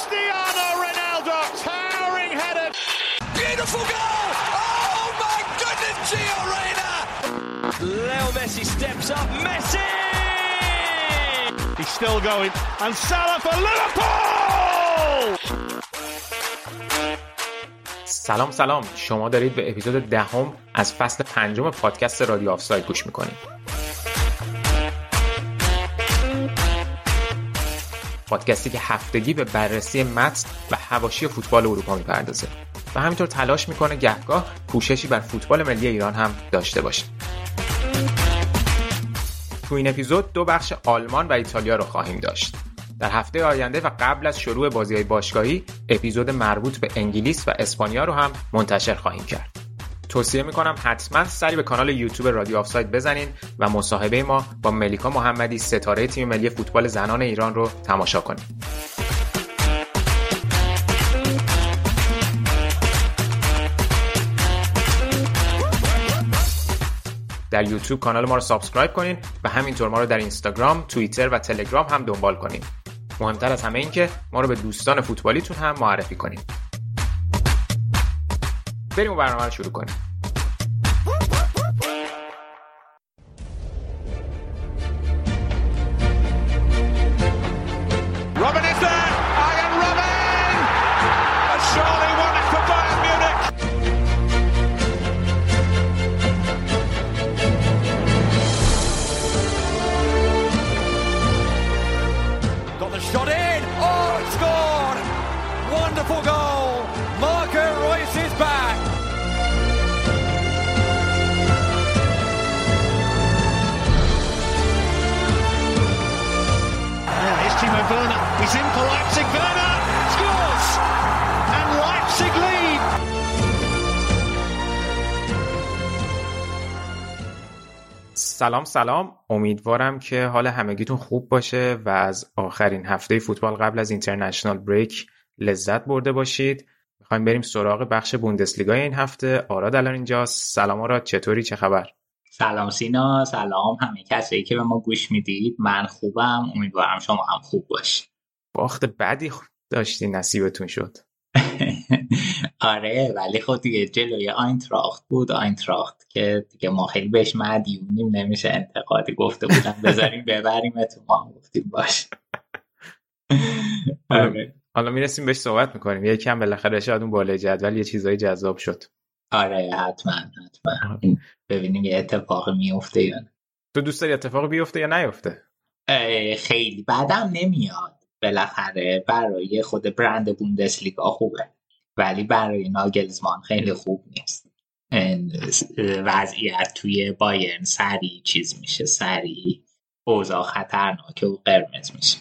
Cristiano Ronaldo, towering header. Beautiful goal! Oh my goodness, Gio Reyna! Leo Messi steps up. Messi! He's still going, and Salah for Liverpool. سلام سلام شما دارید به اپیزود دهم از فصل پنجم پادکست رادیو آفساید گوش می‌کنید پادکستی که هفتگی به بررسی متن و هواشی فوتبال اروپا می‌پردازه. و همینطور تلاش می‌کنه گهگاه پوششی بر فوتبال ملی ایران هم داشته باشه. تو این اپیزود دو بخش آلمان و ایتالیا رو خواهیم داشت. در هفته آینده و قبل از شروع بازی های باشگاهی اپیزود مربوط به انگلیس و اسپانیا رو هم منتشر خواهیم کرد. توصیه می‌کنم حتما سری به کانال یوتیوب رادیو آفساید بزنین و مصاحبه ما با ملیکا محمدی ستاره تیم ملی فوتبال زنان ایران رو تماشا کنید در یوتیوب کانال ما رو subscribe کنین و همینطور ما رو در اینستاگرام، توییتر و تلگرام هم دنبال کنین. مهمتر از همه این که ما رو به دوستان فوتبالیتون هم معرفی کنین. بریم و برنامه رو شروع کنیم. سلام سلام. امیدوارم که حال همگیتون خوب باشه و از آخرین هفته فوتبال قبل از اینترنشنال بریک لذت برده باشید. می‌خوایم بریم سراغ بخش بوندسلیگای این هفته. آراد الان اینجاست. سلام آراد چطوری؟ چه خبر؟ سلام سینا سلام همه کسایی که به ما گوش می‌دید. من خوبم. امیدوارم شما هم خوب باشید. باخت بدی داشتی نصیبتون شد. آره ولی خود دیگه جلوی آینتراخت بود. آینتراخت که دیگه ما خیلی بهش مدیونیم نمیشه انتقادی گفته بودن. بذاریم ببریم تو ما هم گفتیم باش. آره. حالا می‌رسیم بهش صحبت می‌کنیم. یکم بالاخره شاید اون بالای جدول یه چیزایی جذاب شد. آره حتما حتما. ببینیم یه اتفاق میفته یا نه. تو دوست داری اتفاق بیفته یا نیفته؟ خیلی. بعدم نمیاد. بالاخره برای خود برند بوندسلیگا خوبه. ولی برای ناگلزمان خیلی خوب نیست. وضعیت توی بایرن سریع چیز میشه سریع اوضاع خطرناکه و قرمز میشه.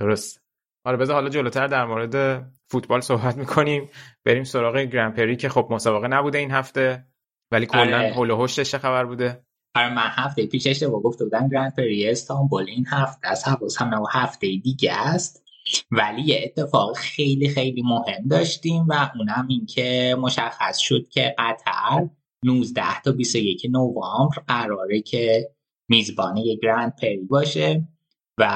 درست. آره بذار حالا جلوتر در مورد فوتبال صحبت می‌کنیم. بریم سراغ گرند پری که خب مسابقه نبوده این هفته ولی کلا آره. هول و چه خبر بوده؟ آره من هفته پیش اشتباه گفته بودم گرند پری استانبول این هفته از و هفته دیگه است. ولی یه اتفاق خیلی خیلی مهم داشتیم و اونم این که مشخص شد که قطر 19 تا 21 نوامبر قراره که میزبان یک گرند پری باشه و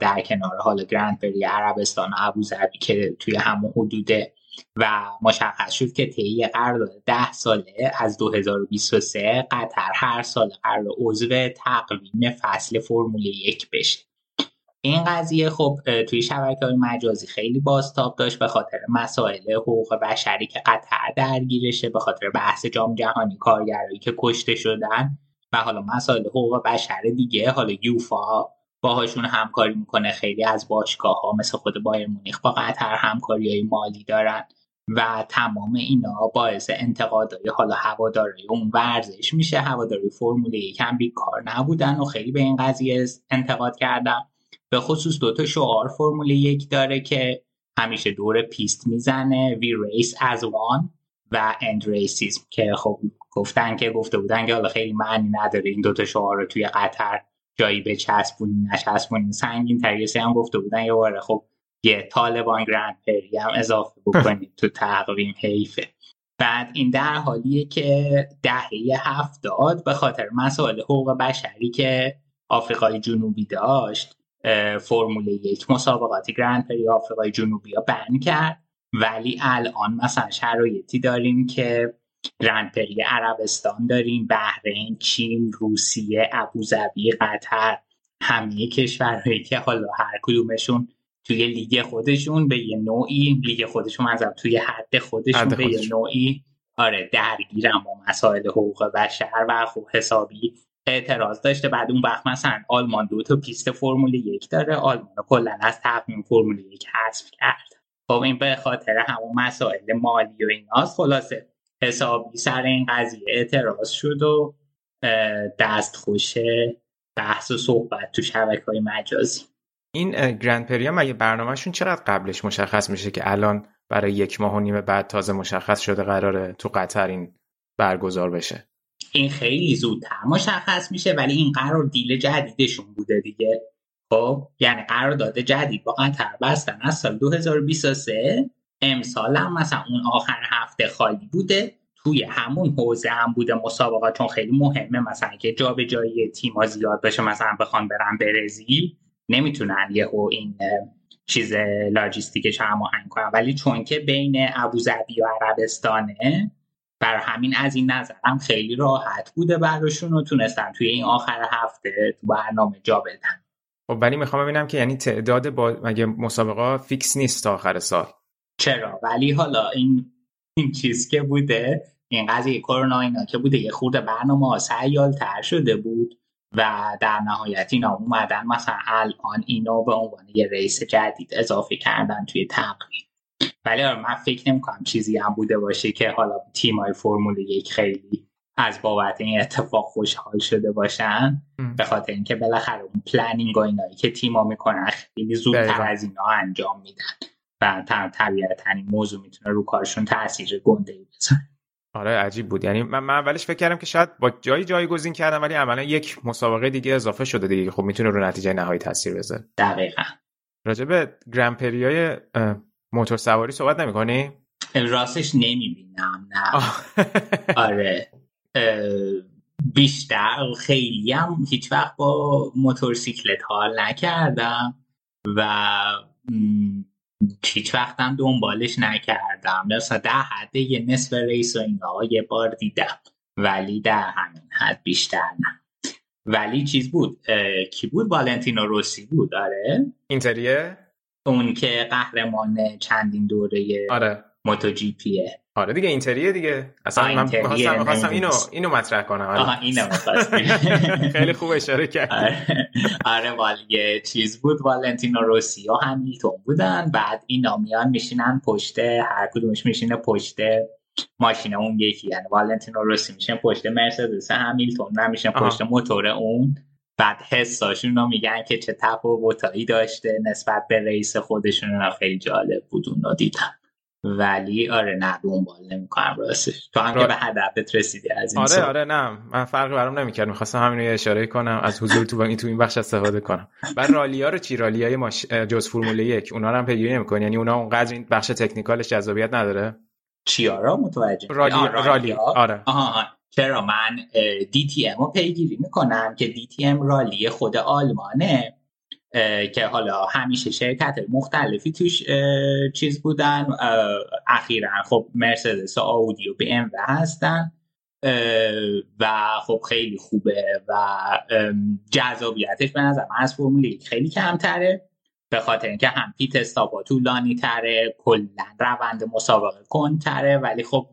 در کنار حالا گرند پری عربستان و ابوظبی که توی همون حدوده و مشخص شد که طی قرارداد ده ساله از 2023 قطر هر سال قرار عضو تقویم فصل فرمول یک بشه. این قضیه خب توی شبکه های مجازی خیلی بازتاب داشت به خاطر مسائل حقوق بشری که قطر درگیرشه به خاطر بحث جام جهانی کارگرایی که کشته شدن و حالا مسائل حقوق بشر دیگه حالا یوفا باهاشون همکاری می‌کنه. خیلی از باشگاه ها مثل خود بایر مونیخ با قطر همکاری های مالی دارن و تمام اینا باعث انتقادهای حالا هواداری اون ورزش میشه. هواداری فرمول یک هم بیکار نبودن و خیلی به این قضیه انتقاد کردن به خصوص دوتا شعار فرمول یک داره که همیشه دور پیست می‌زنه. We Race As One و اند ریسیزم که خب گفتن که گفته بودن که حالا خیلی معنی نداره این دوتا شعار رو توی قطر جایی به چسبونی نچسبونی سنگین تریسی هم گفته بودن یه باره خب یه طالبان گرند پری هم اضافه بکنید تو تقویم حیفه. بعد این در حالیه که دهه هفتاد به خاطر مسائل حقوق بشری که آفریقای جنوبی داشت فرمول یک مسابقاتی گرند پری آفریقای جنوبی ها بن کرد. ولی الان مثلا شرایطی داریم که گرند پری عربستان داریم بحرین چین روسیه ابوظبی قطر همه کشورهایی که حالا هر کدومشون توی لیگ خودشون به یه نوعی لیگ خودشون مثلا توی حد خودشون به یه نوعی آره درگیرن با مسائل حقوق بشر و خوب حسابی اعتراض داشته. بعد اون وقت مثلا آلمان دو تا پیست فرمول یک داره. آلمان کلا از تقویم فرمول یک حذف کرد. خب این به خاطر همون مسائل مالی و ایناست. خلاصه حسابی سر این قضیه اعتراض شد و دست خوشه بحث و صحبت تو شبکه های مجازی. این گرند پریا مگه برنامهشون چقدر قبلش مشخص میشه که الان برای یک ماه و نیم بعد تازه مشخص شده قراره تو قطر این برگزار بشه؟ این خیلی زودتر مشخص میشه ولی این قرار دیل جدیدشون بوده دیگه. خب یعنی قرار داده جدید با قطر بستن از سال 2023 امسال هم مثلا اون آخر هفته خالی بوده توی همون حوزه هم بوده مسابقات چون خیلی مهمه مثلا که جابجایی تیم‌ها زیاد بشه مثلا بخوان برن برزیل نمی‌تونن یهو این چیز لاجیستیکش هماهنگ کنن. ولی چون که بین ابوظبی و عربستانه بر همین از این نظر هم خیلی راحت بوده براشون و تونستن توی این آخر هفته تو برنامه جا بدن. خب ولی می‌خوام ببینم که یعنی تعداد با مگه مسابقه فیکس نیست تا آخر سال؟ چرا؟ ولی حالا این این چیز که بوده این قضیه کرونا اینا که بوده یه خورده برنامه سیال تر شده بود و در نهایت اینا اومدن مثلا الان اینو به عنوان یه race جدید اضافه کردن توی تقویم. ولی آره من فکر نمی کنم چیزی هم بوده باشه که حالا تیم های فرمول یک خیلی از بابت این اتفاق خوشحال شده باشن. به خاطر اینکه بالاخره اون پلنینگ و اینایی که تیما می‌کنن خیلی زودتر از اینا انجام میدن. و طبیعتا این موضوع می‌تونه رو کارشون تاثیر گنده ای بزنه آره عجیب بود. یعنی من, من اولش فکر کردم که شاید با جایی جایگزین کردم ولی عملا یک مسابقه دیگه اضافه شده دیگه خب می‌تونه رو نتیجه نهایی تاثیر بذاره. دقیقا. راجع به گرند موتور سواری صحبت نمی‌کنی؟ راستش نمی‌بینم نه. آره. بیشتر خیلی هم هیچ وقت با موتورسیکلت حال نکردم و هیچ وقتم دنبالش نکردم. مثلا در حد یه نصف ریس و اینا یه بار دیدم. ولی در همین حد بیشتر نه. ولی چیز بود؟ کی بود؟ والنتینو روسی بود. آره. اینتریه اون که قهرمان چندین دوره آره. موتو جی پیه. آره دیگه اینتریه دیگه. اصلا من خواستم اینو اینو مطرح کنم آره. آها اینو خیلی خوب اشاره کرد آره, آره والی چیز بود. والنتینو روسی و همیلتون بودن. بعد اینا میان میشینن پشت هر کدومش میشینه پشت ماشین اون یکی. یعنی والنتینو روسی میشن پشت مرسدس همیلتون نمیشن پشت موتور اون. بعد حساشون رو میگن که چه تفاوتایی داشته نسبت به رئیس خودشون. خیلی جالب بود اون دیدم. ولی آره نه دنبال نمی‌کنم راستش. تو هم که به هدفت رسیدی از این آره آره نه من فرقی برام نمی‌کرد. می‌خواستم همین رو اشاره کنم از حضور تو این تو این بخش استفاده کنم. بعد رالیا رو چی؟ رالیای ماش... جز فرمول یک. اونا رو هم پیگیری نمی‌کنی. یعنی اونا اونقدر این بخش تکنیکالش جذابیت نداره؟ چیا متوجه؟ رالی... رالیا آره. آها چرا؟ من دی تی ام رو پیگیری می‌کنم که دی تی ام رالی خود آلمانه. که حالا همیشه شرکت مختلفی توش چیز بودن. اخیرا خب مرسدس و آودی و بی ام هستن. و خب خیلی خوبه و جذابیتش به نظر من از فرمول خیلی کمتره. به خاطر اینکه هم پیت استاپا طولانی تره کلا روند مسابقه کن تره ولی خب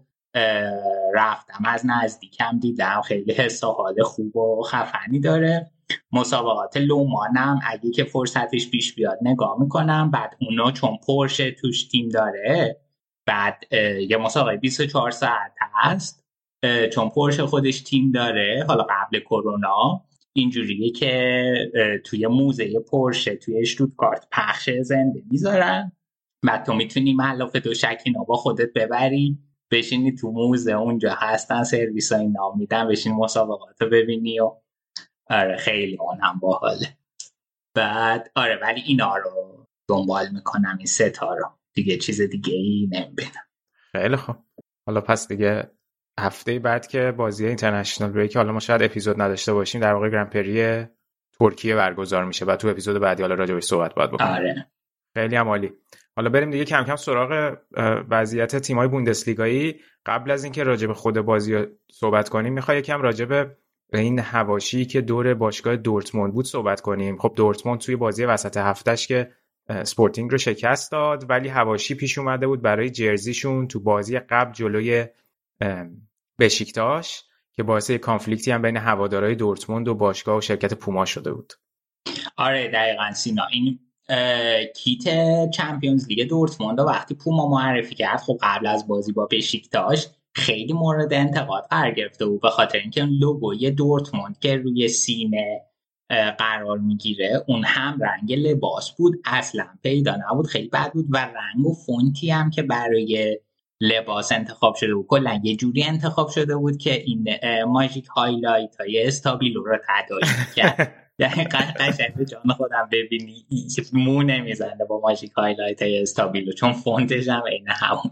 رفتم از نزدیکم دیدم خیلی حس حال خوب و خفنی داره. مسابقات لومانم اگه که فرصتش پیش بیاد نگاه می‌کنم. بعد اونا چون پرشه توش تیم داره بعد یه مسابقه 24 ساعت هست چون پرشه خودش تیم داره. حالا قبل کرونا اینجوریه که توی موزه پرشه توی کارت پخش زنده می‌ذارن. بعد تو می‌تونی ملاف دو شکینا با خودت ببری. بشینی تو موزه اونجا هستن سرویس های نام میدن بشین مسابقات رو ببینی و آره خیلی اونم باحاله. بعد آره ولی اینا رو دنبال می‌کنم این ستا رو. دیگه چیز دیگه ای نمی‌بینم. خیلی خوب. حالا پس دیگه هفته بعد که بازی اینترنشنال بریک حالا ما شاید اپیزود نداشته باشیم در واقع گرند پری ترکیه برگزار میشه و تو اپیزود بعدی حالا راجبش صحبت باید بکنیم. آره. خیلی هم عالی. حالا بریم دیگه کم کم سراغ وضعیت تیمای بوندسلیگایی. قبل از اینکه راجب خود بازی صحبت کنیم می‌خوای یکم راجب این حواشی که دور باشگاه دورتموند بود صحبت کنیم. خب دورتموند توی بازی وسط هفتهش که سپورتینگ رو شکست داد ولی حواشی پیش اومده بود برای jersey شون تو بازی قبل جلوی بشیکتاش که باعث conflict ی هم بین هوادارهای دورتموند و باشگاه و شرکت پوما شده بود. آره دقیقا سینا. این کیت چمپیونز لیگ دورتموند وقتی پوما معرفی کرد خب قبل از بازی با بشیکتاش خیلی مورد انتقاد قرار گرفته بود به خاطر اینکه لوگوی دورتموند که روی سینه قرار می‌گیره اون هم رنگ لباس بود اصلا پیدا نبود خیلی بد بود و رنگ و فونتی هم که برای لباس انتخاب شده بود کلا یه جوری انتخاب شده بود که این ماژیک highlight های استابیلو رو تداعی کرد دقیقا قشنگ به جان خودم ببینی مو نمی‌زنه با ماژیک highlight های استابیلو چون فونتش هم این همون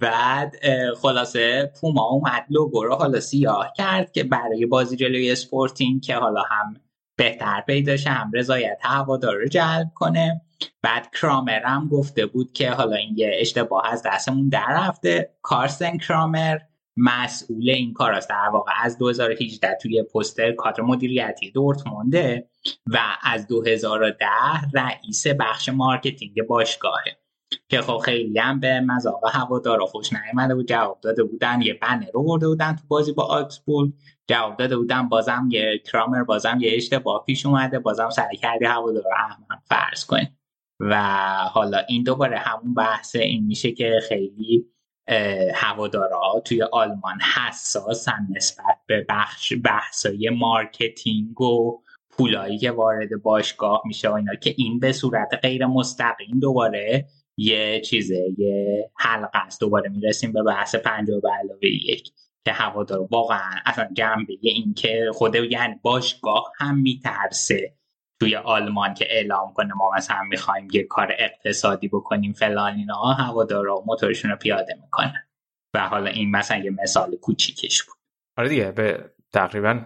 بعد خلاصه پوما اومد لوگو رو حالا سیاه کرد که برای بازی جلوی اسپورتینگ که حالا هم بهتر پیدا هم رضایت هوادار رو جلب کنه. بعد کرامر هم گفته بود که حالا این یه اشتباه از دستمون در رفته. کارستن کرامر مسئول این کار است. در واقع از 2018 توی پستر کادر مدیریتی دورتمونده و از 2010 رئیس بخش marketing باشگاهه. که خب خیلی هم به مذاق هوادارا خوش نیامده بود. جواب داده بودن یه بنر رو برده بودن تو بازی با آگسبورگ جواب داده بودن بازم یه کرامر بازم یه اشتباه پیش اومده. بازم سعی کردی هوادارا هم فرض کنیم و حالا این دوباره همون بحث این میشه که خیلی هوادارا توی آلمان حساسن نسبت به بخش بحثای marketing و پولایی که وارد باشگاه میشه و اینا که این به صورت غیر مستقیم دوباره یه چیزه یه حلقه است. دوباره می‌رسیم به بحث پنجاه به علاوه یک که هوادار واقعا اصلا جنبه این که خود یعنی باشگاه هم میترسه توی آلمان که اعلام کنه ما مثلا می‌خوایم یه کار اقتصادی بکنیم فلان اینا. هوادارا موتورشون رو پیاده می‌کنن و حالا این مثلا یه مثال کوچیکش بود. آره دیگه به تقریبا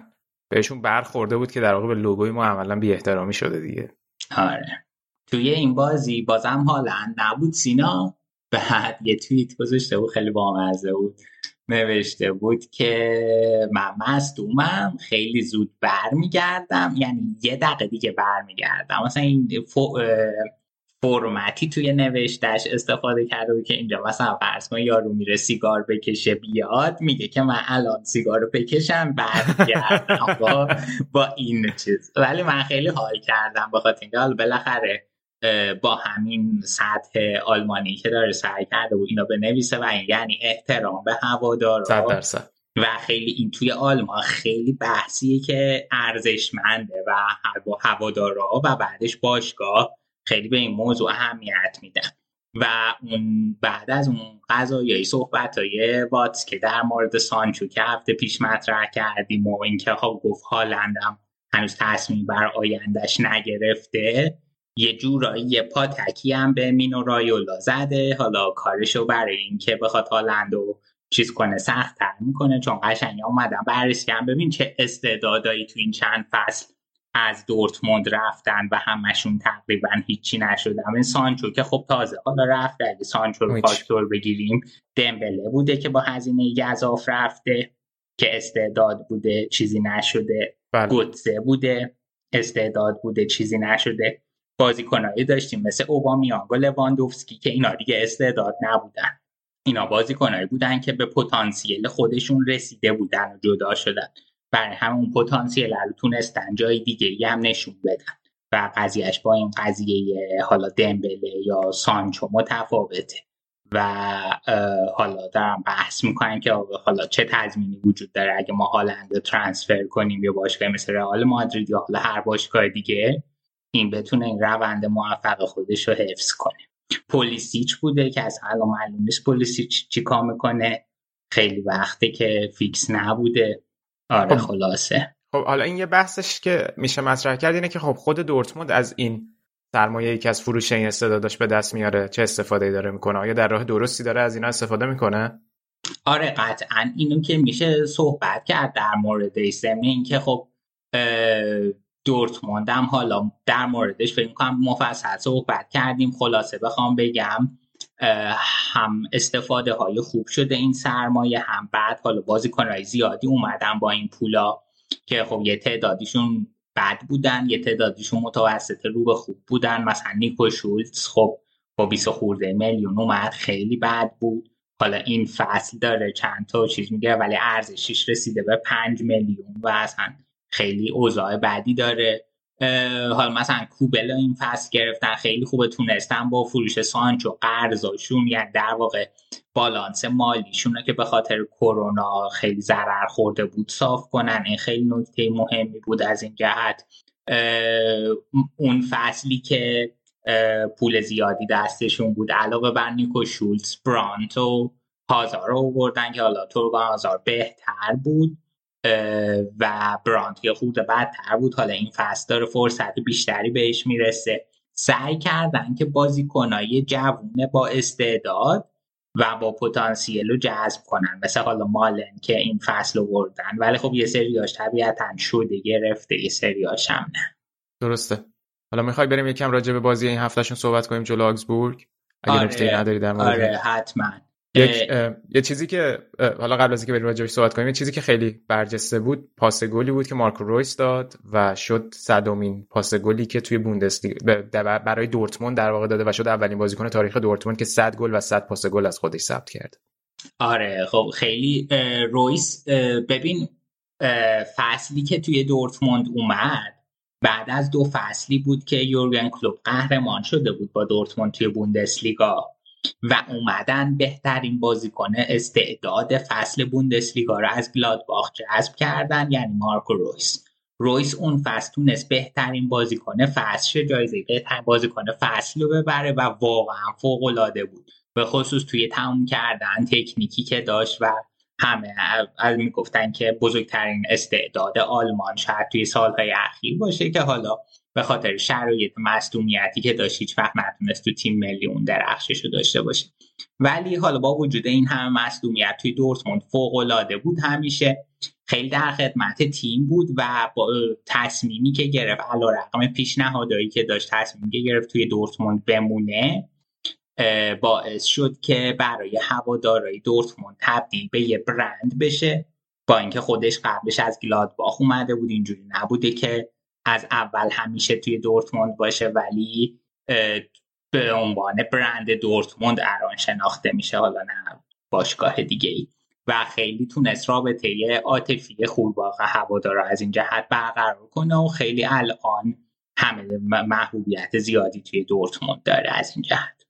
بهشون برخورده بود که در واقع به لوگوی ما عملا بی احترامی شده دیگه. آره. توی این بازی بازم حالا نبود. سینا بعد یه توییت گذاشته بود خیلی بامزه بود. نوشته بود که من مصدومم خیلی زود برمیگردم. یعنی یه دقیقه دیگه برمیگردم. مثلا این فرمتی توی نوشتش استفاده کرده بود که اینجا مثلا فرض کن یارو میره سیگار بکشه بیاد میگه که من الان سیگار رو بکشم برمیگردم با, با این چیز. ولی من خیلی حال کردم بخاطر اینکه حالا بالاخره با همین سطح آلمانی که داره سعی کرده و اینا بنویسه و یعنی احترام به هوادارا و خیلی این توی آلمان خیلی بحثیه که ارزشمنده و هوادارا و بعدش باشگاه خیلی به این موضوع اهمیت میدن و اون بعد از اون قضایی صحبت های واتس که در مورد سانچو که هفته پیش مطرح کردیم و اینکه ها گفت هالندم هنوز تصمیم بر آیندهش نگرفته یه جورایی یه پاتکی هم به مینو رایولا زده. حالا کارشو برای اینکه بخواد هالندو چیز کنه سخت تر می‌کنه چون قشنگ اومدن بررسی کردن. ببین چه استعدادایی تو این چند فصل از دورتموند رفتن و همشون تقریبا هیچی نشدن. این سانچو که خب تازه حالا رفت. اگه سانچو رو فاکتور بگیریم دمبله بوده که با هزینه گذاف رفته که استعداد بوده چیزی نشده. بله. گوتزه بوده استعداد بوده چیزی نشده. بازیکنایی داشتیم مثل اوبامیانگ و لواندوفسکی که اینا دیگه استعداد نبودن. اینا بازیکنایی بودن که به پتانسیل خودشون رسیده بودن و جدا شدن. برای همون پتانسیل رو تونستن جای دیگه هم نشون بدن. و قضیهش با این قضیه حالا دمبله یا سانچو متفاوته. و حالا دارم بحث می‌کنن که حالا چه تضمینی وجود داره؟ اگه ما هالند ترانسفر کنیم یا باشگاه مثل رئال مادرید یا حالا هر باشگاه دیگه این بتونه این روند موفق خودش رو حفظ کنه. پلیسیچ بوده که از الان معلوم نیست پلیسیچ چیکار می‌کنه. خیلی وقته که فیکس نبوده. آره خب. خلاصه. خب حالا این یه بحثش که میشه مطرح کرد اینه که خب خود دورتموند از این سرمایه که از فروش این استعداداش به دست میاره چه استفاده داره می‌کنه؟ آیا در راه درستی داره از اینا استفاده می‌کنه؟ آره قطعا اینو که میشه صحبت کرد در مورد این که خب دورتموند هم حالا در موردش فکر کنم مفصل صحبت کردیم. خلاصه بخوام بگم هم استفاده های خوب شده این سرمایه هم بعد حالا بازیکنهای زیادی اومدن با این پولا که خب یه تعدادیشون بد بودن یه تعدادیشون متوسط رو به خوب بودن. مثلا نیکو شولتز خب با 20 خورده میلیون اومد خیلی بد بود. حالا این فصل داره چند تا چیز میگه ولی ارزشش رسیده به 5 میلیون و اصلا خیلی اوضاع بعدی داره. حالا مثلا کوبل این فصل گرفتن خیلی خوبه تونستن با فروش سانچو قرضاشون یعنی در واقع بالانس مالیشون که به خاطر کرونا خیلی ضرر خورده بود صاف کنن. این خیلی نکته مهمی بود از این جهت. اون فصلی که پول زیادی دستشون بود علاوه بر نیکو شولز برانت و هازار رو بردن که حالا هازار بهتر بود. و برانت یه خود بدتر بود. حالا این فصل داره فرصت بیشتری بهش می‌رسه. سعی کردن که بازیکنای جوونه با استعداد و با پتانسیل رو جذب کنن. مثل حالا مالن که این فصل رو بردن. ولی خب یه سریاش طبیعتا شده گرفته یه سریاش هم نه. درسته. حالا می‌خوای بریم یکم راجع به بازی این هفتهشون صحبت کنیم جلو آگزبورگ اگه آره، نکته نداری در مورد آره حتما. یک یه چیزی که حالا قبل از اینکه بریم راجعش صحبت کنیم یه چیزی که خیلی برجسته بود پاس گلی بود که مارکو رویس داد و شد صدومین پاس گلی که توی بوندسلیگا برای دورتموند در واقع داده و شد اولین بازیکن تاریخ دورتموند که 100 گل و 100 پاس گل از خودش ثبت کرد. آره خب خیلی رویس ببین فصلی که توی دورتموند اومد بعد از دو فصلی بود که یورگن کلوب قهرمان شده بود با دورتموند توی بوندسلیگا. و اومدن بهترین بازیکن استعداد فصل بوندسلیگا رو از گلادباخ جذب کردن یعنی مارکو رویس. رویس اون فصل تونست بهترین بازیکن فصل جایزه بهترین بازیکن فصل رو ببره و واقعا فوق العاده بود. به خصوص توی تموم کردن تکنیکی که داشت و همه از می‌گفتن که بزرگترین استعداد آلمان شاید توی سالهای اخیر باشه که حالا به خاطر شرایط مصدومیتی که داشت هیچ وقت نتونست تو تیم ملی اون درخشش رو داشته باشه. ولی حالا با وجود این همه مصدومیت توی دورتموند فوق العاده بود همیشه. خیلی در خدمت تیم بود و با تصمیمی که گرفت علیرغم پیشنهادایی که داشت تصمیمی که گرفت توی دورتموند بمونه باعث شد که برای هوادارای دورتموند تبدیل به یه برند بشه. با اینکه خودش قبلش از گلادباخ اومده بود اینجوری نبوده که از اول همیشه توی دورتموند باشه ولی به عنوان برند دورتموند الان شناخته میشه. حالا نه باشگاه دیگه ای و خیلی تونست رابطه عاطفی خوب واقع هوادارا از این جهت برقرار کنه و خیلی الان همه محبوبیت زیادی توی دورتموند داره از این جهت.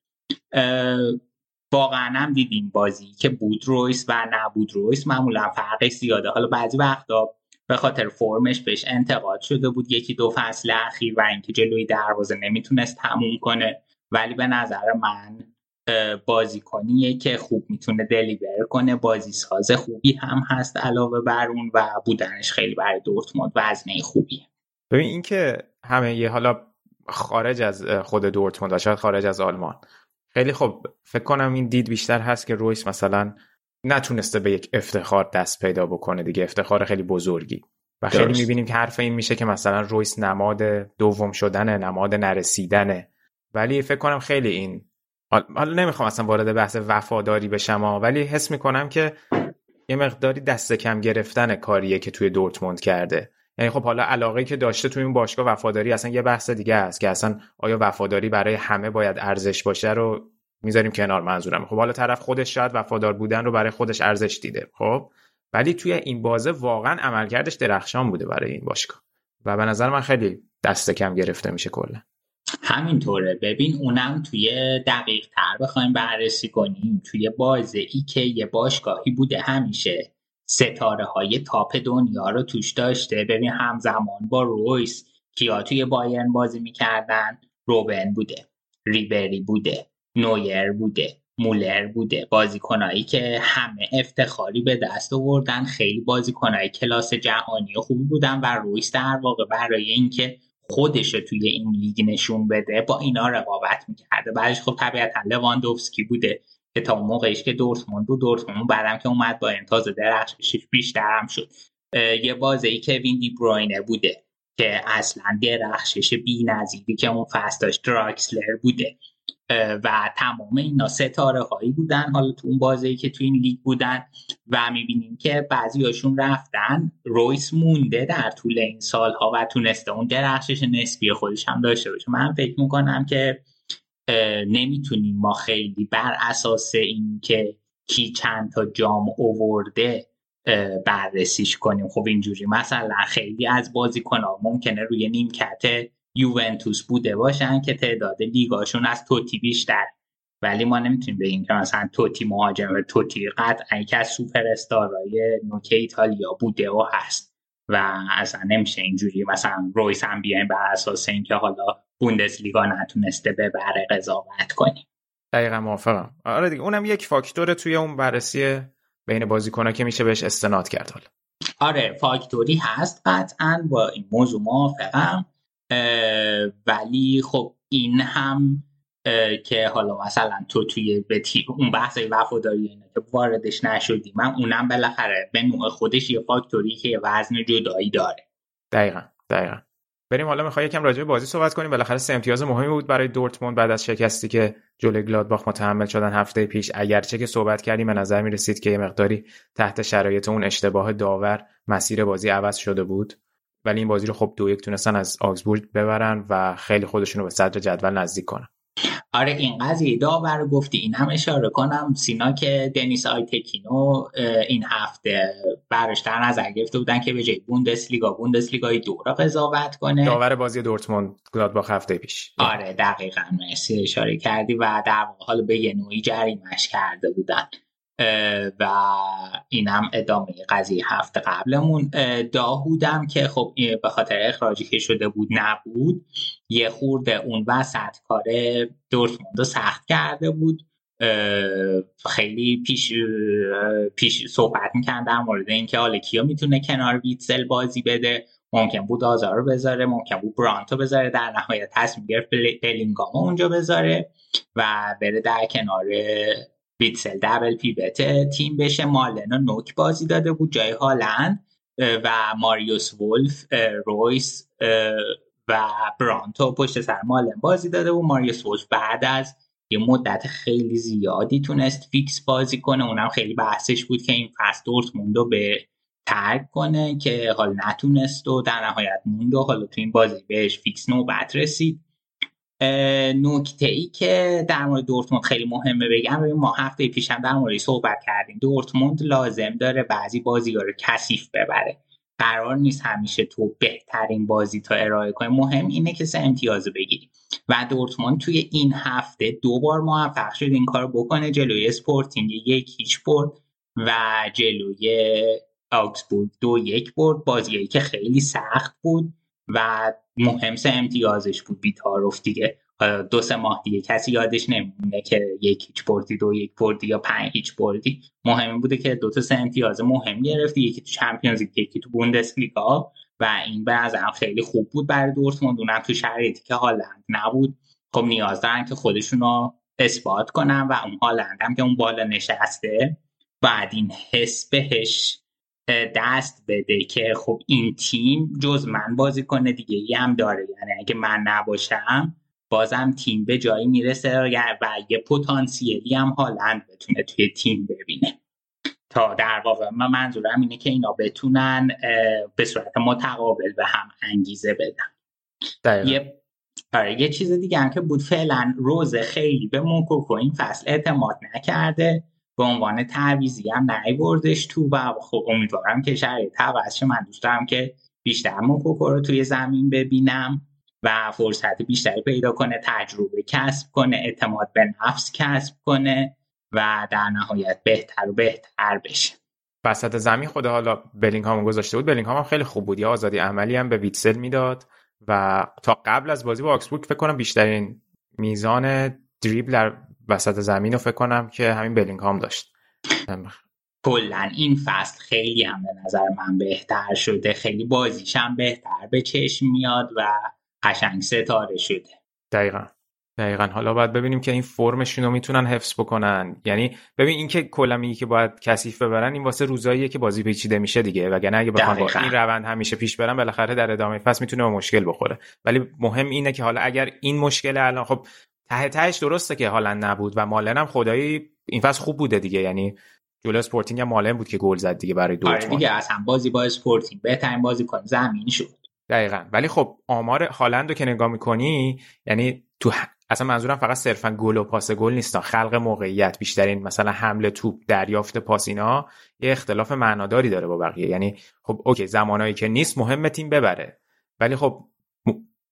واقعا هم دیدیم بازی که بود رویس و نبود رویس. معمولا فرقش زیاده. حالا بعضی وقتا به خاطر فرمش بهش انتقاد شده بود. یکی دو فصل اخیر و اینکه جلوی دروازه نمی‌تونست تموم کنه. ولی به نظر من بازیکنیه که خوب می‌تونه دلیور کنه. بازی ساز خوبی هم هست علاوه بر اون و بودنش خیلی برای دورتموند وزنه خوبیه. ببین اینکه همه یه حالا خارج از خود دورتموند شاید خارج از آلمان. خیلی خب فکر کنم این دید بیشتر هست که رویس مثلا نتونسته به یک افتخار دست پیدا بکنه دیگه. افتخار خیلی بزرگی. و خیلی می‌بینیم که حرف این میشه که مثلا رویس نماد دوم شدنه نماد نرسیدنه. ولی فکر کنم خیلی این حالا نمی‌خوام اصلا وارد بحث وفاداری بشم ولی حس می‌کنم که یه مقداری دست کم گرفتن کاریه که توی دورتموند کرده. یعنی خب حالا علاقه که داشته توی این باشگاه وفاداری اصلا یه بحث دیگه است که اصلا آیا وفاداری برای همه باید ارزش باشه رو می‌ذاریم کنار منظورم. خب حالا طرف خودش شاید وفادار بودن رو برای خودش ارزش دیده خب؟ ولی توی این بازه واقعا عملکردش درخشان بوده برای این باشگاه و به نظر من خیلی دست کم گرفته میشه کلا. همینطوره. ببین اونم توی دقیق تر بخوایم بررسی کنیم. توی بازه ای که یه باشگاهی بوده همیشه. ستاره های top دنیا رو توش داشته. ببین همزمان با رویس کیا توی بایرن بازی می‌کردن؟ روبن بوده ریبری بوده نویر بوده مولر بوده. بازیکنایی که همه افتخاری به دست آوردن خیلی بازیکنایی کلاس جهانی و خوبی بودن و رویس در واقع برای اینکه خودش توی این لیگ نشون بده با اینا رقابت می‌کرده. بعدش خب طبیعتا لواندوفسکی بوده. که تا موقعیش که دورتموند بود دورتموند بعدم که اومد با این تازه درخشش بیشتر هم شد. یه بازی ای که ویندی بروینه بوده که اصلا درخشش بی نظیری که اون فصل داشت دراکسلر بوده. و تمام اینا ستاره هایی بودن حالا تو اون بازی که تو این لیگ بودن و می‌بینیم که بعضی هاشون رفتن. رویس مونده در طول این سالها و تونسته اون درخشش نسبی خودش هم داشته باشه. من فکر می‌کنم که نمی‌تونیم ما خیلی بر اساس این که کی چند تا جام اوورده بررسیش کنیم. خب اینجوری. مثلا خیلی از بازیکنها ممکنه روی نیمکت یوونتوس بوده باشن که تعداد لیگاشون از توتی بیشتر. ولی ما نمی‌تونیم بگیم که مثلا توتی مهاجم و توتی قطعا یکی از سوپر استارای نوک ایتالیا بوده و هست. و اصلا نمیشه اینجوری مثلا رویس هم بیایم بر اساس اینکه حالا لیگا نتونسته ببره قضاوت کنیم دقیقا موافقم. آره دیگه اونم یک فاکتور توی اون بررسی بین بازیکنها که میشه بهش استناد کرد حالا. آره فاکتوری هست قطعا با این موضوع موافقم. ولی خب این هم که حالا مثلا تو توی به اون بحث وفاداری اینا که واردش نشدی من اونم بالاخره به نوع خودش یه فاکتوری که وزن جدایی داره. دقیقا دقیقا. بریم حالا می‌خوای یکم راجع به بازی صحبت کنیم. بالاخره سه امتیاز مهمی بود برای دورتموند بعد از شکستی که جلوی گلادباخ متحمل شدن هفته پیش. اگرچه که صحبت کردیم به نظر می‌رسید که یه مقداری تحت شرایط اون اشتباه داور مسیر بازی عوض شده بود. ولی این بازی رو خب دو یک تونستن از آگزبورگ ببرن و خیلی خودشون رو به صدر جدول نزدیک کنن. آره این قضیه داور گفتی این هم اشاره کنم. سینا که دنیس آیتکینو این هفته برش در نظر گرفته بودن که به جای بوندسلیگا بوندسلیگای دو را قضاوت کنه. داور بازی دورتموند گلادباخ هفته پیش. آره دقیقا مرسی اشاره کردی و در حال به یه نوعی جریمش کرده بودن. و اینم ادامه قضیه هفته قبلمون. داهودم که خب به خاطر اخراجی که شده بود نبود یه خورده اون وسط کار دورتموند سخت کرده بود. خیلی پیش پیش صحبت می‌کرد در مورد اینکه حالا کیا می‌تونه کنار ویتسل بازی بده. ممکن بود آزار رو بذاره ممکن بود برانتو بذاره در نهایت تصمیم گرفت بلینگامو اونجا بذاره و بره در کنار ویتسل دبل پیوت تیم بشه. مالنا نوک بازی داده بود جای هالند و ماریوس ولف رویس و برانتو پشت سر مالن بازی داده بود. ماریوس ولف بعد از یه مدت خیلی زیادی تونست فیکس بازی کنه. اونم خیلی بحثش بود که این فصل دورتموند رو به ترک کنه که حال نتونست و در نهایت موند و حالا تو این بازی بهش فیکس نوبت رسید. نکته ای که در مورد دورتموند خیلی مهمه بگم. ما هفته پیش هم در مورد صحبت کردیم. دورتموند لازم داره بعضی بازی رو کثیف ببره. قرار نیست همیشه تو بهترین بازی تو ارائه کنی مهم اینه که سه امتیاز بگیری. و دورتموند توی این هفته دو بار موفق شد این کار بکنه. جلوی اسپورتینگ یک هیچ برد و جلوی آگسبورگ دو یک برد. بازیایی که خیلی سخت بود. و مهم سه امتیازش بود بی‌تعارف دیگه. دو سه ماه دیگه کسی یادش نمیمونه که یک هیچ بردی دو یک بردی یا پنج هیچ بردی. مهم بوده که دو تا سه امتیاز مهم گرفتی یکی تو چمپیونز یکی تو بوندسلیگا. و این به نظرم خیلی خوب بود برای دورتموند. اونم تو شرایطی که هالند نبود. خب نیاز دارن که خودشون رو اثبات کنن و اون هالند هم که اون بالا نشسته بعد این حس بهش دست بده که خب این تیم جز من بازی کنه دیگه ای هم داره. یعنی اگه من نباشم بازم تیم به جایی می‌رسه و یه پتانسیلی هم هالند بتونه توی تیم ببینه. تا در واقع من منظورم اینه که اینا بتونن به صورت متقابل به هم انگیزه بدن. یه آره یه چیز دیگه هم که بود فعلا روز خیلی به موکوکو این فصل اعتماد نکرده. به عنوان تعویزی هم بردش تو و خب امیدوارم که شرایط عوض من دوست دارم که بیشتر موکوکو رو توی زمین ببینم و فرصت بیشتری پیدا کنه تجربه کسب کنه اعتماد به نفس کسب کنه و در نهایت بهتر و بهتر بشه. وسط زمین خود حالا بلینگهام گذاشته بود. بلینگهام هم خیلی خوب بود. یا آزادی عملی هم به ویتسل می‌داد و تا قبل از بازی با آکسبورگ فکر کنم بیشترین میزان دریبل در وسط زمین رو فکر کنم که همین بلینگهام داشت. کلا این فصل خیلی هم به نظر من بهتر شده. خیلی بازیش هم بهتر به چشم میاد و قشنگ ستاره شده. دقیقا. دقیقا. حالا باید ببینیم که این فرمشون رو می‌تونن حفظ بکنن. یعنی ببین اینکه کلا میگی که باید کثیف ببرن این واسه روزاییه که بازی پیچیده میشه دیگه. وگرنه اگه بخوام با این روند همیشه پیش برن بالاخره در ادامه فصل می‌تونه به مشکل بخوره. ولی مهم اینه که حالا اگر این مشکل الان خب ته تهش درسته که حالا نبود و مالن هم خدایی این فصل خوب بوده دیگه. یعنی جلو اسپورتینگ هم مالن بود که گل زد دیگه برای دورتموند. آره دیگه اصلا بازی با اسپورتینگ بهترین بازیکن زمین شد. دقیقا. ولی خب آمار هالند رو که نگاه می‌کنی یعنی تو اصلا منظورم فقط صرفا گل و پاس گل نیست خلق موقعیت بیشترین مثلا حمله توپ دریافت پاس اینا یه اختلاف معناداری داره با بقیه. یعنی خب اوکی زمانایی که نیست مهم تیم ببره. ولی خب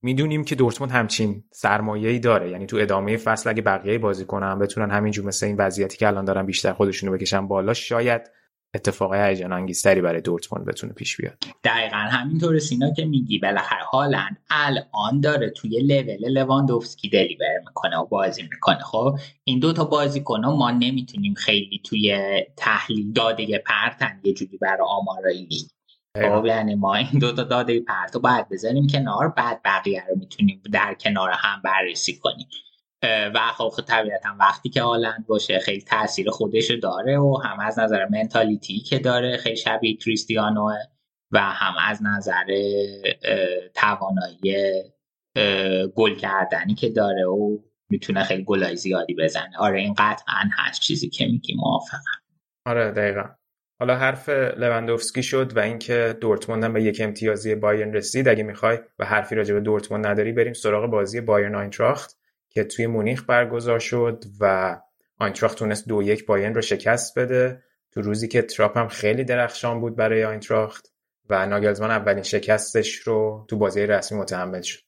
می‌دونیم که دورتموند همچین سرمایه‌ای داره. یعنی تو ادامه فصل اگه بقیه بازی کنن بتونن همینجور مثل این وضعیتی که الان دارن بیشتر خودشونو بکشن بالا شاید اتفاقای هیجان انگیزتری برای دورتموند بتونه پیش بیاد. دقیقا همینطور سینا که میگی بالاخره هالند الان داره توی لول لواندوفسکی دلیور می‌کنه و بازی می‌کنه. خب این دو تا بازیکن ما نمی‌تونیم خیلی توی تحلیل داده پرتن یه جوری برای آمارای لیگ خب یعنی ما این دو تا داده پرتو باید بذاریم کنار بعد بقیه رو می‌تونیم در کنار هم بررسی کنیم. و خب, خب طبیعتا وقتی که هالند باشه خیلی تاثیر خودش داره و هم از نظر منتالیتی که داره خیلی شبیه کریستیانوه و هم از نظر توانایی گل کردنی که داره و می‌تونه خیلی گلای زیادی بزنه. آره این قطعا هست چیزی که میگی موافقم. آره دقیقا. حالا حرف لوندوفسکی شد و اینکه دورتموند هم به یک امتیازی بایرن رسید. اگه می‌خوای و حرفی راجع به دورتموند نداری بریم سراغ بازی بایرن آینتراخت که توی مونیخ برگزار شد و آینتراخت تونست دو یک بایرن رو شکست بده. تو روزی که تراپ هم خیلی درخشان بود برای آینتراخت و ناگلزمان اولین شکستش رو تو بازی رسمی متحمل شد.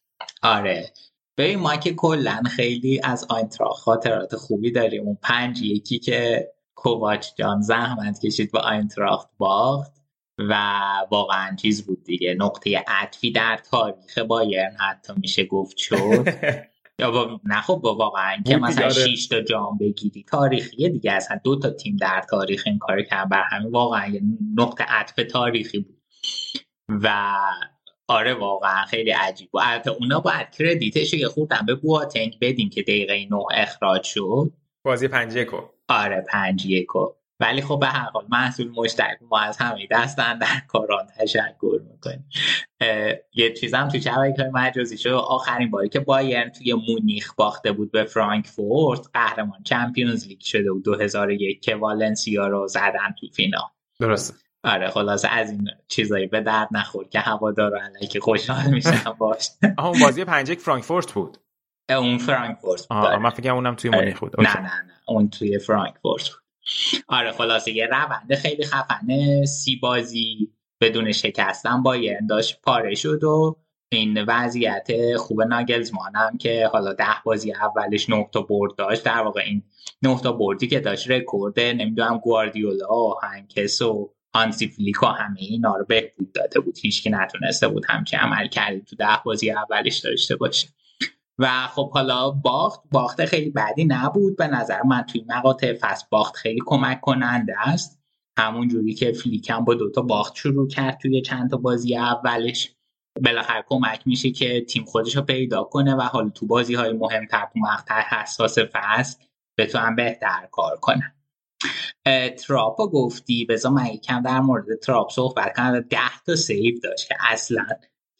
آره. ببین ما که کلا خیلی از آینتراخت خاطرات خوبی داریم. اون پنج یکی که کوواچ جان زحمت کشید با آینتراخت باخت و واقعا چیز بود دیگه. نقطه عطفی در تاریخ بایرن حتی میشه گفت شد. یا با نه خب با واقعا که مثلا 6 تا جام بگیری. تاریخیه دیگه اصلا. دو تا تیم در تاریخ این کار کردن. بر همین واقعا یه نقطه عطف تاریخی بود. و آره واقعا خیلی عجیب بود. البته اونا باید کردیتش یه خوردن به بواتنگ بدیم که دقیقه 9 اخراج شد. بازی 5 1 آره 5 1 ولی خب به هر حال محصول مشترک ما از همه دستن در کاران تشکر می‌کنیم. یه چیزم تو شبکه مجازی شد. آخرین باری که بایرن توی مونیخ باخته بود به فرانکفورت قهرمان چمپیونز لیگ شده بود 2001 که والنسیا رو زدن تو فینال. درسته. آره خلاصه از این چیزایی به درد نخور که هوادارا علیه خوشحال میشن باش. اون بازی 5 فرانکفورت بود. اون فرانکفورت آه من فکر اونم توی مونیخ بود نه نه نه اون توی فرانکفورت بود آره خلاصه یه روند خیلی خفنه سی بازی بدون شکستن با داشت پاره شد و این وضعیت خوب ناگلزمان هم که حالا ده بازی اولش نه تا برد داشت در واقع این نه تا بردی که داشت رکورد نمی‌دونم گواردیولا و هنکس و هانسی فلیکو همه اینا رو بهبود داده بود هیچ نتونسته بود همچین عمل کردی تو ده بازی اولش داشته باشه و خب حالا باخت باخت خیلی بدی نبود. به نظر من توی مقاطع فصل باخت خیلی کمک کننده است. همون جوری که فلیکم با دوتا باخت شروع کرد توی چند تا بازی اولش. بالاخره کمک میشه که تیم خودش رو پیدا کنه و حالا تو بازی های مهمتر تو مقطع حساس فصل بتونن بهتر کار کنن. تراپ گفتی؟ بذار من یکم در مورد تراپ صحبت کنم. ده تا save داشت که اصلا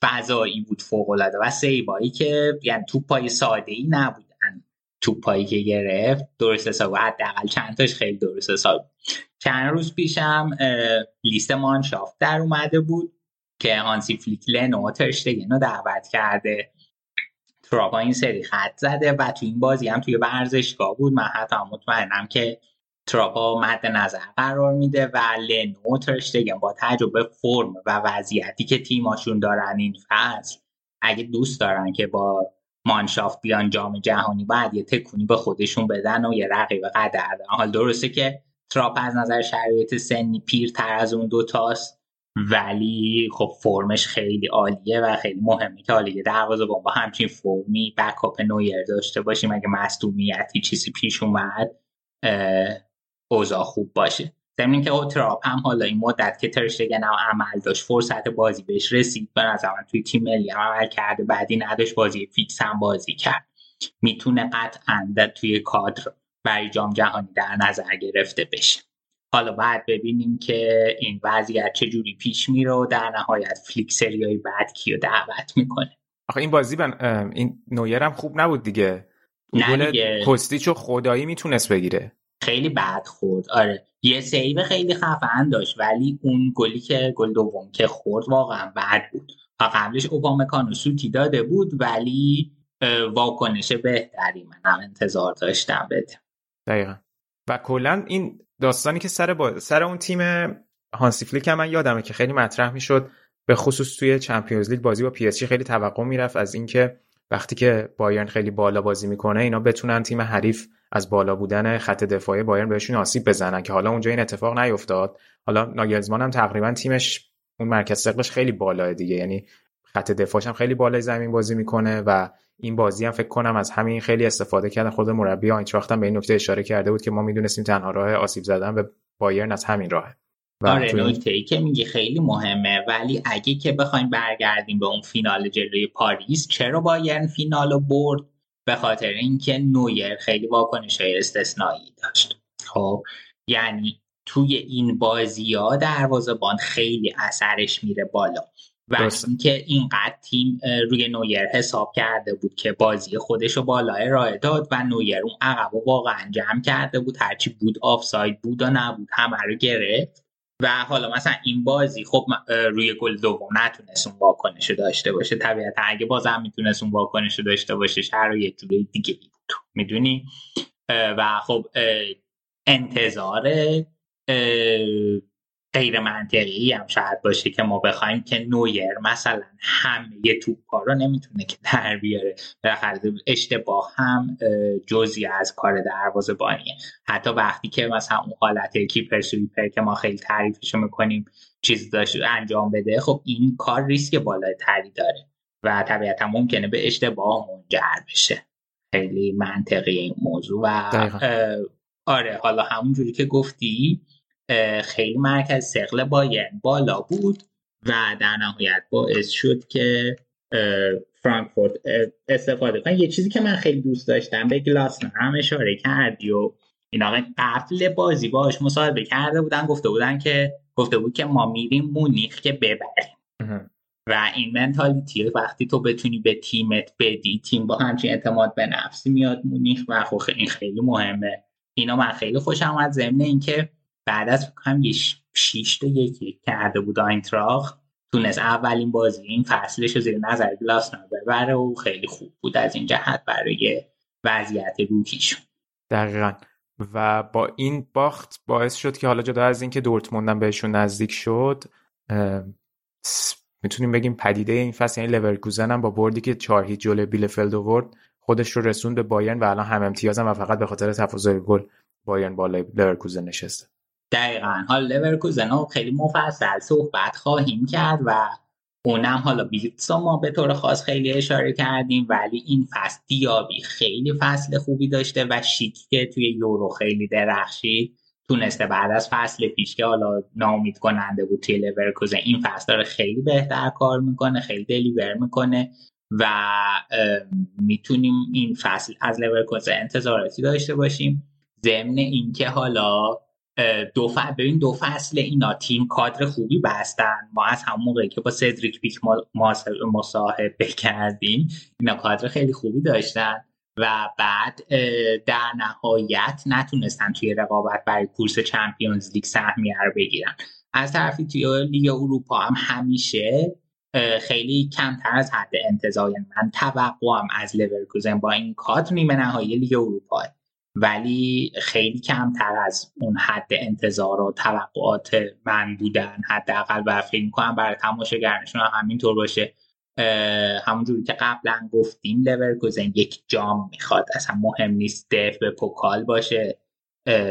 فضایی بود فوق العاده و save ایی که یعنی توپای ساده ای نبودن. توپایی که گرفت درست حساب حداقل چند تاش خیلی درست حساب چند روز پیشم لیست مانشافت در اومده بود که هانسی فلیک و ترشتگن رو دعوت کرده. تراپا این سری خط زده و تو این بازی هم توی ورزشگاه بود. من حتی مطمئنم که تراپا مد نظر قرار میده و لنو ترشتگن با تجربه فرم و وضعیتی که تیماشون دارن این فصل اگه دوست دارن که با مانشافت بیان جام جهانی باید یه تکونی به خودشون بدن و یه رقیب قدر حال درسته که تراپ از نظر شرایط سنی پیرتر از اون دوتاست ولی خب فرمش خیلی عالیه و خیلی مهمه که حالا دروازه با همچین فرمی بکاپ نویر داشته باشیم. اگه مصدومیتی چیزی پیش اومد اوضاع خوب باشه. زمین که تراپ هم حالا این مدت که ترشتگن هم عمل داشت فرصت بازی بهش رسید. به نظر توی تیم ملی هم عملکرد بدی نداشت بازی فیکس هم بازی کرد. می‌تونه قطعا توی کادر برای جام جهانی در نظر گرفته بشه. حالا باید ببینیم که این وضعیت چجوری پیش میره و در نهایت فلیک سریای بعد کیو دعوت می‌کنه. آخه این بازی بن... این نویر هم خوب نبود دیگه. کاستیچو خدایی می‌تونست بگیره. خیلی بد خورد. آره یه save خیلی خفن داشت ولی اون گلی که گل دوم که خورد واقعا بد بود. قبلش اوبامکانو سوتی داده بود ولی واکنش بهتری من انتظار داشتم بده. دقیقا. و کلا این داستانی که سر, با... سر اون تیم هانسی فلیک هم من یادمه که خیلی مطرح می‌شد به خصوص توی چمپیونز لیگ بازی با پی اس خیلی توقع می‌رفت از اینکه وقتی که بایرن خیلی بالا بازی می‌کنه اینا بتونن تیم حریف از بالا بودن خط دفاعی بایرن بهشون آسیب بزنن که حالا اونجا این اتفاق نیفتاد. حالا ناگلزمان هم تقریبا تیمش اون مرکز ثقلش خیلی بالاه دیگه. یعنی خط دفاعش هم خیلی بالای زمین بازی می‌کنه و این بازی هم فکر کنم از همین خیلی استفاده کرده خود مربی آینتراخت هم به این نکته اشاره کرده بود که ما می‌دونستیم تنها راه آسیب زدن به بایرن از همین راهه. آره نکته ای که میگی خیلی مهمه. ولی اگه که بخوایم برگردیم به اون فینال جلوی پاریس چرا بایرن فینال رو برد؟ به خاطر اینکه نویر خیلی واکنش های استثنایی داشت. خب یعنی توی این بازی ها دروازه‌بان خیلی اثرش میره بالا و اینکه اینقدر تیم روی نویر حساب کرده بود که بازی خودش رو بالا ارائه داد و نویر اون عقب واقعا جمع کرده بود. هرچی بود آفساید بود و نبود همه رو گرفت. و حالا مثلا این بازی خب روی گل دوم نتونست اون واکنش داشته باشه. طبیعتا اگه بازم می‌تونست اون واکنش داشته باشه شرایط جوری دیگه بود. می‌دونی؟ و خب انتظار غیر منطقی هم شاید باشه که ما بخوایم که نویر مثلا همه توپ رو نمی‌تونه که در بیاره. بالاخره اشتباه هم جزی از کار دروازه بانیه. حتی وقتی که مثلا اون حالت کیپر سویپر که ما خیلی تعریفش می‌کنیم چیز داشت انجام بده خب این کار ریسک بالای تری داره و طبیعتا ممکنه به اشتباه منجر بشه. خیلی منطقی این موضوع و آره حالا همون جوری که گفتی خیلی مرکز سقل باین بالا بود و در نهایت باعث شد که فرانکفورت استفاده کنه. یه چیزی که من خیلی دوست داشتم به گلاسن هم اشاره کردی و اینا قبل بازی باش مصاحبه کرده بودن گفته بودن که گفته بود که ما میریم مونیخ که ببریم. و این منتالیتی وقتی تو بتونی به تیمت بدی تیم با همچین اعتماد به نفسی میاد مونیخ و خب این خیلی مهمه. اینا من خیلی خوشم آمد ضمن اینکه بعد از هم یه شیش تا یک کرده بود آینتراخ تونست اولین بازی این فصلش رو زیر نظر گلاسنر ببره و خیلی خوب بود از این جهت برای وضعیت روحیشون دقیقا. و با این باخت باعث شد که حالا جدا از اینکه دورتموند بهشون نزدیک شد می‌تونیم بگیم پدیده این فصل یعنی لورکوزن هم با بردی که چهار هیچ جلوی بیلفلد آورد خودش رو رسوند به بایرن و الان هم امتیازم و فقط به خاطر تفاضل گل بایرن بالای لورکوزن نشسته. دقیقا. حالا لورکوزن رو خیلی مفصل صحبت خواهیم کرد و اونم حالا ویرتس رو ما به طور خاص خیلی اشاره کردیم ولی این فصل دیابی خیلی فصل خوبی داشته و شیکی که توی یورو خیلی درخشید تونسته بعد از فصل پیش که حالا ناامید کننده بود توی لورکوزن این فصل داره خیلی بهتر کار می‌کنه خیلی deliver می‌کنه و می‌تونیم این فصل از لورکوزن انتظاراتی داشته باشیم. ضمن اینکه حالا دو فصل ببین دو فصل اینا تیم کادر خوبی بستن. ما از همون موقعی که با سدریک پیک مصاحبه کردیم اینا کادر خیلی خوبی داشتن و بعد در نهایت نتونستن توی رقابت برای کورس چمپیونز لیگ سهمیه رو بگیرن. از طرفی توی لیگ اروپا هم همیشه خیلی کمتر از حد انتظار من توقعم از لورکوزن با این کادر نیمه نهایی لیگ اروپا ولی خیلی کمتر از اون حد انتظار و توقعات من بودن. حداقل و فکر کنم برای تماشاگرنشون هم همینطور باشه. همونجوری که قبلا گفتیم لورکوزن یک جام می‌خواد. اصلا مهم نیست د اف ب پوکال باشه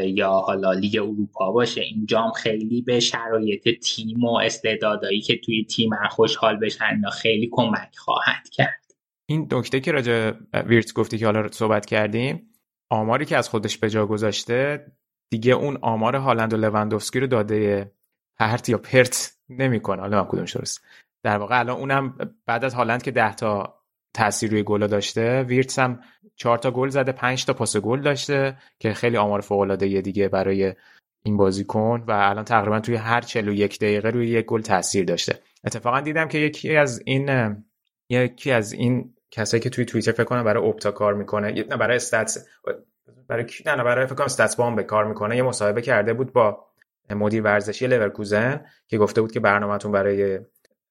یا حالا لیگ اروپا باشه. این جام خیلی به شرایط تیم و استعدادایی که توی تیم خوشحال بشن اینا خیلی کمک خواهد کرد. این دکته که راجع ویرت گفتی که حالا صحبت کردیم آماری که از خودش به جا گذاشته دیگه اون آمار هالند و لوندوفسکی رو داده پرت یا پرت نمی‌کنه. حالا من کدومش درست. در واقع الان اونم بعد از هالند که 10 تا تاثیر روی گل داشته ویرتس هم چهار تا گل زده پنج تا پاس گل داشته که خیلی آمار فوق العاده دیگه برای این بازیکن و الان تقریبا توی هر 41 دقیقه روی یک گل تاثیر داشته. اتفاقا دیدم که یکی از این یکی از این کسایی که توی توییتر فکر کنم برای اپتا کار می‌کنه نه برای استاتس برای نه نه برای فکر کنم استاتس به کار می‌کنه. یه مصاحبه کرده بود با مدیر ورزشی لورکوزن که گفته بود که برنامهتون برای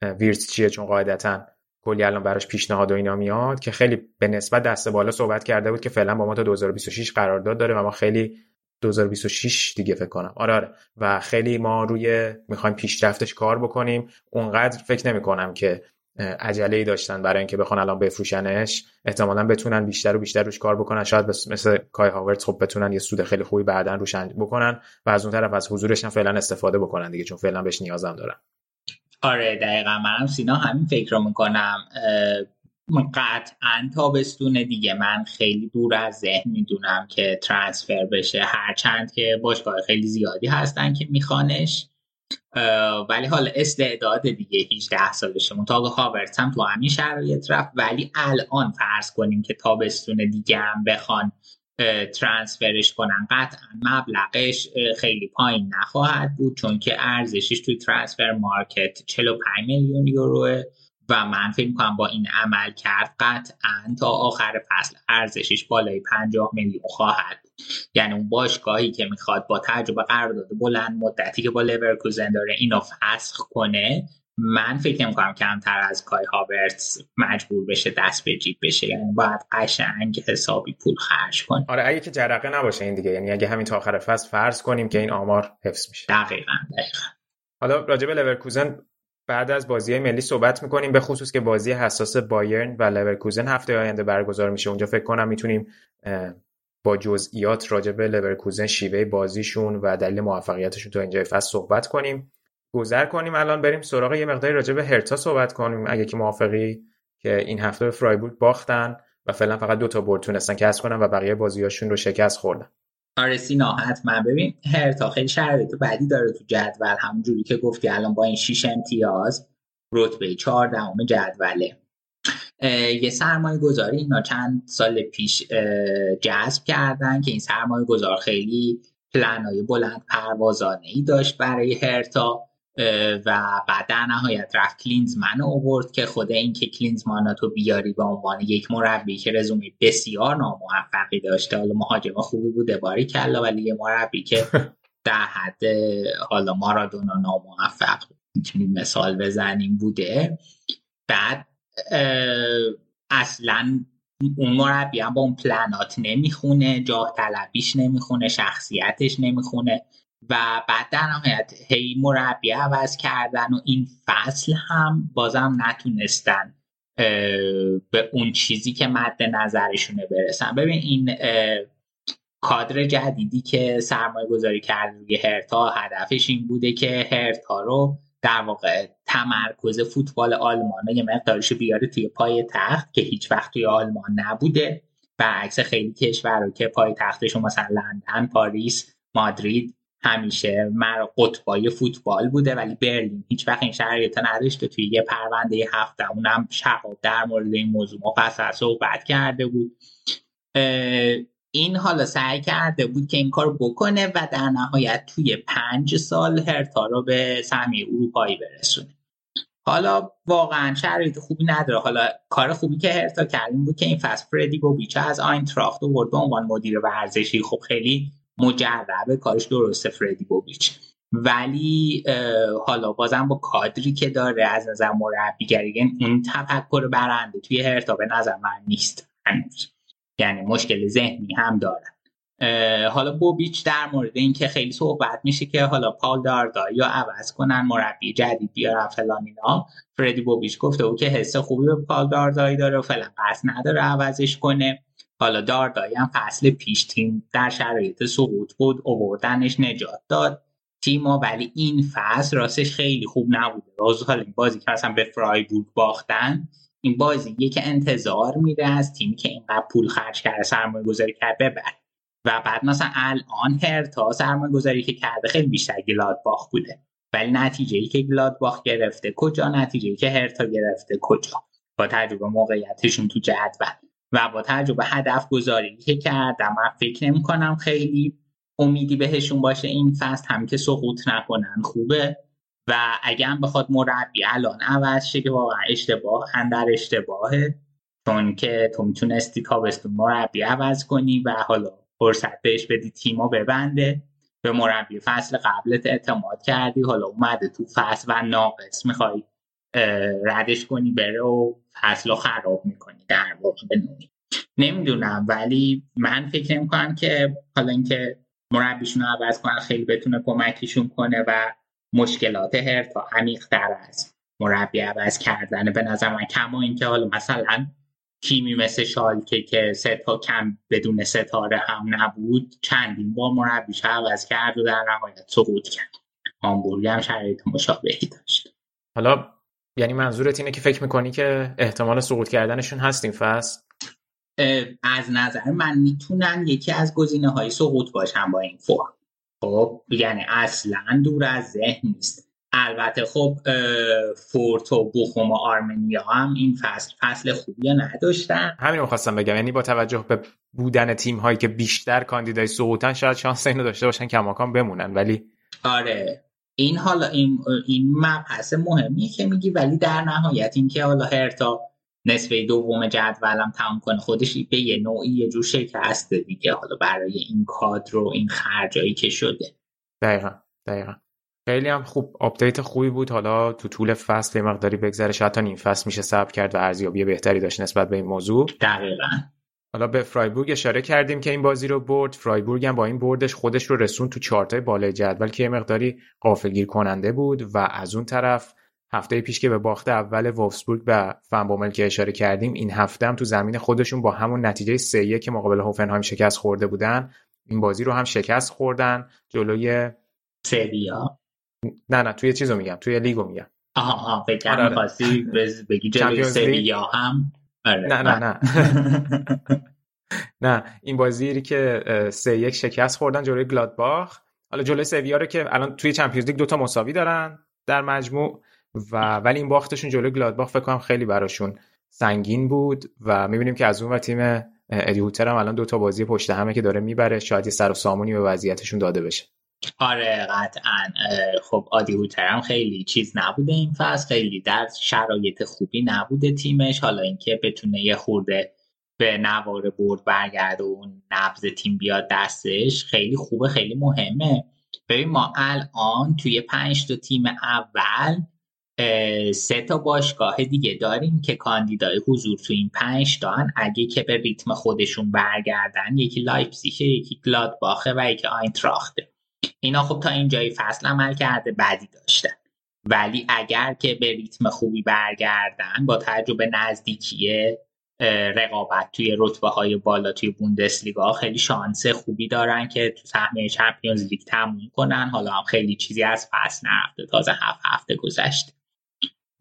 ویرتس چیه؟ چون قاعدتا کلی الان براش پیشنهاد و اینا میاد که خیلی به نسبت دست بالا صحبت کرده بود که فعلا با ما تا 2026 قرارداد داره و ما خیلی 2026 دیگه فکر کنم. آره آره. و خیلی ما روی می‌خوایم پیشرفتش کار بکنیم. اونقدر فکر نمی کنم که عجله داشتن برای اینکه بخوان الان بفروشنش. احتمالا بتونن بیشتر و بیشتر روش کار بکنن. شاید مثل کای هاورت خب بتونن یه سود خیلی خوبی بعدا روش بکنن و از اون طرف از حضورش هم فعلا استفاده بکنن دیگه چون فعلا بهش نیازم دارن. آره دقیقا. منم سینا همین فکر رو می‌کنم قطعا تابستون دیگه. من خیلی دور از ذهن می‌دونم که ترانسفر بشه. هرچند که باشگاه خیلی زیادی هستن که میخوانش. ولی حالا استعداد دیگه 18 سالشه مطابق هاورت هم تو همین شرایط رفت. ولی الان فرض کنیم که تابستون دیگه هم بخوان ترانسفرش کنن. قطعا مبلغش خیلی پایین نخواهد بود چون که ارزشش توی ترانسفر مارکت 45 میلیون یوروه و من فکر می‌کنم با این عمل کرد قطعا تا آخر فصل ارزشش بالای 50 میلیون خواهد یعنی اون باشگاهی که می‌خواد با تجربه قرارداد بلند مدتی که با لورکوزن داره اینو فسخ کنه من فکر می‌کنم کمتر از کای هاورتس مجبور بشه دست به جیب بشه. یعنی باید قشنگ حسابی پول خرج کنه. آره اگه که جرقه نباشه این دیگه. یعنی اگه همین تا آخر فصل فرض کنیم که این آمار حفظ میشه. دقیقا دقیقا. حالا راجع به لورکوزن بعد از بازی ملی صحبت می‌کنیم به خصوص که بازی حساس بایرن و لورکوزن هفته آینده برگزار میشه. اونجا فکر کنم می‌تونیم با جزئیات راجع به لورکوزن شیوه بازیشون و دلیل موفقیتشون تو اینجای فصل صحبت کنیم. گذر کنیم الان بریم سراغ یه مقداری راجع به هرتا صحبت کنیم. اگه که موافقی که این هفته به فرایبورگ باختن و فعلا فقط دو تا برد تونستن کسب کنن و بقیه بازیاشون رو شکست خوردن. آره سینا حتما ببین هرتا خیلی شرایط بعدی داره تو جدول. همونجوری که گفتی الان با این 6 امتیاز رتبه 14 جدوله. یه سرمایه گذاری اینا چند سال پیش جذب کردن که این سرمایه گذار خیلی پلنهای بلند پروازانه ای داشت برای هرتا و بعد در نهایت رفت کلینزمن اوورد که خود این که کلینزمان تو بیاری به عنوان یک مربی که رزومه بسیار ناموفقی داشته حالا مهاجم خوبی بوده باری کلا ولی یه مربی که در حد حالا مارادونا ناموفق می‌تونیم مثال بزنیم بوده. بعد اصلا اون مربی هم با اون پلنات نمی‌خونه جاه طلبیش نمی‌خونه شخصیتش نمی‌خونه و بعد در نهایت هی مربی عوض کردن و این فصل هم بازم نتونستن به اون چیزی که مد نظرشونه برسن. ببین این کادر جدیدی که سرمایه گذاری کرد روی هرتا هدفش این بوده که هرتا رو در واقع تمرکز فوتبال آلمان یه مقدارش بیاره توی پای تخت که هیچ وقت توی آلمان نبوده. برعکس خیلی کشور که پای تختشون مثلا لندن پاریس مادرید همیشه مر قطبای فوتبال بوده ولی برلین هیچ وقت این شرایط نداشته. توی یه پرونده هفته اونم شقاب در مورد این موضوع مفصل صحبت کرده بود. این حالا سعی کرده بود که این کار بکنه و در نهایت توی پنج سال هرتا رو به سهمیه اروپایی برسونه. حالا واقعا شرایط خوبی نداره. حالا کار خوبی که هرتا کردیم بود که این فصل فردی بوبیچ از آینتراخت و به عنوان مدیر ورزشی. خب خیلی مجربه کارش درسته فردی بوبیچ ولی حالا بازم با کادری که داره از نظر مربیگری اون تفکر برنده توی هرتا به نظر من نیست یعنی مشکل ذهنی هم دارن. حالا بوبیچ در مورد اینکه خیلی صحبت میشه که حالا پال داردا یا عوض کنن مربی جدید بیارن فلان اینا. فردی بوبیچ گفته او که حس خوبی به پال داردایی داره و فعلا قصد نداره عوضش کنه. حالا داردایی هم فصل پیش تیم در شرایط سقوط بود اووردنش نجات داد. تیما ولی این فصل راستش خیلی خوب نبوده. راز حالا این بازی که مثلا به فرایبورگ باختن این بازی که انتظار میره از تیمی که اینقدر پول خرج کرده سرمایه گذاری کرد ببر و بعد مثلا الان هرتا سرمایه گذاری که کرده خیلی بیشتر گلادباخ بوده. ولی نتیجه ای که گلادباخ گرفته کجا نتیجه ای که هرتا گرفته کجا؟ با تجربه موقعیتشون تو جدول و با تجربه هدف گذاری که کردم. من فکر نمی کنم خیلی امیدی بهشون باشه این فصل هم که سقوط نکنن خوبه. و اگر هم بخواد مربی الان عوض شه که واقعا اشتباه اندر اشتباهه. چون که تو می‌تونستی تابستون مربی عوض کنی و حالا فرصت بهش بدی تیمو ببنده. به مربی فصل قبلت اعتماد کردی حالا اومده تو فصل و ناقص می‌خوای ردش کنی بره و فصل رو خراب می‌کنی در واقع به نمی‌دونم ولی من فکر نمی که حالا اینکه مربیشون رو عوض کنن خیلی بتونه کمکیشون کنه و مشکلات هرتا عمیق تر از مربی عوض کردن. به نظر من کما اینکه حالا مثلا تیمی مثل شالکه که سه تا کم بدون ستاره هم نبود چندین بار مربیش عوض کرد و در نهایت سقوط کرد. هامبورگ هم شرایط مشابهی داشت. حالا یعنی منظورت اینه که فکر می‌کنی که احتمال سقوط کردنشون هست این فصل؟ از نظر من می‌تونن یکی از گزینه های سقوط باشن با این فرم. خب یعنی اصلا دور از ذهن نیست. البته خب فورت و بوخوم و آرمنیا هم این فصل فصل خوبی نداشتن. همین رو خواستم بگم. یعنی با توجه به بودن تیم هایی که بیشتر کاندیدای سقوطن شاید شانس اینو داشته باشن کماکان بمونن. ولی آره. این حالا این این مبحث مهمیه که میگی ولی در نهایت اینکه حالا هرتا نصفه دوم جدولم تمام کنه. خودش به یه نوعی یه جور شکسته دیگه. حالا برای این کادر و این خرجایی که شده. دقیقا دقیقا. خیلی هم خوب. update خوبی بود. حالا تو طول فصل مقداری بگذره. شاید تا نیم فصل میشه صبر کرد و ارزیابی بهتری داشت نسبت به این موضوع. دقیقا. حالا به فرایبورگ اشاره کردیم که این بازی رو برد. فرایبورگ هم با این بردش خودش رو رسون تو چارتای بالای جدول که یه مقداری قافلگیر کننده بود و از اون طرف هفته پیش که به باخت اول وولفسبورگ به فنبومل که اشاره کردیم این هفته هم تو زمین خودشون با همون نتیجه 3 که مقابل هوفنهایم شکست خورده بودن این بازی رو هم شکست خوردن جلوی سویا. نه نه توی چیزو میگم توی لیگو میگم. آها آها فکر آره, آره. بگی جلوی سویا هم. آره. نه نه نه. نه این بازی که سه یک شکست خوردن جلوی گلادباخ. حالا جلوی سویا رو که الان توی چمپیونز لیگ دوتا مساوی دارن در مجموع. و ولی این باختشون جلوی گلادباخ فکر کنم خیلی براشون سنگین بود و می‌بینیم که از اون و تیم ادی هوتر هم الان دوتا بازی پشت همه که داره می‌بره شاید یه سر و سامونی به وضعیتشون داده بشه. آره قطعا. خب آدی هوتر هم خیلی چیز نبوده این فصل خیلی در شرایط خوبی نبوده تیمش. حالا اینکه بتونه یه خورده به نوار برد برگرده و نبز تیم بیاد دستش خیلی خوبه خیلی مهمه. ببین ما الان توی پنج تا تیم اول سه تا باشگاه دیگه داریم که کاندیدای حضور تو این پنج تا اگه که به ریتم خودشون برگردن یکی لایپسیشه یکی گلادباخه و یکی آینتراخته. اینا خب تا اینجای فصل عمل کرده بدی داشتن ولی اگر که به ریتم خوبی برگردن با تجربه نزدیکی رقابت توی رتبه های بالا توی بوندسلیگا خیلی شانس خوبی دارن که تو سهمیه چمپیونز لیگ تموم کنن. حالا هم خیلی چیزی از فصل نرفته تازه هفت هفته گذشته.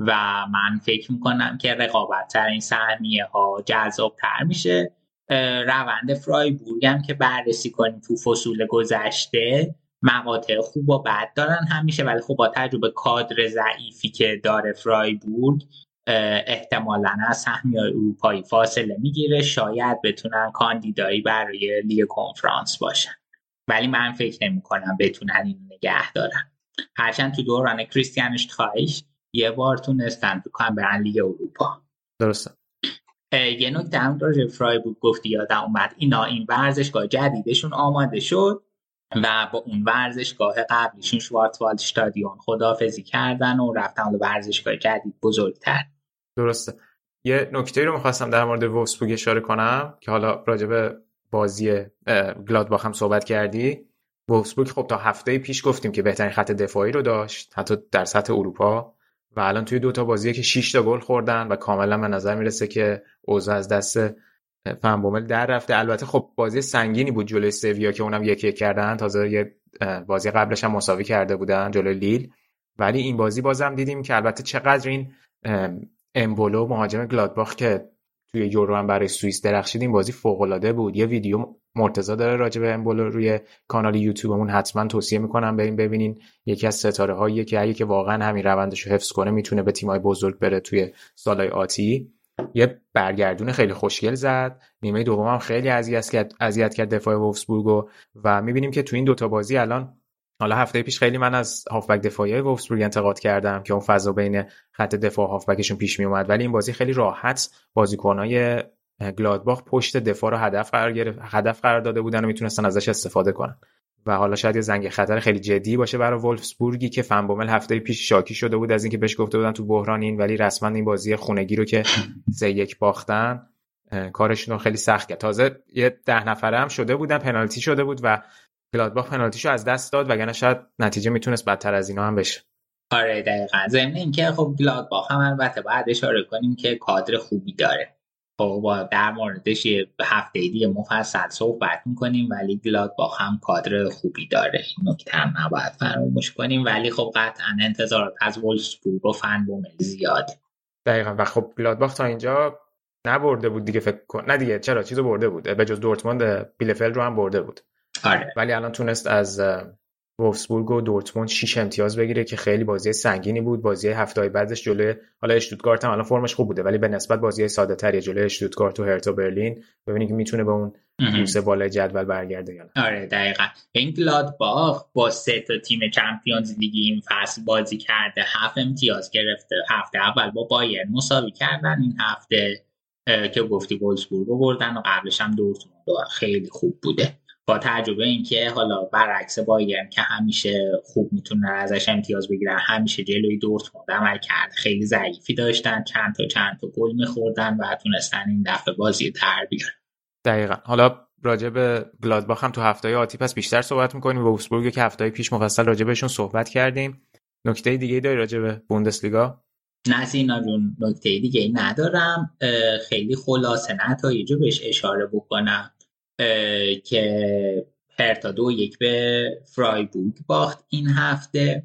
و من فکر می‌کنم که رقابت تر این سهمیه ها جذاب تر میشه روند فرایبورگ هم که بررسی کنیم تو فصول گذشته مقاطع خوب و بد دارن همیشه ولی خب با تجربه کادر ضعیفی که داره فرایبورگ احتمالا از سهمی اروپایی فاصله می‌گیره. شاید بتونن کاندیدایی برای لیگ کنفرانس باشن. ولی من فکر نمی کنم بتونن این نگه دارن. هرچند تو دوران کریستیان اشتخایش یه بار تونستن تو برن لیگ اروپا. درسته. یه نکته هم راجع فرایبورگ گفتی یادم اومد. اینا این ورزشگاه جدیدشون آماده شد و با اون ورزشگاه قبلیشون شوارتوالد استادیون خدافزی کردن و رفتن به ورزشگاه جدید بزرگتر. درسته. یه نکته رو می‌خواستم در مورد وولفسبورگ اشاره کنم که حالا راجع به بازی گلادباخ هم صحبت کردی. وولفسبورگ خب تا هفته پیش گفتیم که بهترین خط دفاعی رو داشت حتی در سطح اروپا. و الان توی دو تا بازیه که 6 تا گل خوردن و کاملا به نظر می‌رسه که اوضاع از دست فنبومل در رفته. البته خب بازی سنگینی بود جلوی سویا که اونم یک یک کردن. تازه یه بازی قبلش هم مساوی کرده بودن جلوی لیل. ولی این بازی بازم دیدیم که البته چقدر این امبولو مهاجم گلادباخ که توی یورو هم برای سوئیس درخشید این بازی فوق العاده بود. یه ویدیو مرتضی داره راجع به امبولو روی کانال یوتیوبمون حتما توصیه می‌کنم بریم ببینین. یکی از ستاره هایی که اگه که واقعا همین روندش رو حفظ کنه می‌تونه به تیمای بزرگ بره توی سالهای آتی. یه برگردون خیلی خوشگل زد. نیمه دوم هم خیلی اذیت کرد اذیت کرد دفاع وولفسبورگ و می‌بینیم که تو این دوتا بازی الان حالا هفته پیش خیلی من از هافبک دفاعی وولفسبورگ انتقاد کردم که اون فضا بین خط دفاع هافبکشون پیش می اومد ولی این بازی خیلی راحت بازیکنای گلادباخ پشت دفاع رو هدف قرار گرفت هدف قرار داده بودن و می‌تونستن ازش استفاده کنن. و حالا شاید یه زنگ خطر خیلی جدی باشه برای ولفسبورگی که فنبومل هفته پیش شاکی شده بود از اینکه بهش گفته بودن تو بحران این ولی رسما این بازی خونگی رو که سه یک باختن کارشون رو خیلی سخت کرد. تازه یه ده نفره هم شده بودن پنالتی شده بود و گلادباخ پنالتیشو از دست داد وگرنه شاید نتیجه می‌تونست بدتر از اینا هم بشه. آره دقیقا. ضمن اینکه خب گلادباخ هم البته باید اشاره کنیم که کادر خوبی داره. خب با در موردش یه هفته دیگه مفصل صحبت می‌کنیم ولی گلادباخ هم کادر خوبی داره. این نکته هم نباید فراموش کنیم. ولی خب قطعا انتظارات از وولسبورگ و فن بومل زیاد. دقیقا. و خب گلادباخ تا اینجا نبرده بود دیگه فکر کن نه دیگه چرا؟ چیزو برده بود. به جز دورتموند بیلفل رو هم برده بود. آره. ولی الان تونست از وولفسبورگ و دورتموند 6 امتیاز بگیره که خیلی بازی سنگینی بود. بازی هفته بعدش جلوی حالا اشتوتگارت هم الان فرمش خوب بوده ولی به نسبت بازی ساده تری جلوی اشتوتگارت و هرتا برلین. ببینید که می‌تونه به اون بوسه بالای جدول برگرده یا نه. آره دقیقا. این گلادباخ با سه تا تیم چمپیونز لیگ این فصل بازی کرده. هفت امتیاز گرفته. هفته اول با بایر مساوی کردن. این هفته که گفتی وولفسبورگ رو بردن و قبلش هم دورتموند خیلی خوب بوده. با تجربه اینکه حالا برعکس بایرن که همیشه خوب می‌تونن ازش امتیاز بگیرن همیشه جلوی دورتموند عمل کرد. خیلی ضعیفی داشتن چند تا چند تا گل میخوردن و تونستن این دفعه بازی در بیارن. دقیقا. حالا راجع به گلادباخ هم تو هفته آتی پس بیشتر صحبت می‌کنیم. و اوسبورگ که هفته پیش مفصل راجع بهشون صحبت کردیم. نکته دیگه داری راجع به بوندسلیگا؟ نه سینا جون نکته دیگه ندارم. خیلی خلاصه. نتایج بهش اشاره بکنم. که هرتا دو یک به فرایبورگ باخت این هفته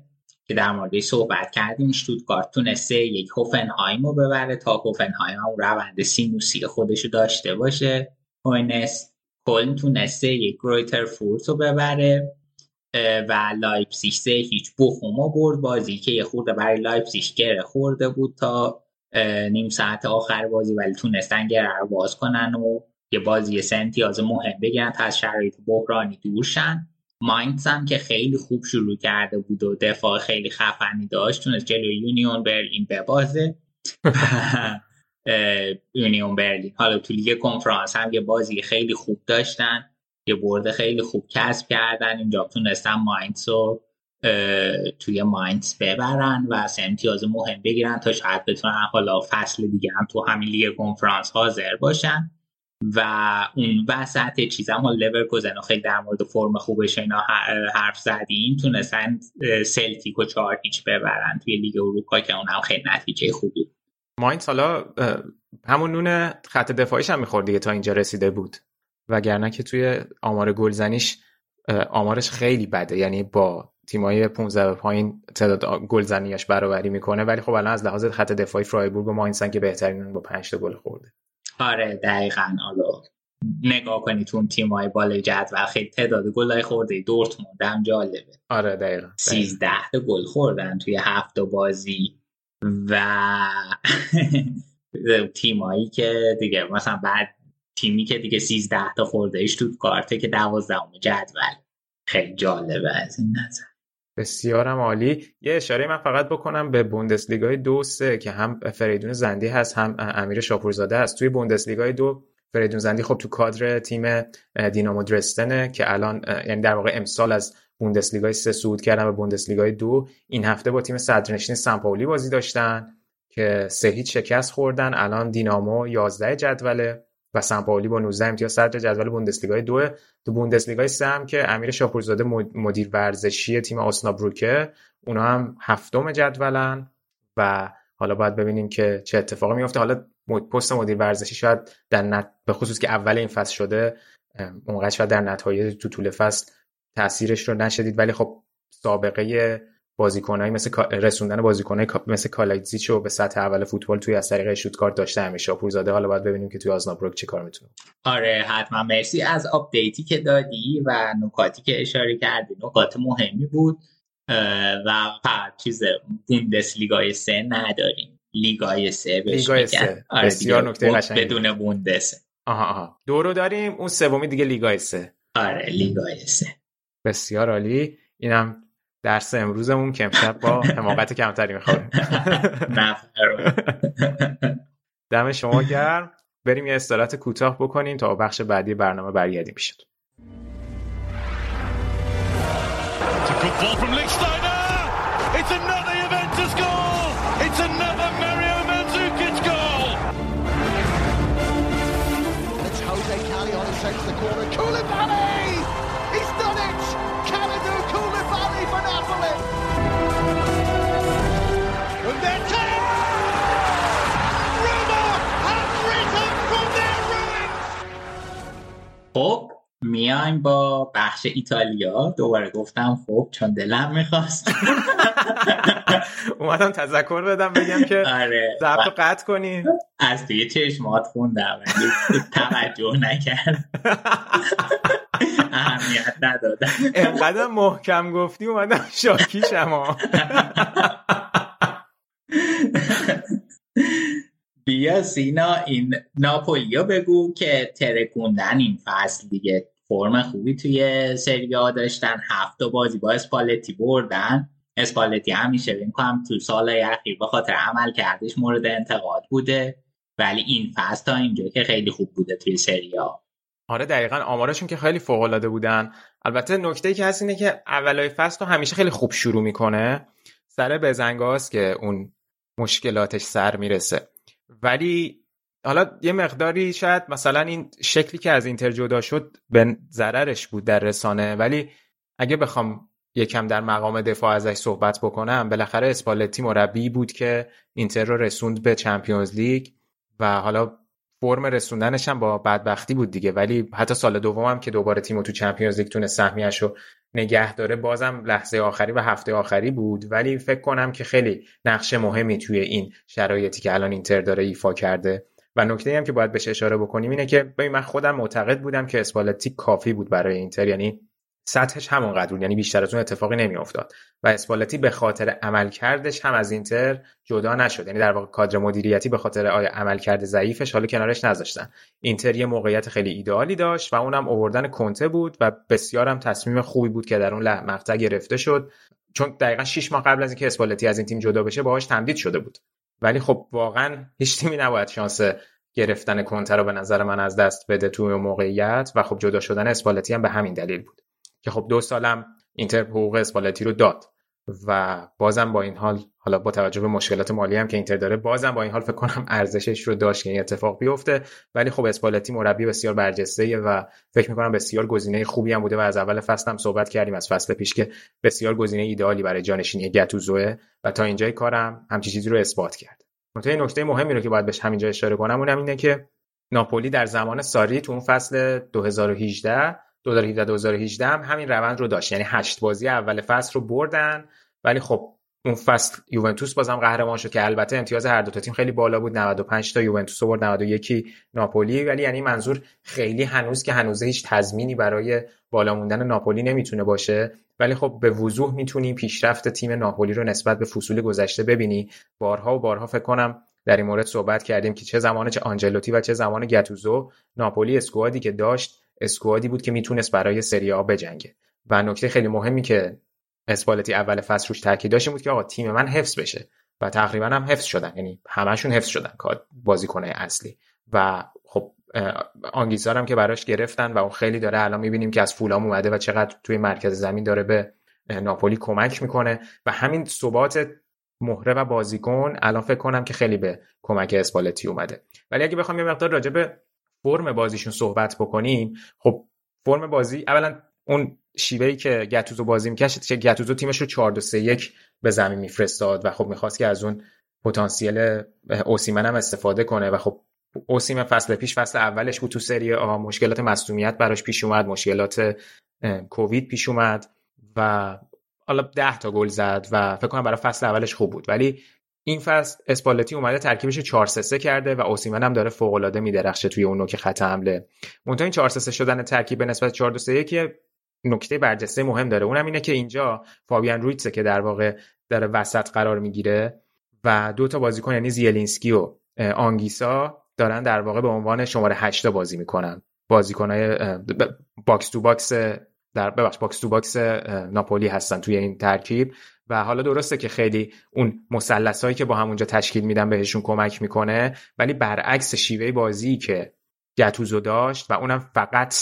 که در موردش صحبت کردیم شتوتگارت تونسته یک هوفنهایم رو ببره تا هوفنهایم اون روند سینوسی خودش رو داشته باشه. هوینس کلن تونسته یک گرویتر فورت رو ببره و لایپسیش سه هیچ بوخوم رو برد. بازی که یه خورده برای لایپسیش گره خورده بود تا نیم ساعت آخر بازی ولی تونستن گره رو باز کنن و یه بازی سه امتیاز مهم بگیرن تا از شرایط بحرانی دور شن ماینتس هم که خیلی خوب شروع کرده بود و دفاع خیلی خفنی داشت تونست جلوی یونیون برلین ببازه. یونیون برلین. حالا تو لیگ کنفرانس هم یه بازی خیلی خوب داشتن یه برد خیلی خوب کسب کردن. اینجا تونستن ماینتس رو توی ماینتس ببرن و سه امتیاز مهم بگیرن تا شاید بتونن حالا فصل دیگه هم تو همین لیگ کنفرانس حاضر باشن. و اون وسط چیز هم لورکوزن خیلی در مورد فرم خوبش اینا حرف زدیم تونستن سلتیک و چهار هیچ ببرن توی لیگ اروپا که اون هم خیلی نتیجه خوبی. ماینز حالا همون نون خط دفاعیش هم می‌خورد دیگه تا اینجا رسیده بود. وگرنه که توی آمار گلزنیش آمارش خیلی بده. یعنی با تیمای 15 پایین تعداد گلزنیاش برابری می‌کنه. ولی خب الان از لحاظ خط دفاعی فرایبورگ و ماینسن که بهترین با 5 تا گل خورده. آره دقیقا. حالا نگاه کنی تو اون تیمای بالای جدول خیلی تعداد گلای خورده. دورتموند هم جالبه. آره دقیقا. 13 تا گل خوردن توی هفت بازی. و تیمایی که دیگه مثلا بعد تیمی که دیگه 13 تا خورده ایش تو کارته که 12 جدول. خیلی جالبه از این نظر. بسیارم عالی. یه اشاره من فقط بکنم به بوندسلیگای دو سه که هم فریدون زندی هست هم امیر شاپورزاده هست. توی بوندسلیگای دو فریدون زندی خب تو کادر تیم دینامو درستنه که الان یعنی در واقع امسال از بوندسلیگای سه صعود کردن به بوندسلیگای دو. این هفته با تیم صدرنشین سمپاولی بازی داشتن که سه هیچ شکست خوردن. الان دینامو 11 جدوله. و سمپاولی با 19 امتیاز صدر جدول بوندسلیگای دو تو بوندسلیگای سه هم که امیر شاپورزاده مدیر ورزشی تیم آسنابروکه اونا هم هفتم جدولن و حالا باید ببینیم که چه اتفاقی میفته حالا پست مدیر ورزشی شاید در نت... به خصوص که اول این فصل شده اونقدر شاید در نتایج تو طول فصل تاثیرش رو نشدید. ولی خب سابقه بازیکنایی مثل رسوندن بازیکنای مثل کالایتزیچ رو به سطح اول فوتبال توی از طریق اشتوتگارت داشته همیشه پورزاده حالا باید ببینیم که توی اوزنابروک چه کار می‌تونه. آره حتما. مرسی از update ی که دادی و نکاتی که اشاره کردی. نکات مهمی بود و فقط چیز بوندسلیگای سه نداریم. لیگای سه لیگای سه. آره بسیار نکته قشنگی. بدون بوندس آها آها. دو رو داریم. اون سومی دیگه لیگای سه. آره لیگای سه. بسیار عالی. اینم درس امروزمون که امشب با حماقت کمتری می‌خوره. دم شما گرم. بریم یه استراحت کوتاه بکنیم تا بخش بعدی برنامه برگردیم پیشت خب میایم با بخش ایتالیا. دوباره گفتم خب چون دلم می‌خواست. اومدم تذکر بدم بگم که آره. ضبط قطع کنی. از توی چشمات خوندم. توجه نکرد. اهمیت ندادم. انقدر محکم گفتی اومدم شاکی شما بیا سینا این ناپولیا بگو که ترکوندن این فصل دیگه فرم خوبی توی سریا داشتن. هفت بازی با اسپالتی بردن. اسپالتی همیشه بین کنم تو سال اخیر به خاطر عمل کردش مورد انتقاد بوده. ولی این فصل تا اینجا که خیلی خوب بوده توی سریا آره دقیقا آمارشون که خیلی فوق العاده بودن. البته نکته که هست اینه که اولای فصل رو همیشه خیلی خوب شروع می‌کنه. سر بزنگاست که اون مشکلاتش سر می‌رسه. ولی حالا یه مقداری شاید مثلا این شکلی که از اینتر جدا شد به ضررش بود در رسانه ولی اگه بخوام یکم در مقام دفاع ازش صحبت بکنم بالاخره اسپالتی مربی بود که اینتر رو رسوند به چمپیونز لیگ و حالا فرم هم با بدبختی بود دیگه. ولی حتی سال دومم که دوباره تیمو تو چمپیونز لیگ تونه سهمیش رو نگه داره بازم لحظه آخری و هفته آخری بود. ولی فکر کنم که خیلی نقش مهمی توی این شرایطی که الان اینتر داره ایفا کرده. و نکته هم که باید بهش اشاره بکنیم اینه که ببین من خودم معتقد بودم که اسپالتی کافی بود برای اینتر. یعنی سطحش همونقدر بود یعنی بیشتر از اون اتفاقی نمیافتاد. و اسپالتی به خاطر عملکردش هم از اینتر جدا نشد. یعنی در واقع کادر مدیریتی به خاطر آیا عملکرد ضعیفش حالا کنارش نذاشتن. اینتر یه موقعیت خیلی ایدئالی داشت و اونم اووردن کنته بود و بسیارم تصمیم خوبی بود که در اون مقطع گرفته شد. چون دقیقا 6 ماه قبل از اینکه اسپالتی از این تیم جدا بشه باهاش تمدید شده بود. ولی خب واقعا هیچ تیمی نباید شانس گرفتن کنته رو به نظر من از دست بده توی موقعیت و خب جدا شدن اسپالتی هم به همین دلیل بود. که خب دو سالم اینتر حقوق اسپالتی رو داد و بازم با این حال حالا با توجه به مشکلات مالی هم که اینتر داره بازم با این حال فکر کنم ارزشش رو داشت که این اتفاق بیفته. ولی خب اسپالتی مربی بسیار برجسته و فکر می‌کنم بسیار گزینه خوبی هم بوده و از اول فصل هم صحبت کردیم از فصل پیش که بسیار گزینه ایدئالی برای جانشینی گتوزوه و تا اینجای کارم همچین چیزی رو اثبات کرد. نکته نکته مهمی رو که باید بهش همینجا اشاره کنم اونم اینه که ناپولی در زمان ساری تو اون فصل 2018 2017 2018 هم همین روند رو داشت. یعنی هشت بازی اول فصل رو بردن ولی خب اون فصل یوونتوس بازم قهرمان شد که البته امتیاز هر دو تا تیم خیلی بالا بود. 95 تا یوونتوس برد 91 ناپولی. ولی یعنی منظور خیلی هنوز که هنوز هیچ تضمینی برای بالا موندن ناپولی نمی‌تونه باشه. ولی خب به وضوح می‌تونی پیشرفت تیم ناپولی رو نسبت به فصول گذشته ببینی. بارها و بارها فکر کنم در این مورد صحبت کردیم که چه زمان چه آنجلوتی و چه زمان گتوزو ناپولی اسکوادی که داشت اسکوادی بود که می‌تونست برای سری آ بجنگه. و نکته خیلی مهمی که اسپالتی اول فصل روش تاکید داشت بود که آقا تیم من حفظ بشه. و تقریبا هم حفظ شدن. یعنی همشون حفظ شدن بازیکنه اصلی. و خب آنگیزار هم که براش گرفتن و اون خیلی داره الان می‌بینیم که از فولام اومده و چقدر توی مرکز زمین داره به ناپولی کمک می‌کنه. و همین ثبات مهره و بازیکن الان فکر کنم که خیلی به کمک اسپالتی اومده. ولی اگه بخوام یه مقدار راجع به فرم بازیشون صحبت بکنیم خب فرم بازی اولا اون شیوهی که گتوزو بازی می‌کرد که گتوزو تیمش رو 4 2 3 1 به زمین میفرستاد و خب می‌خواست که از اون پتانسیل اوسیمن هم استفاده کنه و خب اوسیمن فصل پیش فصل اولش بود تو سری آ مشکلات مصونیت براش پیش اومد مشکلات کووید پیش اومد و حالا 10 تا گل زد و فکر کنم برای فصل اولش خوب بود. ولی این فصل اسپالتی اومده ترکیبش 4 3 کرده و اوسیمن هم داره فوق العاده میدرخشه توی اون نوک خط حمله. منتها این 4 3 شدن ترکیب به نسبت 4 2 3 که نکته برجسته مهم داره. اونم اینه که اینجا فابیان رویتسه که در واقع داره وسط قرار می‌گیره و دو تا بازیکن یعنی زیلینسکی و آنگیسا دارن در واقع به عنوان شماره 8 بازی می‌کنن. بازیکنهای box to box در ببخش box to box ناپولی هستن توی این ترکیب. و حالا درسته که خیلی اون مثلث هایی که با هموونجا تشکیل میدن بهشون کمک می‌کنه ولی برعکس شیوه بازی که گتوزو داشت و اونم فقط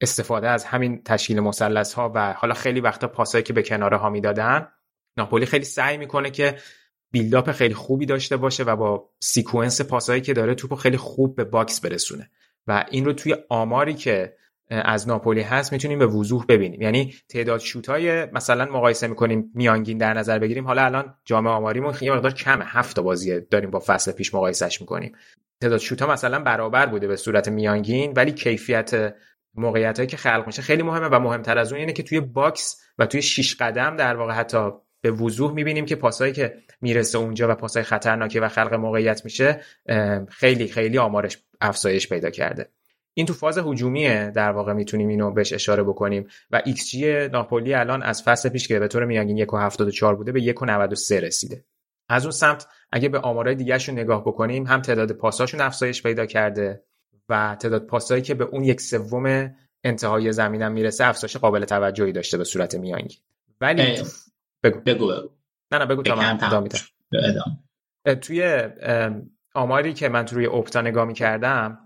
استفاده از همین تشکیل مثلث ها و حالا خیلی وقتا پاسایی که به کناره ها می‌دادن ناپولی خیلی سعی می‌کنه که build-up خیلی خوبی داشته باشه و با sequence پاسایی که داره توپو خیلی خوب به box برسونه. و این رو توی آماری که از ناپولی هست می‌تونیم به وضوح ببینیم. یعنی تعداد xG های مثلا مقایسه می‌کنیم میانگین در نظر بگیریم حالا الان جامعه آماریمون یه مقدار کمه. هفت بازی داریم با فصل پیش مقایسهش می‌کنیم. تعداد ها مثلا برابر بوده به صورت میانگین ولی کیفیت موقعیت هایی که خلق میشه خیلی مهمه و مهمتر از اون اینه که توی box و توی شیش قدم در واقع حتی به وضوح می‌بینیم که پاسایی که می‌رسه اونجا و پاسای خطرناکه و خلق موقعیت میشه خیلی خیلی آمارش افزایش پیدا کرده. این تو فاز هجومیه. در واقع می‌تونیم اینو بهش اشاره بکنیم. و ایکس جی ناپولی الان از فصل پیش که به طور میانگین 1.74 بوده به 1.93 رسیده. از اون سمت اگه به آمارهای دیگهشون نگاه بکنیم هم تعداد پاساشون افزایش پیدا کرده و تعداد پاسایی که به اون یک سوم انتهای زمینم می‌رسه افزایش قابل توجهی داشته به صورت میانگین. ولی بگو. بگو, بگو. نه نه بگو تا من توی آماری که من تو روی اپتا نگاه می‌کردم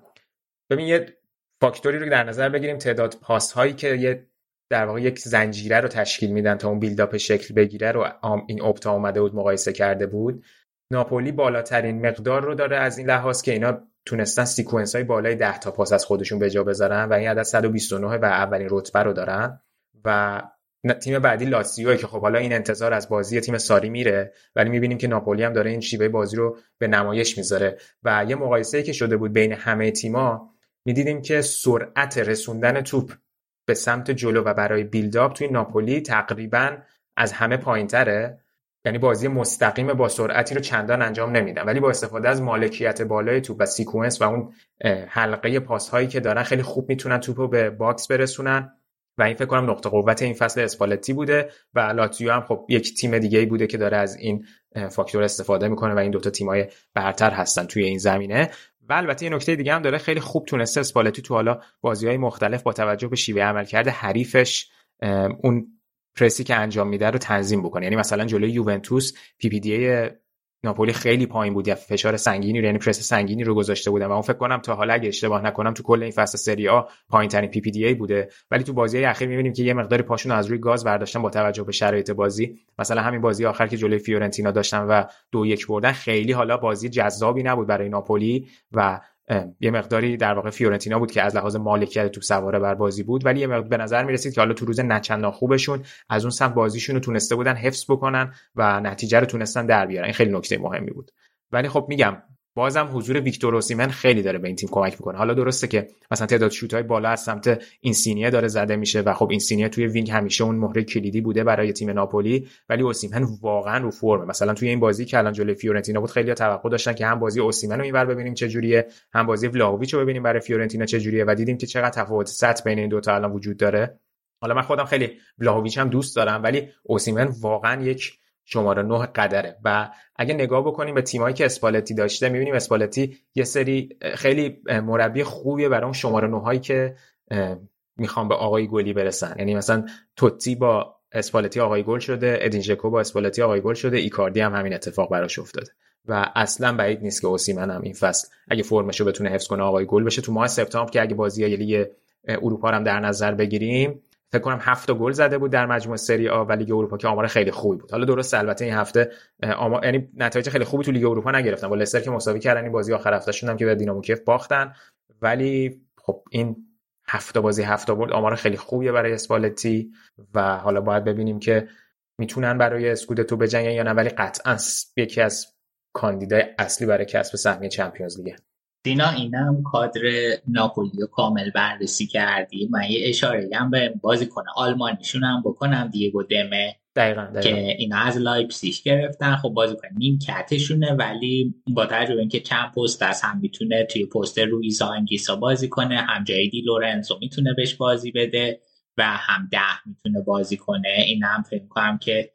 ببین یه فاکتوری رو در نظر بگیریم تعداد پاس هایی که یه در واقع یک زنجیره رو تشکیل میدن تا اون build-up شکل بگیره رو این اپتا اومده بود مقایسه کرده بود. ناپولی بالاترین مقدار رو داره از این لحاظ که اینا تونستن sequence های بالای 10 تا پاس از خودشون به جا بذارن و این عدد 129 و اولین رتبه رو دارن و تیم بعدی لاتزیو که خب حالا این انتظار از بازی تیم ساری میره ولی می‌بینیم که ناپولی هم داره این شیوه بازی رو به نمایش می‌ذاره. و یه مقایسه که شده بود بین همه تیما می‌دیدیم که سرعت رسوندن توپ به سمت جلو و برای بیلداپ توی ناپولی تقریبا از همه پایینتره. یعنی بازی مستقیم با سرعتی رو چندان انجام نمیدن. ولی با استفاده از مالکیت بالای توپ و سیکونس و اون حلقه پاس هایی که دارن خیلی خوب می‌تونن توپ رو به box برسونن. و این فکر کنم نقطه قوت این فصل اسپالتی بوده و لاتزیو هم خب یک تیم دیگه ای بوده که داره از این فاکتور استفاده می‌کنه و این دوتا تیمای برتر هستن توی این زمینه. و البته یه نکته دیگه هم داره خیلی خوب تونسته اسپالتی تو حالا بازی های مختلف با توجه به شیوه عملکرد حریفش اون پرسی که انجام میده رو تنظیم بکنه. یعنی مثلا جلوی یوونتوس PPDA ناپولی خیلی پایین بود. فشار سنگینی رو یعنی پرس سنگینی رو گذاشته بودن و اون فکر کنم تا حالا اگه اشتباه نکنم تو کل این فصل سری آ پایین ترین PPDA بوده. ولی تو بازی اخیر می‌بینیم که یه مقداری پاشون از روی گاز برداشتن با توجه به شرایط بازی. مثلا همین بازی آخر که جلوی فیورنتینا داشتن و دو یک بردن خیلی حالا بازی جذابی نبود برای ناپولی و یه مقداری در واقع فیورنتینا بود که از لحاظ مالکیت توپ سواره بر بازی بود ولی یه مقدار به نظر می رسید که حالا تو روز نچندان خوبشون از اون سمت بازیشون رو تونسته بودن حفظ بکنن و نتیجه رو تونستن در بیارن. این خیلی نکته مهمی بود. ولی خب میگم بازم حضور ویکتور اوسیمن خیلی داره به این تیم کمک می‌کنه. حالا درسته که مثلا تعداد شوت های بالا از سمت اینسینیه داره زده میشه و خب اینسینیه توی wing همیشه اون مهره کلیدی بوده برای تیم ناپولی ولی اوسیمن واقعا رو فرمه. مثلا توی این بازی که الان جلوی فیورنتینا بود خیلی توقع داشتن که هم بازی اوسیمن رو اینور ببینیم چه جوریه هم بازی ولاویچ رو ببینیم برای فیورنتینا چه جوریه و دیدیم که چقدر تفاوت سطح بین این دو تا الان وجود داره. حالا من خودم خیلی ولاویچ هم دوست دارم ولی اوسیمن واقعا یک شماره 9 قدره. و اگه نگاه بکنیم به تیمایی که اسپالتی داشته می‌بینیم اسپالتی یه سری خیلی مربی خوبیه برای اون شماره 9 هایی که می‌خوان به آقای گلی برسن. یعنی مثلا توتی با اسپالتی آقای گل شده ادین ژکو با اسپالتی آقای گل شده ایکاردی هم همین اتفاق براش افتاده. و اصلا بعید نیست که اوسیمن هم این فصل اگه فرمشو بتونه حفظ کنه آقای گل بشه. تو ماه سپتامبر که اگه بازی لیگ اروپا هم در نظر بگیریم فکر کنم هفت گل زده بود در مجموع سری آ و لیگ اروپا که آمار خیلی خوبی بود. حالا درست البته این هفته آمار یعنی نتایج خیلی خوبی تو لیگ اروپا نگرفتن. با لستر که مساوی کردن این بازی آخر هفته هم که به دینامو کیف باختن. ولی خب این هفت بازی هفت برد آمار خیلی خوبیه برای اسپالتی و حالا باید ببینیم که می‌تونن برای اسکودتو بجنگن یا نه. ولی قطعا یکی از کاندیدای اصلی برای کسب سهمیه Champions League. دینا اینم کادر ناپولی رو کامل بررسی کردی. من یه اشاره هم به بازیکن آلمانیشون هم بکنم دیگو دمه. دقیقا, دقیقا. که اینا از لایپسیش گرفتن. خب بازیکن نیم کتشونه ولی با توجه اینکه چند پست از هم می‌تونه توی پست روییز یا انگیسا بازی کنه هم جای دی لورنزو می‌تونه بهش بازی بده و هم ده می‌تونه بازی کنه. این هم فکر کنم که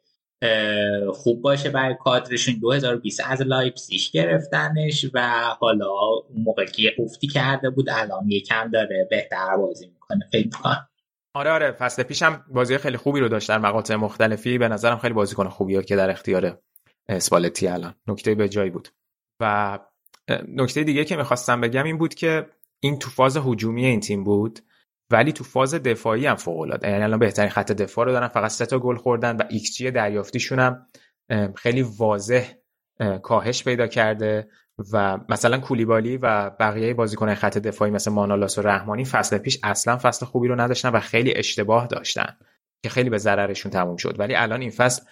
خوب باشه برای کادرشون. 2020 از لایپسیش گرفتنش و حالا اون موقع که افتی کرده بود الان یکم داره بهتر بازی می‌کنه. فکر می‌کنم. آره آره. فصل پیشم بازی خیلی خوبی رو داشت در مقاطع مختلفی به نظرم خیلی بازیکن خوبیه که در اختیار اسپالتی الان. نکته به جایی بود. و نکته دیگه که می‌خواستم بگم این بود که این تو فاز هجومی این تیم بود. ولی تو فاز دفاعی هم فوق العاده یعنی الان بهترین خط دفاع رو دارن فقط سه تا گل خوردن و ایکس جی دریافتیشون هم خیلی واضح کاهش پیدا کرده و مثلا کولیبالی و بقیه بازیکن خط دفاعی مثل مانولاس و رحمانی فصل پیش اصلا فصل خوبی رو نداشتن و خیلی اشتباه داشتن که خیلی به ضررشون تموم شد. ولی الان این فصل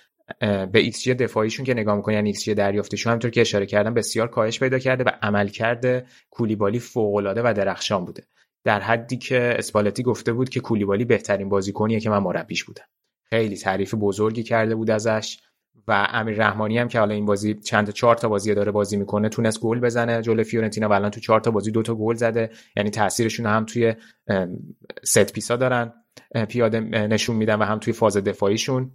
به ایکس جی دفاعیشون که نگاه می‌کنن یعنی ایکس جی دریافتیشون همونطور که اشاره کردم بسیار کاهش پیدا کرده و عملکرد کولیبالی فوق العاده و درخشان بوده. در حدی که اسپالتی گفته بود که کولیبالی بهترین بازیکنیه که من مربیش بودم خیلی تعریف بزرگی کرده بود ازش و امیر رحمانی هم که حالا این بازی چند چهار تا بازی داره بازی می‌کنه تونست گل بزنه جلو فیورنتینا و الان تو چهار تا بازی دو تا گل زده. یعنی تاثیرشون هم توی ست پیسا دارن پیاده نشون میدن و هم توی فاز دفاعیشون.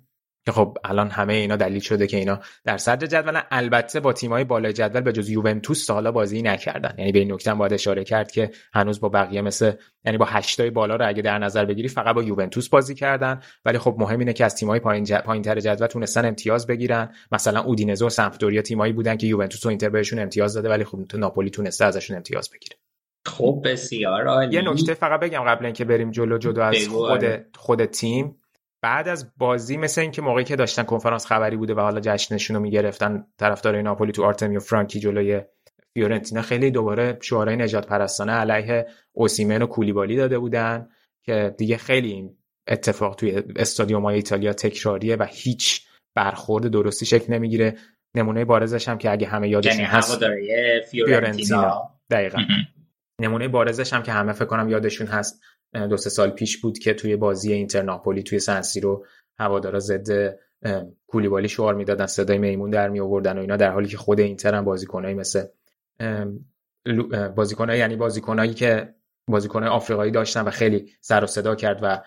که خب الان همه اینا دلیل شده که اینا در صدر جدول البته با تیمای بالای جدول به جز یوونتوس تا حالا بازی نکردن. یعنی به این نکته باید اشاره کرد که هنوز با بقیه مثل یعنی با هشتای بالا رو اگه در نظر بگیری فقط با یوونتوس بازی کردن. ولی خب مهم اینه که از تیمای پایین ج... پایینتر جدول تونستن امتیاز بگیرن. مثلا اودینزه و سمپدوریا تیمایی بودن که یوونتوس و اینتر بهشون امتیاز داده ولی خب ناپولی تونسته ازشون امتیاز بگیره. خب بسیار عالی. یه نکته فقط بگم قبل اینکه بریم جلو جدا از خود آره. خود تیم. بعد از بازی مثل اینکه موقعی که داشتن کنفرانس خبری بوده و حالا جشنشون رو می‌گرفتن طرفدار ناپولی تو آرتمیو فرانکی جلوی فیورنتینا خیلی دوباره شعارهای نجات پرستانه علیه اوسیمن و کولیبالی داده بودن که دیگه خیلی این اتفاق توی استادیوم های ایتالیا تکراریه و هیچ برخورد درستی شکل نمی‌گیره. نمونه بارزش هم که اگه همه یادشون یعنی هست فیورنتینا. دقیقا. نمونه بارزش هم که همه فکر کنم یادشون هست دو سه سال پیش بود که توی بازی اینتر ناپولی توی سنسی رو هوادارا ضد کولیبالی شعار می‌دادن صدای میمون در می آوردن و اینا در حالی که خود اینتر هم بازیکنایی مثل بازیکنایی یعنی بازیکنایی که بازیکن آفریقایی داشتن و خیلی سر و صدا کرد و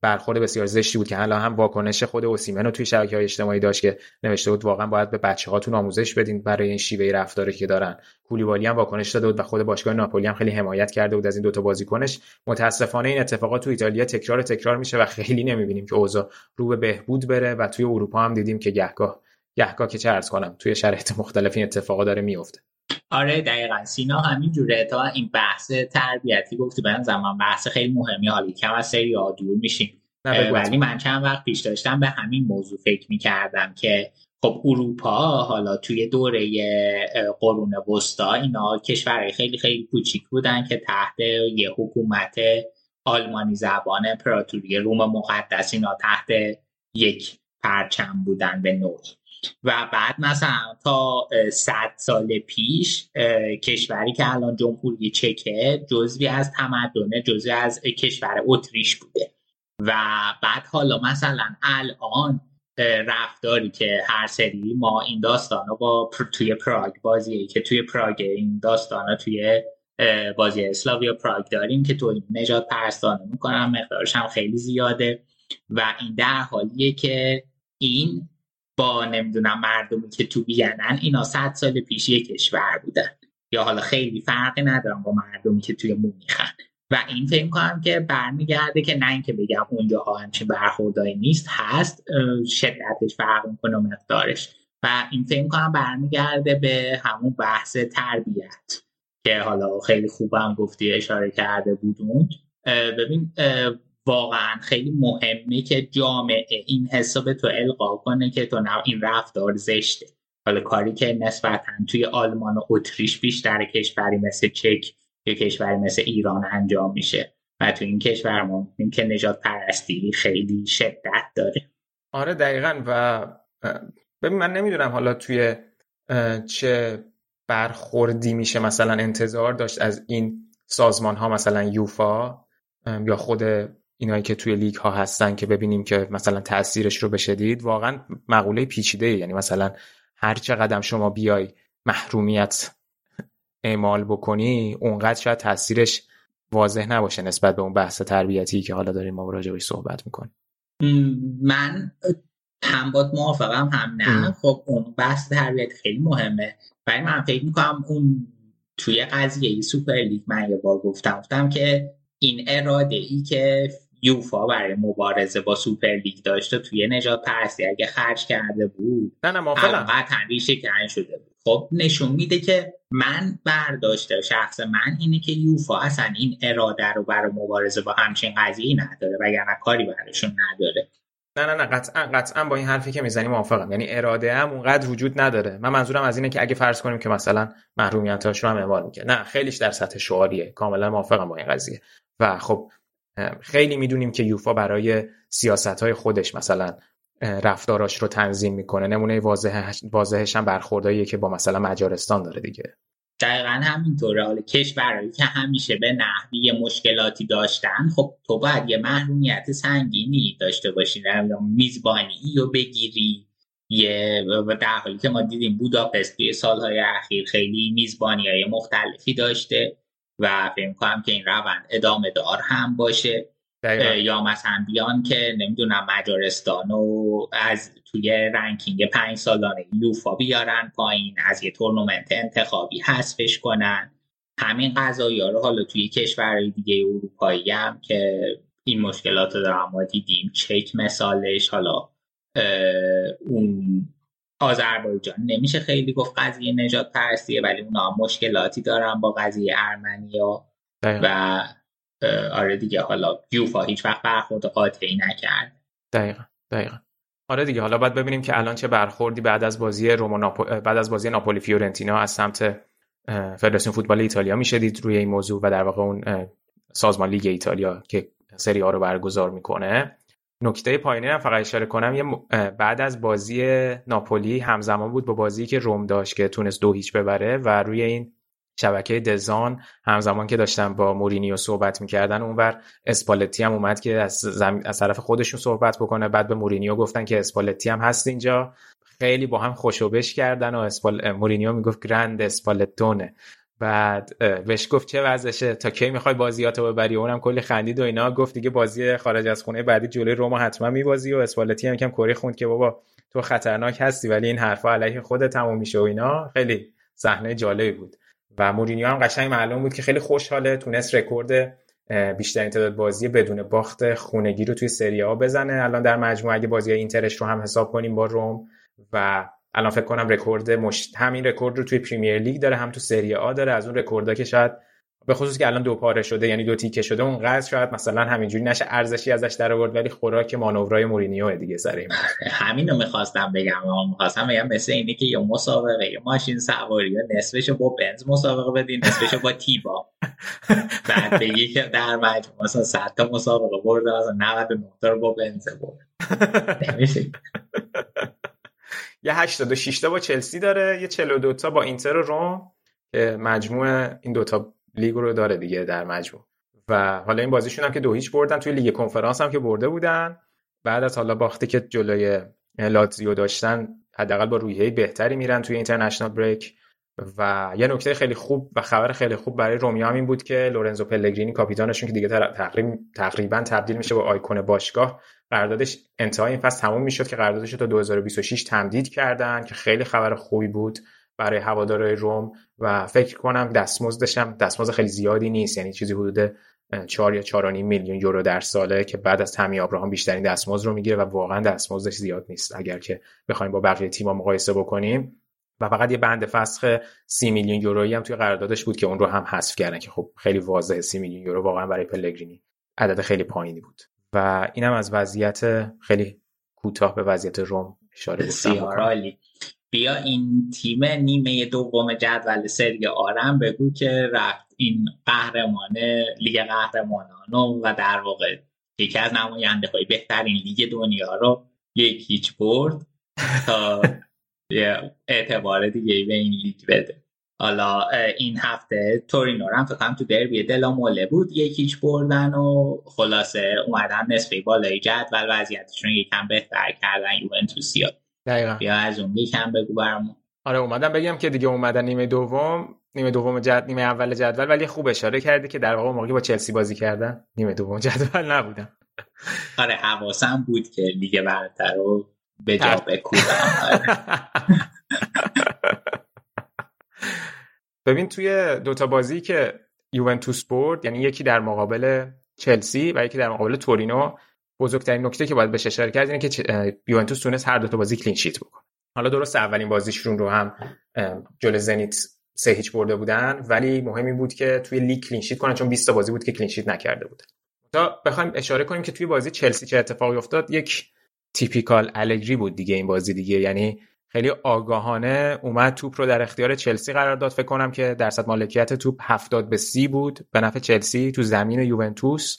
برخورد بسیار زشتی بود که حالا هم واکنش خود اوسیمن رو توی شبکه های اجتماعی داشت که نوشته بود واقعا باید به بچه هاتون آموزش بدین برای این شیوه رفتاری که دارن. کولیبالی هم واکنش داده بود و خود باشگاه ناپولی هم خیلی حمایت کرده بود از این دوتا بازیکنش. متاسفانه این اتفاقات تو ایتالیا تکرار تکرار میشه و خیلی نمی‌بینیم که اوضاع رو به بهبود بره و توی اروپا هم دیدیم که گهگاه گهگاه که چه ارز کنم توی شرایط مختلف این اتفاقا داره میفته آره دقیقا. سینا همین جوره تا این بحث تربیتی گفتی به زمان بحث خیلی مهمی. حالی کم از سری دور میشیم. ولی من چند وقت پیش داشتم به همین موضوع فکر می‌کردم که خب اروپا حالا توی دوره قرون وسطا اینا کشورهای خیلی خیلی کوچیک بودن که تحت یه حکومت آلمانی زبان امپراتوری روم مقدس اینا تحت یک پرچم بودن به نوعی و بعد مثلا تا صد سال پیش کشوری که الان جمهوری چکه جزوی از تمدن جزوی از کشور اتریش بوده. و بعد حالا مثلا الان رفتاری که هر سری ما این داستان با توی پراگ بازیه که توی پراگ این داستان توی بازی اسلاویا پراگ داریم که تو نجات پرستانه می‌کنم مقدارش هم خیلی زیاده. و این در حالیه که این با نمی‌دونم مردمی که تو بیانن اینا صد سال پیش یک کشور بودن. یا حالا خیلی فرقی ندارم با مردمی که توی مونیخن. و این فکر کنم که برمیگرده که نه اینکه بگم اونجاها همچین برخوردایی نیست هست شدتش فرق می‌کنه مقدارش. و این فکر کنم برمیگرده به همون بحث تربیت که حالا خیلی خوبم گفتی اشاره کرده بود اون ببین واقعا خیلی مهمه که جامعه این حساب تو القا کنه که تو این رفتار زشته. حالا کاری که نسبتا توی آلمان و اتریش بیشتر کشوری مثل چک یا کشوری مثل ایران انجام میشه و تو این کشور ما که نجات پرستی خیلی شدت داره. آره دقیقا و ببین من نمی‌دونم حالا توی چه برخوردی میشه مثلا انتظار داشت از این سازمان ها مثلا یوفا یا خود اینایی که توی لیگ ها هستن که ببینیم که مثلا تاثیرش رو بشه دید واقعا مقوله پیچیده یعنی مثلا هر چقدر شما بیای محرومیت اعمال بکنی اونقدر شاید تاثیرش واضح نباشه نسبت به اون بحث تربیتی که حالا داریم ما راجع بهش صحبت می‌کنیم. من هم با موافقم هم نه. خب اون بحث تربیت خیلی مهمه. ولی من فکر می‌کنم اون توی قضیه سوپر لیگ من یه بار گفتم گفتم که این اراده ای که یوفا برای مبارزه با سوپر لیگ داشته توی نژاد پرستی اگه خرج کرده بود نه نه قطعا ریشه شده بود. خب نشون میده که من برداشته شخص من اینه که یوفا اصلا این اراده رو برای مبارزه با همچین قضیه نداره وگرنه کاری براشون نداره. نه نه نه قطعا قطعا با این حرفی که می‌زنی موافقم. یعنی اراده هم اونقدر وجود نداره. من منظورم از اینه که اگه فرض کنیم که مثلا محرومیتاش رو هم اعمال می‌کنه نه خیلیش در سطح شعاریه کاملا موافقم با این قضیه. و خب خیلی می‌دونیم که یوفا برای سیاست های خودش مثلا رفتاراش رو تنظیم می‌کنه. نمونه واضح واضحش هم برخورداییه که با مثلا مجارستان داره دیگه. دقیقا همینطوره. حالا کشورهایی که همیشه به نحوی مشکلاتی داشتن خب تو باید یه محرومیت سنگینی داشته باشی. میزبانی رو بگیری. یه در حالی که ما دیدیم بوداپست توی سالهای اخیر خیلی میزبانی های مختلفی داشته. و فکر کنم که این روند ادامه دار هم باشه. یا مثلا بیان که نمی‌دونم مجارستان و از توی رنکینگ پنج سالانه یوفا بیارن پایین از یه تورنمنت انتخابی حذفش کنن. همین قضایی ها رو حالا توی کشورهای دیگه اروپایی هم که این مشکلات رو دارم ما دیدیم چک مثالش حالا اون آذربایجان. نمیشه خیلی گفت قضیه نجات پرستیه ولی اونا مشکلاتی دارن با قضیه ارمنیا و آره دیگه حالا یوفا هیچ وقت برخورد قاطعی نکرد. دقیقا دقیقا. آره دیگه حالا باید ببینیم که الان چه برخوردی بعد از بازی رومو بعد از بازی ناپولی فیورنتینا از سمت فدراسیون فوتبال ایتالیا میشه دید روی این موضوع و در واقع اون سازمان لیگ ایتالیا که سری آ رو برگزار می‌کنه. نکته پایانی هم فقط اشاره کنم یه بعد از بازی ناپولی همزمان بود با بازی که روم داشت که تونست دو هیچ ببره و روی این شبکه DAZN همزمان که داشتن با مورینیو صحبت می‌کردن اونور اسپالتی هم اومد که از, زم... از طرف خودشون صحبت بکنه. بعد به مورینیو گفتن که اسپالتی هم هست اینجا. خیلی با هم خوش و بش کردن و اسپال... مورینیو می‌گفت grande Spallettone. بعد بهش گفت چه وضعشه تا کی می‌خوای بازیاتو ببری؟ اونم کلی خندید و اینا. گفت دیگه بازی خارج از خونه بعدی جلوی روما حتما میبازی و اسپالتی هم یکم کری خوند که بابا تو خطرناک هستی ولی این حرفا علیه خودت تموم میشه و اینا. خیلی صحنه جالبی بود. و مورینیو هم قشنگ معلوم بود که خیلی خوشحاله تونست رکورد بیشترین تعداد بازی بدون باخت خونگی رو توی سری آ بزنه. الان در مجموعه اگه بازی اینترش رو هم حساب کنیم با روم و الان فکر کنم رکورد مش... همین رکورد رو توی پریمیر لیگ داره هم تو سری آ داره از اون رکوردها که شاید به خصوص که الان دو پاره شده یعنی دو تیکه شده اون قضا شاید مثلا همینجوری نشه ارزشی ازش در آورد ولی خوراک مانورای مورینیو دیگه سر این همین رو می‌خواستم بگم می‌خواستم بگم مثل اینه که یه مسابقه یه ماشین سواری یا نصفشو با بنز مسابقه بدین نصفشو با تیبا. بعد بگی که در مجموع مثلا 100 تا مسابقه برده مثلا 99 تا با بنز برد. نمیشه. یه 86 تا با چلسی داره یه 42 تا با اینتر و روم که مجموع این دوتا لیگ رو داره دیگه در مجموع. و حالا این بازیشون هم که دو هیچ بردن توی لیگ کنفرانس هم که برده بودن. بعد از حالا باختی که جلوی لاتزیو داشتن حداقل با رویه بهتری میرن توی اینترنشنال بریک. و یه نکته خیلی خوب و خبر خیلی خوب برای رومیا هم این بود که لورنزو پلگرینی کاپیتانشون که دیگه تقریبا تبدیل میشه با آیکون باشگاه قراردادش انتهای این فصل تموم می‌شد که قراردادش تا 2026 تمدید کردن که خیلی خبر خوبی بود برای هوادارهای روم و فکر کنم دستمزدش هم دستمزد خیلی زیادی نیست یعنی چیزی حدود 4 یا 4.5 میلیون یورو در ساله که بعد از تامی ابراهام بیشترین دستمزد رو می‌گیره و واقعا دستمزدش زیاد نیست. اگر که بخوایم با بقیه تیم‌ها مقایسه بکنیم و فقط یه بند فسخ 30 میلیون یورویی هم توی قراردادش بود که اون رو هم حذف کردن که خب خیلی واضحه 30 میلیون یورو واقعا برای پلگرینی عدد خیلی پایینی بود. و اینم از وضعیت خیلی کوتاه به وضعیت روم اشاره گفتم. بیا این تیم نیمه دوم جدول سری آرم بگو که رفت این قهرمان لیگ قهرمانان و در واقع یکی از نماینده های بهترین لیگ دنیا رو یک هیچ برد تا اعتبار دیگه به این لیگ بده. حالا این هفته تورینو هم فکرم تو دربی دلا موله بود. یکیچ بردن و خلاصه اومدن نصفه بالای جدول وضعیتشون یکم بهتر کردن یوونتوسیا دقیقا. بیا از اون یکم بگو برامون. آره اومدم بگم که دیگه اومدن نیمه دوم. نیمه دوم جد نیمه اول جدول ولی خوب اشاره کردی که در واقع موقعی با چلسی بازی کردن. نیمه دوم جدول نبودن. آره حواسم بود که لیگ برتر رو به جا بکوبم. ببین توی دوتا بازی که یوونتوس برد یعنی یکی در مقابل چلسی و یکی در مقابل تورینو بزرگترین نکته که باید بهش اشاره کرد اینه که یوونتوس تونست هر دو تا بازی clean sheet بکنه. حالا درست اولین بازیشون رو هم جلو زنیت سه هیچ برده بودن ولی مهمی بود که توی لیگ clean sheet کنن چون 20 تا بازی بود که clean sheet نکرده بودن تا بخوایم اشاره کنیم که توی بازی چلسی چه اتفاقی افتاد یک typical الگری بود دیگه این بازی دیگه یعنی خیلی آگاهانه اومد توپ رو در اختیار چلسی قرار داد. فکر کنم که درصد مالکیت توپ 70 به 30 بود به نفع چلسی تو زمین یوونتوس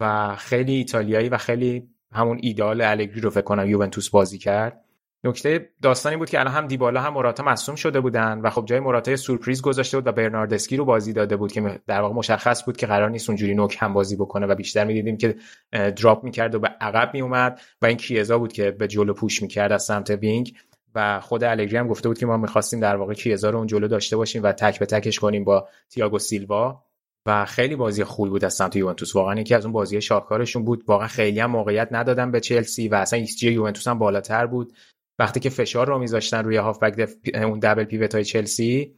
و خیلی ایتالیایی و خیلی همون ایده آل الگری رو فکر کنم یوونتوس بازی کرد. نکته داستانی بود که الان هم دیبالا هم مراتا مصدوم شده بودن و خب جای مراتا سورپریز گذاشته بود و برناردسکی رو بازی داده بود که در واقع مشخص بود که قرار نیست اونجوری نوک هم بازی بکنه و بیشتر می‌دیدیم که drop می‌کرد و به عقب میومد و این کیزا بود که به جلو push می‌کرد از سمت wing. و خود الگری هم گفته بود که ما می‌خواستیم در واقع کیزا رو اون جلو داشته باشیم و تک به تکش کنیم با تییاگو سیلوا. و خیلی بازی خوبی بود از سمت یوونتوس. واقعا یکی از اون بازی شاهکارشون بود. واقعا خیلی هم موقعیت ندادن به چلسی و اصلا ایکس جی یوونتوس هم بالاتر بود. وقتی که فشار رو میذاشتن روی هافبک اون double pivot های چلسی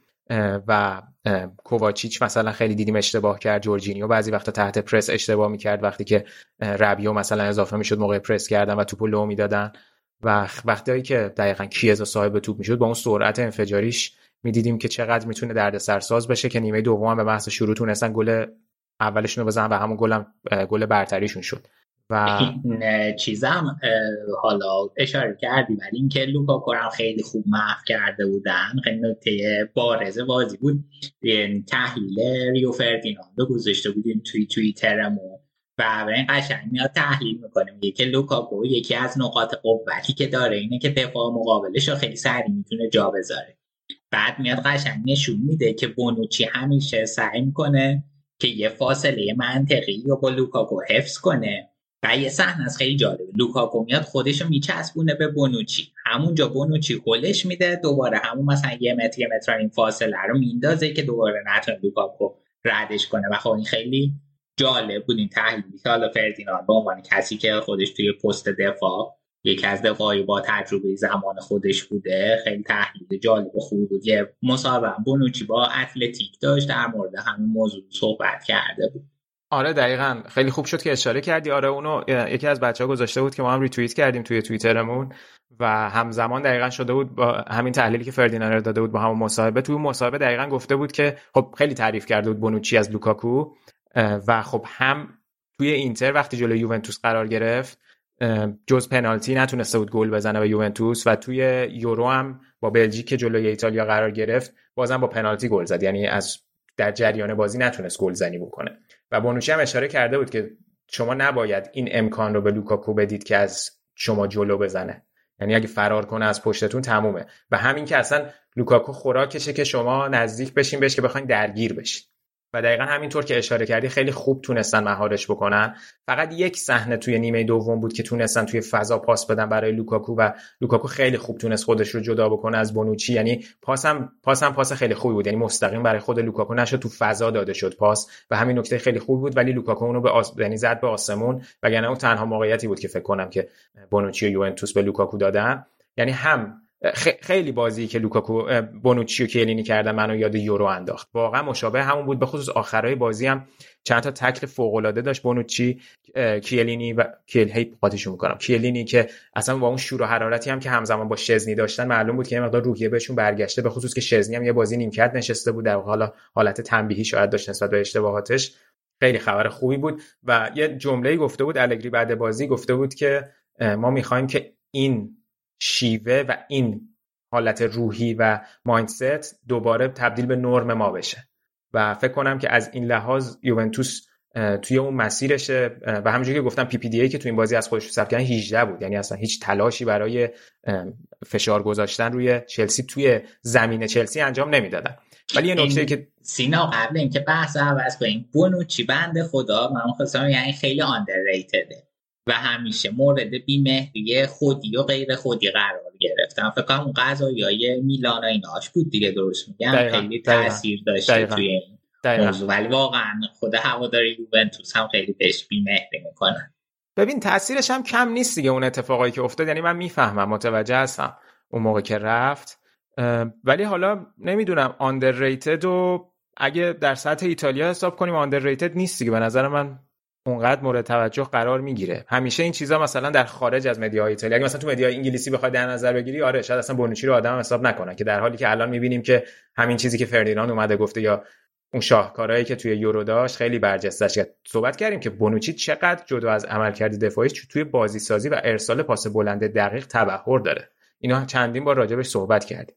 و کوواچیچ مثلا خیلی دیدیم اشتباه کرد. جورجینیو بعضی وقتا تحت پرس اشتباه می‌کرد. وقتی که ربیو مثلا اضافه می‌شد موقع پرس کردن و توپو لو می‌دادن. و وقتی که دقیقا کیزا صاحب توپ می‌شد با اون سرعت انفجاریش می‌دیدیم که چقدر می‌تونه دردسرساز بشه که نیمه دوم به محض شروع تونستن گل اولشون رو بزنن و همون گل گل برتریشون شد. و چیزم حالا اشاره کردی ولی اینکه لوکاکو هم خیلی خوب محو کرده بودن خیلی نکته بارز بازی بود. یعنی تحلیل ریو فردیناندو گذاشته بودیم توی توییترمون. و به این قشنگ میاد تحلیل می‌کنه میگه که لوکاکو یکی از نقاط قوتی که داره اینه که دفاع مقابلش رو خیلی سریع می‌تونه جا بذاره. بعد میاد قشنگ نشون میده که بونوچی همیشه سعی می‌کنه که یه فاصله منطقی رو با لوکاکو حفظ کنه و یه صحنه از خیلی جالبه. لوکاکو میاد خودشو میچسبونه به بونوچی. همونجا بونوچی هلش میده دوباره همون مثلا یه متر یه متر این فاصله رو میندازه که دوباره نتونه لوکاکو ردش کنه. و خب این خیلی جالب بود این تحلیلی که حالا فردیناند به عنوان کسی که خودش توی پست دفاع یکی از دفاعی با تجربه زمان خودش بوده خیلی تحلیل جالب و خوبی بود. یه مصاحبه بونوچی با اتلتیک داشت در مورد همین موضوع صحبت کرده بود. آره دقیقا. خیلی خوب شد که اشاره کردی. آره اونو یکی از بچه ها گذاشته بود که ما هم ریتوییت کردیم توی توییترمون و همزمان دقیقا شده بود با همین تحلیلی که فردیناند داده بود با همون مصاحبه. توی مصاحبه دقیقا گفته بود که خب خیلی تعریف کرده بود بونوچی از لوکاکو. و خب هم توی اینتر وقتی جلوی یوونتوس قرار گرفت جز پنالتی نتونسته بود گل بزنه به یوونتوس و توی یورو هم با بلژیک که جلوی ایتالیا قرار گرفت بازم با پنالتی گل زد. یعنی از در جریان بازی نتونست گلزنی بکنه. و بونوچی هم اشاره کرده بود که شما نباید این امکان رو به لوکاکو بدید که از شما جلو بزنه. یعنی اگه فرار کنه از پشتتون تمومه. و همین که اصلا لوکاکو خوراکشه که شما نزدیک بشین بهش که بخواین درگیر بشین. و دقیقا همینطور که اشاره کردی خیلی خوب تونستن مهارش بکنن. فقط یک صحنه توی نیمه دوم بود که تونستن توی فضا پاس بدن برای لوکاکو و لوکاکو خیلی خوب تونست خودش رو جدا بکنه از بونوچی. یعنی پاسم پاسم پاس خیلی خوبی بود. یعنی مستقیم برای خود لوکاکو نشد تو فضا داده شد پاس و همین نکته خیلی خوبی بود. ولی لوکاکو اونو به آس... یعنی زد به آسمون وگرنه اون تنها موقعیتی بود که فکر کنم که بونوچی و یوونتوس به لوکاکو دادن. یعنی هم خیلی بازی که لوکاکو بونوچی و کیه‌لینی کردن منو یاد یورو انداخت. واقعا مشابه همون بود. به خصوص آخرای بازی هم چند تا تکل فوق العاده داشت بونوچی کیلینی و کیل هی قاطیشو می‌کنم. کیلینی که اصلا با اون شور و حرارتی هم که همزمان با شزنی داشتن معلوم بود که یه مقدار روحیه بهشون برگشته. به خصوص که شزنی هم یه بازی نیمکت نشسته بود. در حالا حالت تنبیهی شاید داشت نسبت به اشتباهاتش. خیلی خبر خوبی بود. و یه جمله گفته بود الگری بعد بازی گفته بود که ما می‌خوایم که این شیوه و این حالت روحی و مایندست دوباره تبدیل به نرم ما بشه. و فکر کنم که از این لحاظ یوونتوس توی اون مسیرشه و همونجوری که گفتم پی پی دی ای که توی این بازی از خودش ثبت کردن 18 بود. یعنی اصلا هیچ تلاشی برای فشار گذاشتن روی چلسی توی زمین چلسی انجام نمی‌دادن. ولی یه نکته که سینا قبل اینکه بحث عوض کنیم بونوچی بنده خدا من خواستم یعنی خیلی آندرریتده و همیشه مورد بیمهری خودی و غیر خودی قرار گرفتن. فکر کنم غذایی های میلان ایناش بود دیگه درست میگم؟ خیلی تاثیر داشته توی این موضوع. ولی واقعا خود هواداری یوونتوس هم خیلی بهش بیمهری می‌کنن ببین تاثیرش هم کم نیست دیگه اون اتفاقایی که افتاد. یعنی من می‌فهمم متوجه هستم اون موقع که رفت. ولی حالا نمی‌دونم آندرریتد و اگه در سطح ایتالیا حساب کنیم آندرریتد نیست دیگه. به نظر من اونقدر مورد توجه قرار می‌گیره. همیشه این چیزا مثلا در خارج از مدیاهای ایتالیا اگه مثلا تو مدیای انگلیسی بخوای در نظر بگیری آره شاید اصلا بونوچی رو آدم حساب نکنن که در حالی که الان می‌بینیم که همین چیزی که فردیناند اومده گفته یا اون شاهکارهایی که توی یورو داشت خیلی برجستش کرد صحبت کردیم که بونوچی چقدر جدا از عملکرد دفاعیش توی بازی سازی و ارسال پاس بلند دقیق تبحر داره. اینا چندین بار راجبش صحبت کردیم.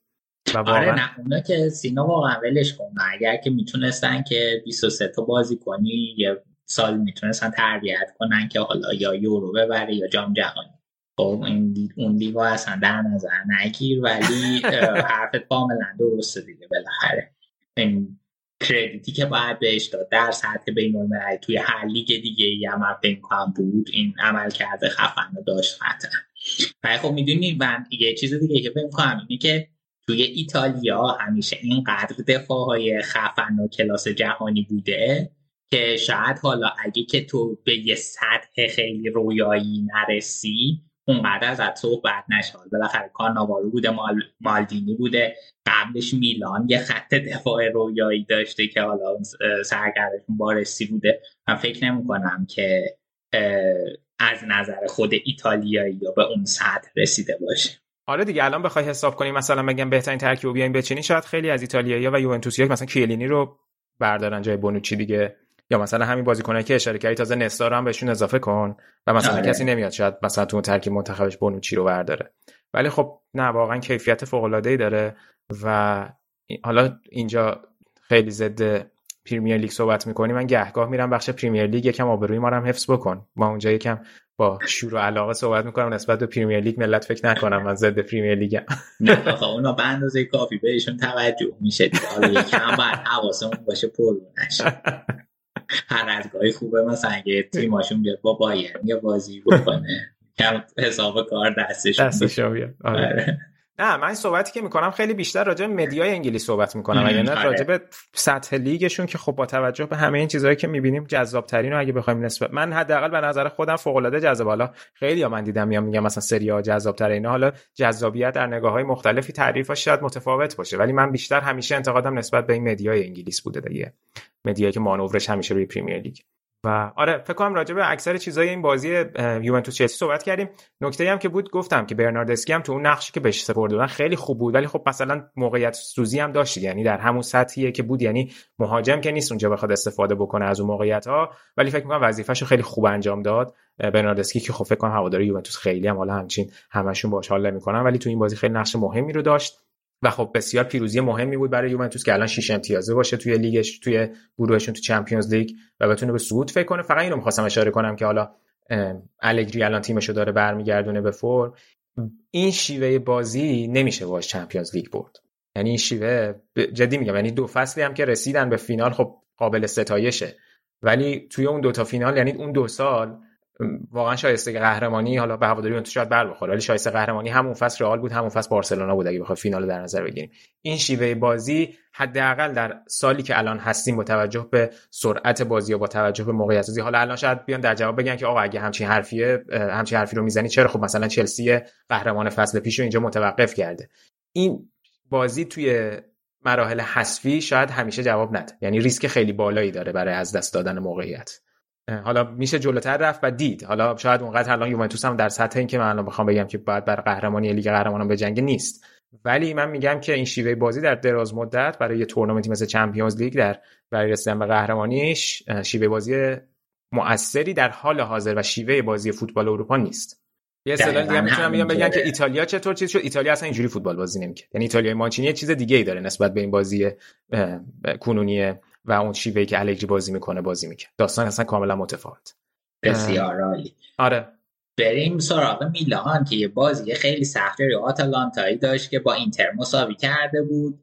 و آره نه اونا که سینا واقعا ولش کن. اگر که می‌تونستن که 23 تا بازی کنی یه سال می‌تونستن تربیت کنن که حالا یا یورو ببره یا جام جهانی. خب این اون دیگه اصلا در نظر نگیر ولی حرفت کاملا درسته دیگه بالاخره. این کردیتی که باید بهش داد در سطح بین المللی توی هر لیگ دیگه ای هم کنم بود این عمل کرده خفن داشت قطعا. ولی خب می‌دونی من یه چیز دیگه که فکر کنم اینه که توی ایتالیا همیشه اینقدر دفاع های خفن و کلاس جهانی بوده که شاید حالا اگه که تو به یه سطح خیلی رویایی نرسی اونقدر ازت صحبت نشه. بالاخره کارناوارو بوده مال، مالدینی بوده قبلش میلان یه خط دفاع رویایی داشته که حالا سرگردشون بارسی بوده. من فکر نمی کنم که از نظر خود ایتالیایی یا به اون سطح رسیده باشه. آره دیگه الان بخوای حساب کنیم مثلا بگم بهترین ترکیب بیاین بچینی شاید خیلی از ایتالیایی و یوونتوسیا مثلا کیلینی رو بردارن جای بونوچی دیگه. یا مثلا همین بازیکنایی که اشاره کردی تازه نستا رو هم بهشون اضافه کن و مثلا آره. کسی نمیاد شاید مثلا تو ترکیب منتخبش بونوچی رو برداره. ولی خب نه واقعا کیفیت فوق العاده ای داره و حالا اینجا خیلی ضد پریمیر لیگ صحبت می‌کنی من گهگاه میرم بخش پریمیر لیگ یکم آبروی ما هم حفظ بکن. ما اونجا یکم با شور و علاقه صحبت می‌کنم نسبت به پریمیر لیگ ملت فکر نکنم من ضد پریمیر لیگم. نه آخه اونا به اندازه کافی بهشون توجه میشه حالا یکم باید حواسمون باشه پررو نشن. هر از گاهی خوبه مثلا اگه تیماشون بیاد با بایرن یه بازی بکنه کم حساب کار دستشون دستشون بیاد. آره. آره. نه من صحبتی که می‌کنم خیلی بیشتر راجع به media ی انگلیس صحبت می‌کنم اگه نه آره. راجع به سطح لیگشون که خب با توجه به همه این چیزهایی که می‌بینیم جذاب ترین رو اگه بخوایم نسبت من حداقل به نظر خودم فوق العاده جذاب حالا خیلی ها من دیدم میان میگن مثلا سری آ جذاب تر اینا حالا جذابیت در نگاه های مختلفی تعریفش شاید متفاوت باشه ولی من بیشتر همیشه انتقادم نسبت به این media ی انگلیس بوده دیگه media یی که مانورش همیشه روی پریمیر لیگ و آره فکر کنم راجع به اکثر چیزای این بازی یوونتوس چلسی صحبت کردیم. نکته هم که بود گفتم که برناردسکی هم تو اون نقشی که بهش سپرده بودن خیلی خوب بود ولی خب مثلا موقعیت سوزی هم داشت یعنی در همون سطحیه که بود یعنی مهاجم که نیست اونجا بخواد استفاده بکنه از اون موقعیت ها ولی فکر می‌کنم وظیفه‌شو خیلی خوب انجام داد. برناردسکی که خب فکر کنم هوادار یوونتوس خیلی هم حالا همچین همشون باش حال نمی‌کنن ولی تو این بازی خیلی نقش مهمی رو داشت. و خب بسیار پیروزی مهمی بود برای یوونتوس که الان 6 امتیازه باشه توی لیگش توی گروهشون تو چمپیونز لیگ و بتونه به صعود فکر کنه. فقط اینو می‌خواستم اشاره کنم که حالا الگری الان تیمشو داره برمیگردونه به فرم. این شیوه بازی نمیشه باش چمپیونز لیگ برد. یعنی این شیوه جدی میگم یعنی دو فصلی هم که رسیدن به فینال خب قابل ستایشه. ولی توی اون دو تا فینال یعنی اون دو سال واقعا شایسته قهرمانی حالا به هواداری اون شاید بر بخوره ولی شایسته قهرمانی همون فصل رئال بود همون فصل بارسلونا بود اگه بخواد فینال در نظر بگیریم. این شیوه بازی حداقل در سالی که الان هستیم با توجه به سرعت بازی و با توجه به موقعیت سازی حالا الان شاید بیان در جواب بگن که آقا اگه همچین حرفیه همچین حرفی رو می‌زنی چرا؟ خب مثلا چلسی قهرمان فصل پیش اینجا متوقف کرده. این بازی توی مراحل حذفی شاید همیشه جواب نده. یعنی ریسک خیلی بالایی داره برای از دست دادن موقعیت. حالا میشه جلوتر رفت و دید. حالا شاید اونقدر الان یوونتوس هم در سطح این که من الان بخوام بگم که بعد بر قهرمانی لیگ قهرمانان به جنگ نیست. ولی من میگم که این شیوه بازی در دراز مدت برای یه تورنمنتی مثل چمپیونز لیگ در برای رسیدن به قهرمانیش شیوه بازی مؤثری در حال حاضر و شیوه بازی فوتبال اروپا نیست. یه اصطلاح دیگه می‌تونم بگم بگم که ایتالیا چطور چیز شد؟ ایتالیا اصلا اینجوری فوتبال بازی نمی‌کنه یعنی ایتالیا مانچینی یه چیز دیگه ای داره نسبت به این بازی کنونی و اون شیوهی که الگری بازی می‌کنه بازی می‌کنه. داستان اصلا کاملا متفاوت. بسیار عالی. آره. بریم سراغ میلان که یه بازی خیلی سخت رو آتالانتایی داشت که با اینتر مساوی کرده بود.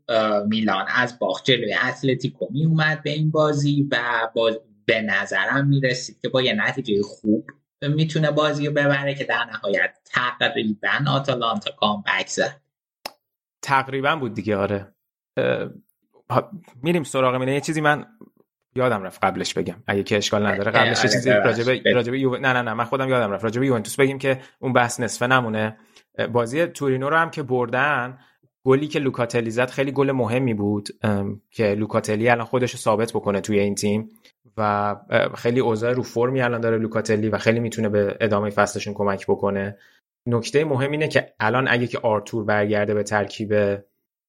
میلان از باخت جلوی اتلتیکو می اومد به این بازی و با به نظرم می‌رسید که با یه نتیجه خوب می‌تونه بازی رو ببره که در نهایت تقریبا آتالانتا کامبک زد. تقریبا بود دیگه آره. میریم سراغ مینه. یه چیزی من یادم رفت قبلش بگم. اگه که اشکال نداره قبلش چیزی راجبه راجبه یو... نه نه نه من خودم یادم رفت. راجبه یوونتوس بگیم که اون بحث نصفه نمونه. بازی تورینو رو هم که بردن گلی که لوکاتلی زد خیلی گل مهمی بود. که لوکاتلی الان خودش رو ثابت بکنه توی این تیم و خیلی اوضاع رو فرمی الان داره لوکاتلی و خیلی می‌تونه به ادامه فصلشون کمک بکنه. نکته مهم اینه که الان اگه که آرتور برگرده به ترکیب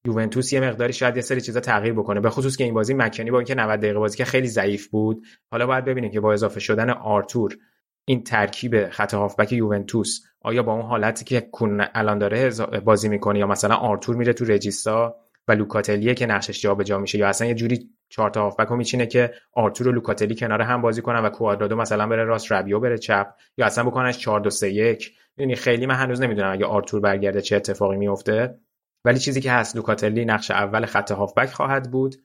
یوونتوس یه مقداری شاید یه سری چیزا تغییر بکنه به خصوص که این بازی مکنی با اینکه 90 دقیقه بازی که خیلی ضعیف بود. حالا باید ببینیم که با اضافه شدن آرتور این ترکیب خط هافبک یوونتوس آیا با اون حالتی که کون الان داره بازی می‌کنه یا مثلا آرتور میره تو regista و لوکاتلیه که نقشش جابجا میشه یا اصلا یه جوری چهار تا هافبک میچینه که آرتور و لوکاتلی کنار هم بازی کنن و کوادرادو مثلا بره راست رابیو بره چپ یا اصلا بکننش 4 2 3 1 یعنی خیلی من هنوز نمی‌دونم اگه آرتور برگرده چه اتفاقی میفته ولی چیزی که هست لوکاتلی نقش اول خط هافبک خواهد بود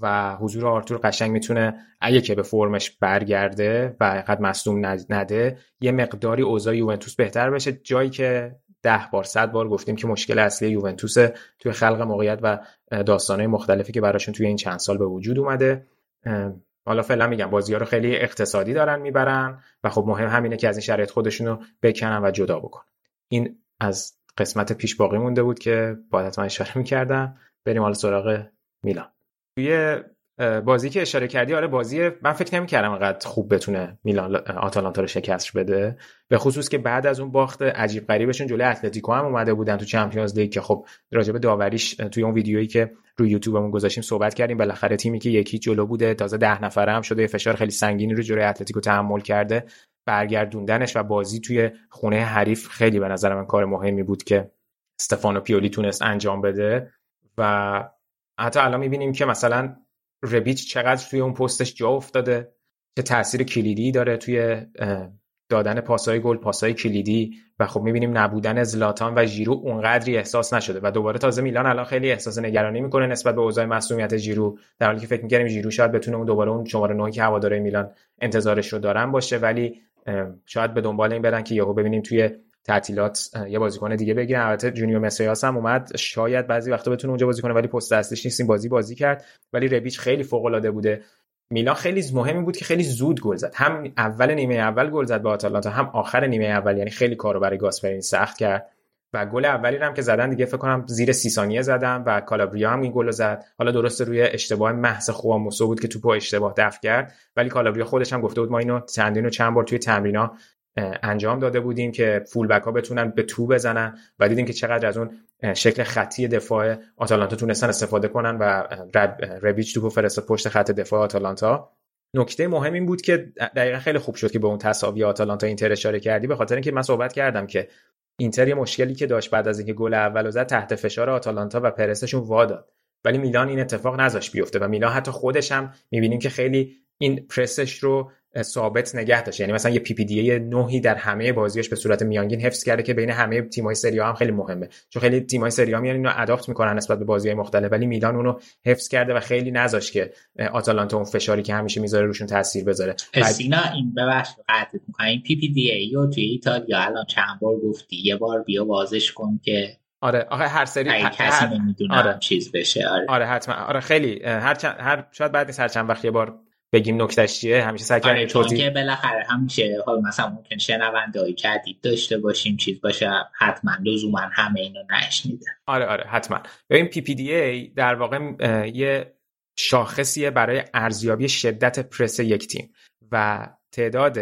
و حضور آرتور قشنگ می‌تونه اگه که به فرمش برگرده و قد مصدوم نده یه مقداری اوضاع یوونتوس بهتر بشه. جایی که ده بار صد بار گفتیم که مشکل اصلی یوونتوس توی خلق موقعیت و داستانهای مختلفی که براشون توی این چند سال به وجود اومده. حالا فعلا میگم بازی ها رو خیلی اقتصادی دارن می‌برن و خب مهم همینه که از این شرایط خودشون رو بکنن و جدا بکن این از قسمت پیش باقی مونده بود که باید حتما اشاره می‌کردم. بریم حالا سراغ میلان. توی بازی که اشاره کردی آره بازی من فکر نمی‌کردم انقدر خوب بتونه میلان آتالانتا رو شکست بده. به خصوص که بعد از اون باخت عجیب غریبشون جلوی اتلتیکو هم اومده بودن تو چمپیونز لیگ که خب راجب داوریش توی اون ویدیویی که روی یوتیوبمون گذاشتیم صحبت کردیم. بالاخره تیمی که یکی جلو بوده تازه ده نفره هم شده فشار خیلی سنگینی رو جلوی اتلتیکو تحمل کرده. برگردوندنش و بازی توی خونه حریف خیلی به نظر من کار مهمی بود که استفانو پیولی تونست انجام بده و حتی الان می‌بینیم که مثلا ربیچ چقدر توی اون پستش جا افتاده چه تاثیر کلیدی داره توی دادن پاسای گل پاسای کلیدی و خب می‌بینیم نبودن زلاتان و ژیرو اونقدری احساس نشده و دوباره تازه میلان الان خیلی احساس نگرانی می‌کنه نسبت به اوضاع مسئولیت ژیرو در حالی که فکر می‌کردیم ژیرو شاید بتونه اون دوباره اون شماره 9 که هواداره میلان انتظارش رو دارن باشه ولی شاید به دنبال این برن که یهو ببینیم توی تعطیلات یه بازیکن دیگه بگیرن. البته جونیور مسیاس هم اومد. شاید بعضی وقتا بتونه اونجا بازی کنه ولی پست اصلیش نیست. این بازی بازی کرد. ولی ربیچ خیلی فوق العاده بوده. میلان خیلی مهمی بود که خیلی زود گل زد. هم اول نیمه اول گل زد به آتالانتا هم آخر نیمه اول. یعنی خیلی کارو برای گاسپرینی سخت کرد. و گل اولی هم که زدن دیگه فکر کنم زیر سی ثانیه زدم و کالابریا هم این گل زد. حالا درسته روی اشتباه محض خواموسو بود که توپو اشتباه دفع کرد ولی کالابریا خودش هم گفته بود ما اینو چندین و چند بار توی تمرینا انجام داده بودیم که فول بک ها بتونن به تو بزنن و دیدیم که چقدر از اون شکل خطی دفاع آتالانتا تونستن استفاده کنن و ربیچ توپو فرستاد پشت خط دفاع آتالانتا. نکته مهم این بود که دقیقا خیلی خوب شد که به اون تساوی آتالانتا اینتر اشاره کردی به خاطر اینکه من صحبت کردم که اینتر یه مشکلی که داشت بعد از اینکه گل اول زد تحت فشار آتالانتا و پرسشون واداد. ولی میلان این اتفاق نذاش بیفته و میلان حتی خودش هم می‌بینیم که خیلی این پرسش رو ثابت نگه داشته یعنی مثلا یه PPDA نهی در همه بازیاش به صورت میانگین حفظ کرده که بین همه تیم‌های سری آ هم خیلی مهمه. چون خیلی تیم‌های سری آ میان اینو adapt می‌کنن نسبت به بازی‌های مختلف ولی میلان اونو حفظ کرده و خیلی نذاش که آتالانتا اون فشاری که همیشه می‌ذاره روشون تاثیر بذاره. سینا این ببخشید قطع می‌کنم. این پی پی دی ای رو توی ایتالیا الان چند بار گفتی؟ یه بار بیا بازش کن که آره آخه هر سری هر آره. چیز بشه آره. آره حتما. آره خیلی هر چند هر شاید بعد هر چند وقت یه بار بگیم نکتهش چیه؟ همیشه سعی کنیم آره توضیح که بالاخره همیشه حال مثلا ممکن شنونده‌های جدید داشته باشیم چیز باشه حتما لزوما همه اینو نشنیده آره آره حتما. ببین PPDA در واقع یه شاخصیه برای ارزیابی شدت پرس یک تیم و تعداد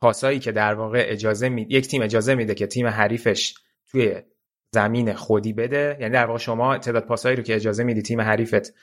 پاسایی که در واقع اجازه می... یک تیم اجازه میده که تیم حریفش توی زمین خودی بده. یعنی در واقع شما تعداد پاسایی رو که اجازه میدی تیم حریفت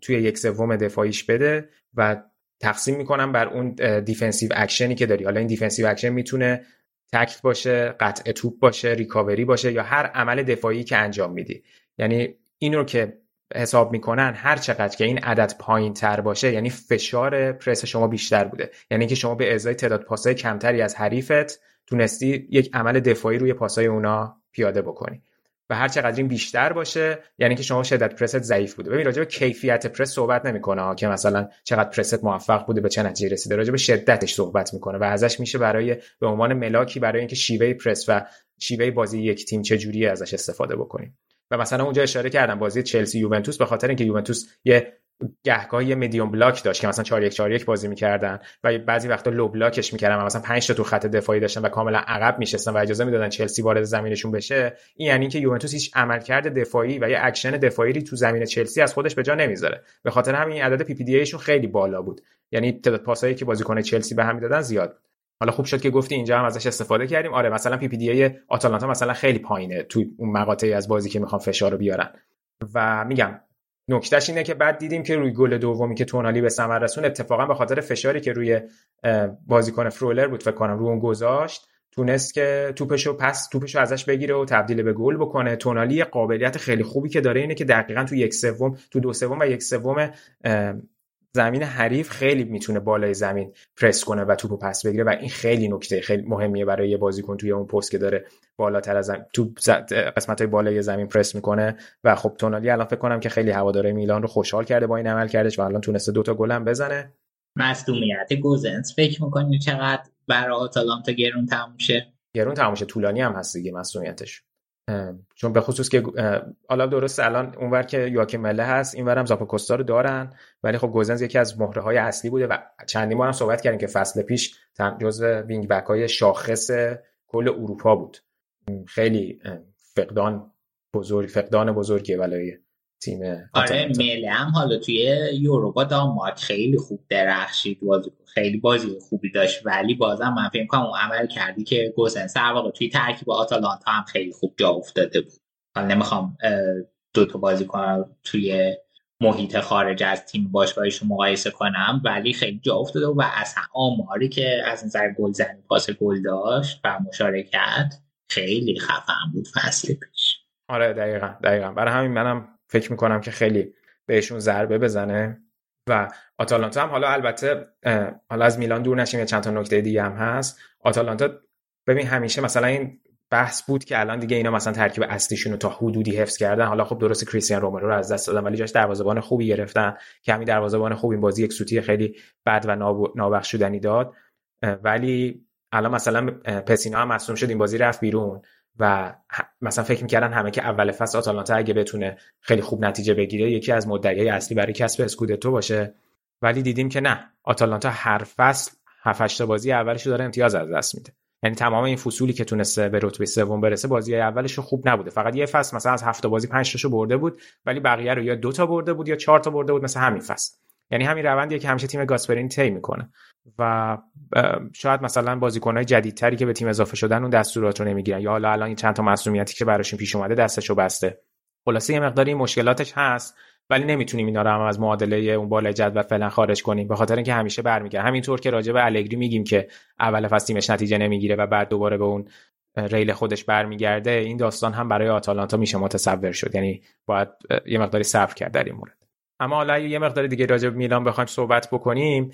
توی یک سوم دفاعیش بده و تقسیم می‌کنم بر اون defensive action ی که داری. حالا این defensive action می‌تونه تکل باشه قطع توپ باشه ریکاوری باشه یا هر عمل دفاعی که انجام میدی. یعنی این رو که حساب می‌کنن هر چقدر که این عدد پایین تر باشه یعنی فشار پرس شما بیشتر بوده. یعنی که شما به ازای تعداد پاسای کمتری از حریفت تونستی یک عمل دفاعی روی پاسای اونا پیاده بکنی. و هر چقدر این بیشتر باشه یعنی که شما شدت پرست ضعیف بوده. ببین راجع به کیفیت پرس صحبت نمی‌کنه که مثلا چقدر پرست موفق بوده به چه نتیجه رسیده. راجع به شدتش صحبت می‌کنه و ازش میشه برای به عنوان ملاکی برای اینکه شیوه پرس و شیوه بازی یک تیم چه جوریه ازش استفاده بکنیم. و مثلا اونجا اشاره کردم بازی چلسی یوونتوس به خاطر اینکه یوونتوس یه گهگاه یه medium block داشت که مثلا 4 1 4 1 بازی می‌کردن و بعضی وقتا low block ش می‌کردن و مثلا 5 تا تو خط دفاعی داشتن و کاملا عقب میشستن و اجازه می‌دادن چلسی وارد زمینشون بشه. این یعنی که یوونتوس هیچ عملکرد دفاعی و یه اکشن دفاعی تو زمین چلسی از خودش به جا نمی‌ذاره. به خاطر همین عدد PPDA شون خیلی بالا بود. یعنی تعداد پاسایی که بازیکن چلسی به هم می‌دادن زیاد بود. حالا خوب شد که گفتی اینجا هم ازش استفاده کردیم. آره مثلا PPDA آتالانتا مثلا خیلی پایینه تو اون مقاطعی از بازی که می‌خوان فشار رو بیارن. و میگم نکتهش اینه که بعد دیدیم که روی گل دومی که تونالی به ثمر رسون اتفاقا به خاطر فشاری که روی بازیکن فرولر بود فکر کنم رو اون گذاشت تونست که توپشو پس توپشو ازش بگیره و تبدیل به گل بکنه. تونالی قابلیت خیلی خوبی که داره اینه که دقیقا تو یک سوم تو دو سوم و یک سوم زمین حریف خیلی می‌تونه بالای زمین پرس کنه و توپو پس بگیره و این خیلی نکته خیلی مهمیه برای یه بازیکن توی اون پست که داره بالاتر از زمین تو قسمت های بالای زمین پرس می‌کنه. و خب تونالی الان فکر کنم که خیلی هواداره میلان رو خوشحال کرده با این عمل کردش و الان تونسته دوتا گل هم بزنه. مصدومیت گوزنس. فکر می‌کنی چقدر برای آتالانتا گرون تموم شه؟ گرون تموم طولانی هم هست دیگه مصدومیتش. چون به خصوص که حالا درست الان اونور که یواکیم مله هست اینور هم زاپاکوستا رو دارن ولی خب گوزنز یکی از مهره های اصلی بوده و چندین بار هم صحبت کردیم که فصل پیش جزو وینگ بک های شاخص کل اروپا بود. خیلی فقدان بزرگ فقدان بزرگی برای تیم آره مله هم حالا توی یوروپا دانمارک خیلی خوب درخشید بازی خیلی بازی خوبی داشت. ولی بازم من فکر کنم اون عمل کردی که گوزن سر واقع توی ترکیب آتالانتا هم خیلی خوب جا افتاده بود. حالا نمی‌خوام دو تا بازی کنم توی محیط خارج از تیم باشگاهش رو مقایسه کنم ولی خیلی جا افتاده و اصلا آماری که از نظر گلزنی پاس گل داشت و مشارکت خیلی خفن بود فصل پیش. آره دقیقا دقیقا. برای همین منم فکر می‌کنم که خیلی بهشون ضربه بزنه و آتالانتا هم حالا البته حالا از میلان دور نشیم یا چند تا نکته دیگه هم هست. آتالانتا ببین همیشه مثلا این بحث بود که الان دیگه اینا مثلا ترکیب اصلیشون رو تا حدودی حفظ کردن. حالا خب درست کریستیان رومرو رو از دست دادن ولی جاش دروازه‌بان خوبی گرفتن که همین دروازه‌بان خوب این بازی یک سوتی خیلی بد و نابخشودنی داد. ولی الان مثلا پسینا هم مصدوم شد این بازی رفت بیرون و مثلا فکر می‌کردن همه که اول فصل آتالانتا اگه بتونه خیلی خوب نتیجه بگیره یکی از مدعیای اصلی برای کسب اسکودتو باشه. ولی دیدیم که نه آتالانتا هر فصل 7 بازی اولش داره امتیاز از دست میده. یعنی تمام این فصولی که تونسته به رتبه سوم برسه بازی اولش خوب نبوده. فقط یه فصل مثلا از هفت بازی 5 تاشو برده بود ولی بقیه رو یا دو تا برده بود یا چهار تا برده بود مثل همین فصل. یعنی همین روندیه که همیشه تیم گاسپرین طی می‌کنه. و شاید مثلا بازیکنهای جدیدتری که به تیم اضافه شدن اون دستورات رو نمی‌گیرن. یا حالا الان چند تا مسئولیتی که براشون پیش اومده دستشو بسته. خلاصه یه مقداری مشکلاتش هست ولی نمی‌تونیم اینا رو هم از معادله اون بالای جدول فعلا خارج کنیم. به خاطر اینکه همیشه برمیگرده همینطور که راجع به الگری میگیم که اول فصل تیمش نتیجه نمی‌گیره و بعد دوباره به اون ریل خودش برمیگرده این داستان هم برای آتالانتا میشه متصور شد. یعنی باید یه مقداری صبر کرد در این مورد. اما حالا یه مقدار دیگه راجع به میلان بخوایم صحبت بکنیم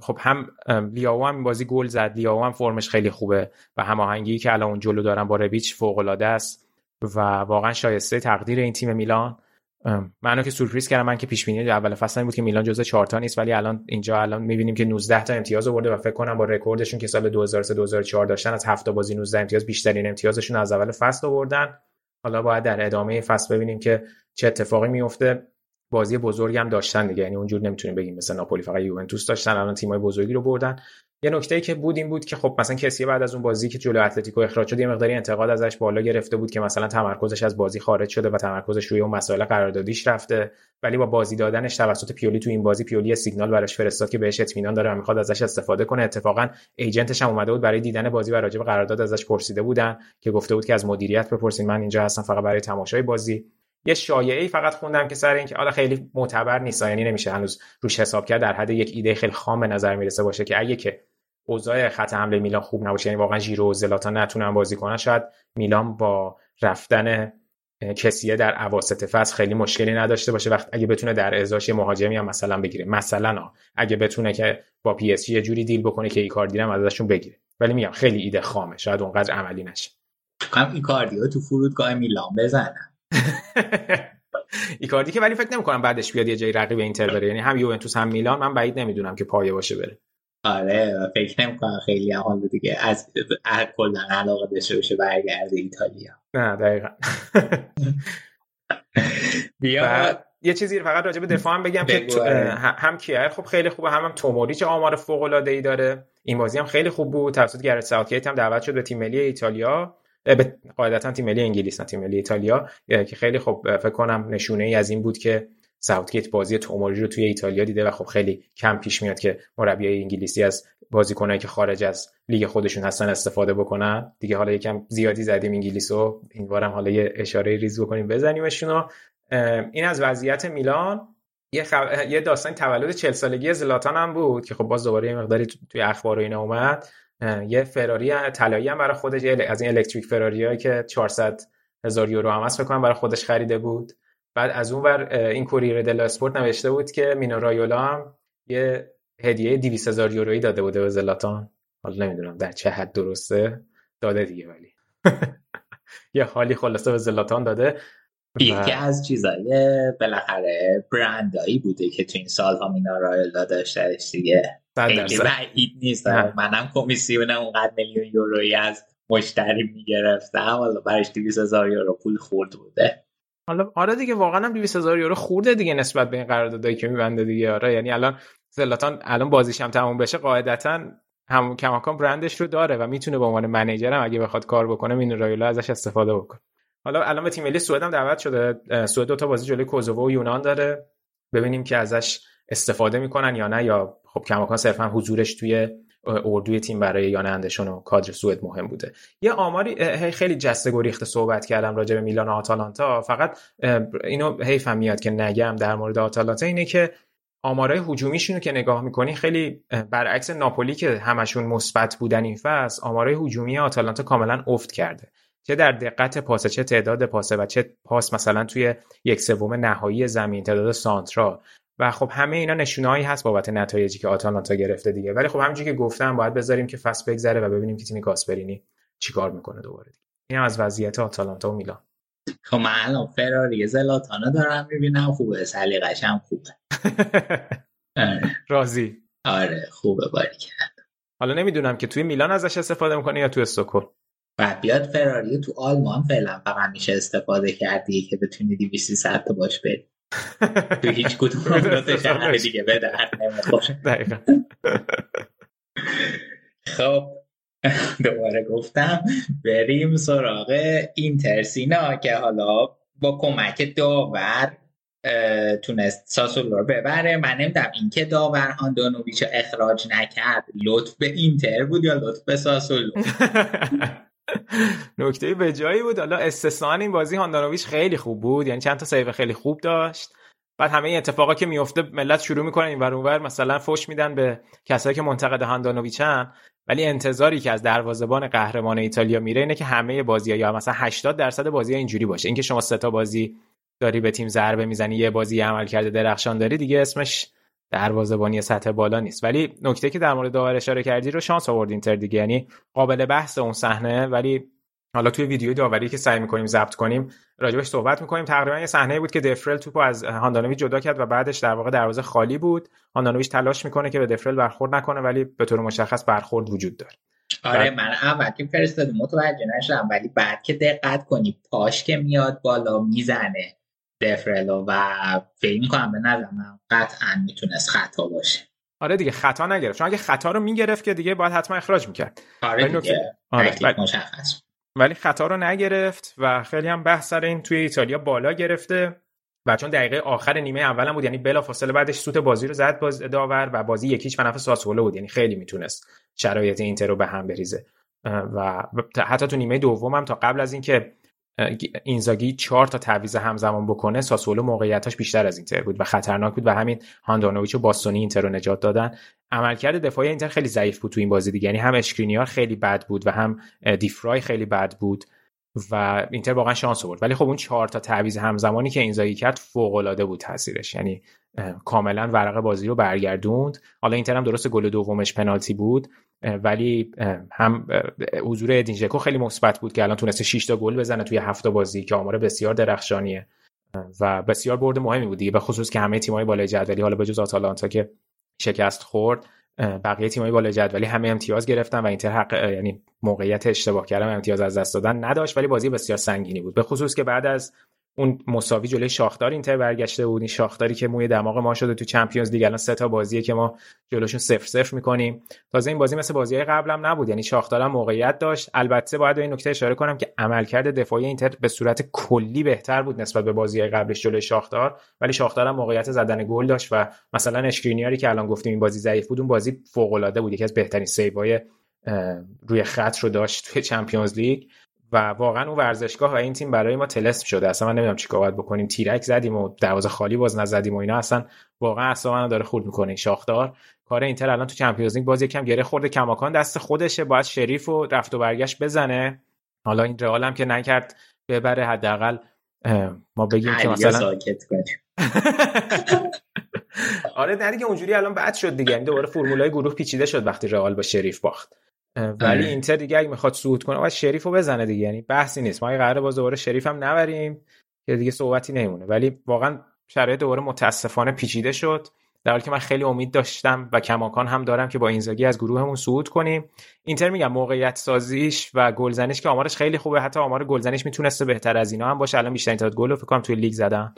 خب هم لیاو هم بازی گل زد لیاو هم فرمش خیلی خوبه و هماهنگی که الان اون جلو دارن با ربیچ فوق العاده است و واقعا شایسته تقدیر این تیم میلان. منو که سورپرایز کردم من که پیش بینی اول فصل بود که میلان جزو 4 تا نیست ولی الان اینجا الان می‌بینیم که 19 تا امتیاز آورده و فکر کنم با رکوردشون که سال 2003 2004 داشتن از 7 بازی 19 امتیاز بیشترین امتیازشون از اول فصل آوردن. حالا باید در ادامه فصل ببینیم که چه اتفاقی میفته بازی بزرگی هم داشتن دیگه. یعنی اونجور نمی‌تونیم بگیم. مثلا ناپولی فقط یوونتوس داشتن الان تیمای بزرگی رو بردن. یه نکته ای که بود این بود که خب مثلا کسی بعد از اون بازی که جلو اتلتیکو اخراج شد یه مقداری انتقاد ازش بالا گرفته بود که مثلا تمرکزش از بازی خارج شده و تمرکزش روی اون مسائل قراردادیش رفته. ولی با بازی دادنش توسط پیولی تو این بازی پیولی سیگنال براش فرستاد که بهش اطمینان داره و می‌خواد ازش استفاده کنه. اتفاقا ایجنتش هم اومده بود برای دیدن بازی و راجع به قرارداد ازش پرسیده بودن که گفته بود که از مدیریت بپرسین من اینجا هستم فقط برای تماشای بازی. یه شایعه ای فقط خوندم که سر اینکه حالا خیلی معتبر نیست یعنی نمیشه هنوز روش حساب کرد در حد یک ایده خیلی خام به نظر می‌رسه باشه که اگه که اوضاع خط حمله میلان خوب نباشه یعنی واقعا ژیرو و زلاتان نتونن بازی کنن شاید میلان با رفتن کسیه در اواسط فصل خیلی مشکلی نداشته باشه. وقت اگه بتونه در ازاش مهاجمی هم مثلا بگیره. مثلا اگه بتونه که با پی اس جی یه جوری deal بکنه که ایکاردی هم ازشون بگیره. ولی میگم خیلی ایده خامه شاید اونقدر عملی نشه. کم ایکاردیو تو فرودگاه میلان بزنن. ایکاردی که ولی فکر نمی‌کنم بعدش بیاد یه جای رقیب اینتر بره. یعنی هم یوونتوس هم میلان. من بعید نمی‌دونم که پایه باشه بره. آره فکر نمی‌کنم خیلی حال دیگه. از کلا علاقه داشته باشه برگرده ایتالیا. نه دقیقا. بیا. یه چیزی فقط راجع به دفاع هم بگم که آره. هم کیر خب خیلی خوبه. هم, هم توموری آمار فوق العاده ای داره. این بازی هم خیلی خوب بود. توسط گرت ساوتگیت هم دعوت شد به تیم ملی ایتالیا. قاعدتا تیم ملی انگلیس نه تیم ملی ایتالیا که خیلی خوب فکر کنم نشونه ای از این بود که ساوتگیت بازی توموری رو توی ایتالیا دیده و خب خیلی کم پیش میاد که مربیای انگلیسی از بازیکنایی که خارج از لیگ خودشون هستن استفاده بکنن. دیگه حالا یکم زیادی زدیم انگلیس رو. این بارم حالا یه اشاره ریز بکنیم بزنیمشون این از وضعیت میلان. یه, یه داستان تولد 40 سالگی زلاتان هم بود که خب باز دوباره یه مقداری توی اخبار و اینا اومد. یه فراری طلایی هم برای خودش از این الکتریک فراریایی که 400 هزار یورو هم هست فکر برای خودش خریده بود. بعد از اون ور این کوریر دل اسپورت نوشته بود که مینو رایولا هم یه هدیه 200 هزار یورویی داده بوده به زلاتان. حالا نمی‌دونم در چه حد درسته. داده دیگه ولی. یه حالی خلاصه به زلاتان داده. یکی از چیزای بالاخره برندایی بوده که تو این سالها مینا رایولا داشتهش دیگه. خیلی بعید نیست. منم کمیسیون اونقدر میلیون یورویی از مشتری می‌گرفتم. حالا برش 200 هزار یورو پول خورد بوده. حالا آره دیگه واقعا هم 200 هزار یورو خورده دیگه نسبت به این قراردادایی که میبنده دیگه. آره یعنی الان زلاتان الان بازیش هم تموم بشه قاعدتا هم کماکان برندش رو داره و می‌تونه به عنوان منیجر هم اگه بخواد کار بکنه مین رایولا ازش استفاده بکنه. حالا الان به تیم ملی سوئد هم دعوت شده. سوئد دو تا بازی جلوی کوزوو و یونان داره. ببینیم که ازش استفاده می‌کنن یا نه یا خب کماکان صرفا حضورش توی اردوی تیم برای یان اندشون و کادر سوئد مهم بوده. یه آماری خیلی جسته گریخته صحبت کردم راجع به میلان و آتالانتا. فقط اینو حیفم میاد که نگم در مورد آتالانتا اینه که آمارای هجومیشون رو که نگاه می‌کنی خیلی برعکس ناپولی که همشون مثبت بودن این فصل آمارای هجومی آتالانتا کاملا افت کرده. چه در دقت پاسه چه تعداد پاسه و چه پاس مثلا توی یک سوم نهایی زمین تعداد سانترا. و خب همه اینا نشونهایی هست بابت نتایجی که آتالانتا گرفته دیگه. ولی خب همونجوری که گفتم باید بذاریم که فصل بگذره و ببینیم که تیم گاسپرینی چیکار می‌کنه دوباره دیگه. این از وضعیت آتالانتا و میلان. خب من الان فراری زلاتانو دارم می‌بینم. خوبه. سلیقش هم خوبه. راضی. آره خوبه. باری کرد. حالا نمی‌دونم که توی میلان ازش استفاده می‌کنه یا توی استکهلم؟ بعد بیاد فراری تو آلمان فعلا فقط میشه استفاده کردی که بتونی 200 تا باش بری. تو هیچ کدوم دو شهر دیگه به نمی‌خوره خب دوباره گفتم بریم سراغ اینترسینا که حالا با کمک داور تونست ساسولو رو ببره من نمی‌دونم اینکه داور هاندانوویچ اخراج نکرد لطف به اینتر بود یا لطف به ساسولو نکته به جایی بود. حالا استثنا این بازی هاندانوویچ خیلی خوب بود. یعنی چند تا سیو خیلی خوب داشت. بعد همه این اتفاقا که میفته ملت شروع می‌کنن این اونور مثلا فوش میدن به کسایی که منتقد هاندانوویچن ولی انتظاری که از دروازه‌بان قهرمان ایتالیا میره اینه که همه بازی‌ها یا مثلا 80 درصد بازی‌ها اینجوری باشه. اینکه شما سه تا بازی داری به تیم ضربه می‌زنی یه بازی عمل کرده درخشان داری دیگه اسمش دروازه‌بانی سطح بالا نیست. ولی نکته که در مورد داور اشاره کردی رو شانس آورد اینتر دیگه. یعنی قابل بحث اون صحنه. ولی حالا توی ویدیو داوری که سعی می‌کنیم ضبط کنیم راجبش صحبت می‌کنیم. تقریبا یه صحنه بود که دفرل توپو از هاندانویچ جدا کرد و بعدش در واقع دروازه خالی بود. هاندانویچ تلاش می‌کنه که به دفرل برخورد نکنه ولی به طور مشخص برخورد وجود داره. آره من اول که فرستادی متوجه نشدم ولی بعد که دقت کنی پاش که میاد بالا می‌زنه. دفرلو و فکر می‌کنم به نظرم قطعا می‌تونست خطا باشه. آره دیگه خطا نگرفت. چون اگه خطا رو می‌گرفت که دیگه باید حتما اخراج می‌کرد. آره دیگه آره. مشخص ولی خطا رو نگرفت و خیلی هم بحث سر این توی ایتالیا بالا گرفته و چون دقیقه آخر نیمه اول بود یعنی بلا فاصله بعدش سوت بازی رو زد باز داور و بازی یکیش به نفع ساسولو بود. یعنی خیلی می‌تونست شرایط اینتر رو به هم بریزه. و حتی تو نیمه دوم هم تا قبل از اینکه اینزاگی چهار تا تعویض همزمان بکنه ساسولو موقعیتاش بیشتر از اینتر بود و خطرناک بود و همین هاندانویچ و باستونی اینتر رو نجات دادن. عملکرد دفاعی اینتر خیلی ضعیف بود تو این بازی دیگه یعنی هم اشکرینیار خیلی بد بود و هم دیفرای خیلی بد بود و اینتر واقعا شانس آورد. ولی خب اون چهار تا تعویض همزمانی که اینزاگی کرد فوق العاده بود تاثیرش یعنی کاملا ورق بازی رو برگردوند. حالا اینتر هم درست گل دومش پنالتی بود. ولی هم حضور ادین خیلی مثبت بود که الان تونسته 6 تا گل بزنه توی هفته بازی که آمار بسیار درخشانیه. و بسیار برد مهمی بود دیگه به خصوص که همه تیم‌های بالای جدولی حالا به جز آتالانتا که شکست خورد بقیه تیم‌های بالای جدولی همه امتیاز گرفتن و اینتر حق یعنی موقعیت اشتباه کردن امتیاز از دست دادن نداشت ولی بازی بسیار سنگینی بود. به خصوص که بعد از اون مساوی جلوی شاختار اینتر برگشته بود. این شاختاری که موی دماغ ما شده تو چمپیونز لیگ الان سه تا بازیه که ما جلوشون صفر صفر می‌کنیم. تازه این بازی مثل بازی قبلم نبود. یعنی شاختار هم موقعیت داشت. البته باید این نکته اشاره کنم که عملکرد دفاعی اینتر به صورت کلی بهتر بود نسبت به بازی قبلش جلوی شاختار ولی شاختار هم موقعیت زدن گل داشت و مثلا اشکرینیاری که الان گفتیم این بازی ضعیف بود اون بازی فوق العاده بود. یکی از بهترین سیوهای روی خط رو داشت توی چمپیونز لیگ. و واقعا اون ورزشگاه و این تیم برای ما تلسم شده. اصلا من نمی‌دونم چیکار باید بکنیم. تیرک زدیم و دروازه خالی باز نزدیم و اینا. اصلا واقعا اصلا من داره خورد می‌کنه این شاختار کار اینتر الان تو چمپیونز لیگ باز یکم گره خورده. کماکان دست خودشه. باید شریف و رفت و برگشت بزنه. حالا این رئال هم که نکرد ببره حداقل ما بگیم که مثلا آره نه دیگه اونجوری الان بد شد دیگه. یعنی دوباره فرمولای گروه پیچیده شد وقتی رئال با شریف باخت. ولی آره. اینتر دیگه اگه می‌خواد صعود کنه باید شریفو بزنه دیگه. یعنی بحثی نیست. ما قراره باز دوباره شریف هم نبریم که دیگه صحبتی نمیمونه ولی واقعا شرایط دوباره متاسفانه پیچیده شد. در حالی که من خیلی امید داشتم و کماکان هم دارم که با اینزاگی از گروهمون صعود کنیم. اینتر میگم موقعیت سازیش و گلزنیش که آمارش خیلی خوبه. حتی آمار گلزنیش می‌تونسته بهتر از اینا هم باشه. الان بیشتر تعداد گل فکر کنم توی لیگ زدن.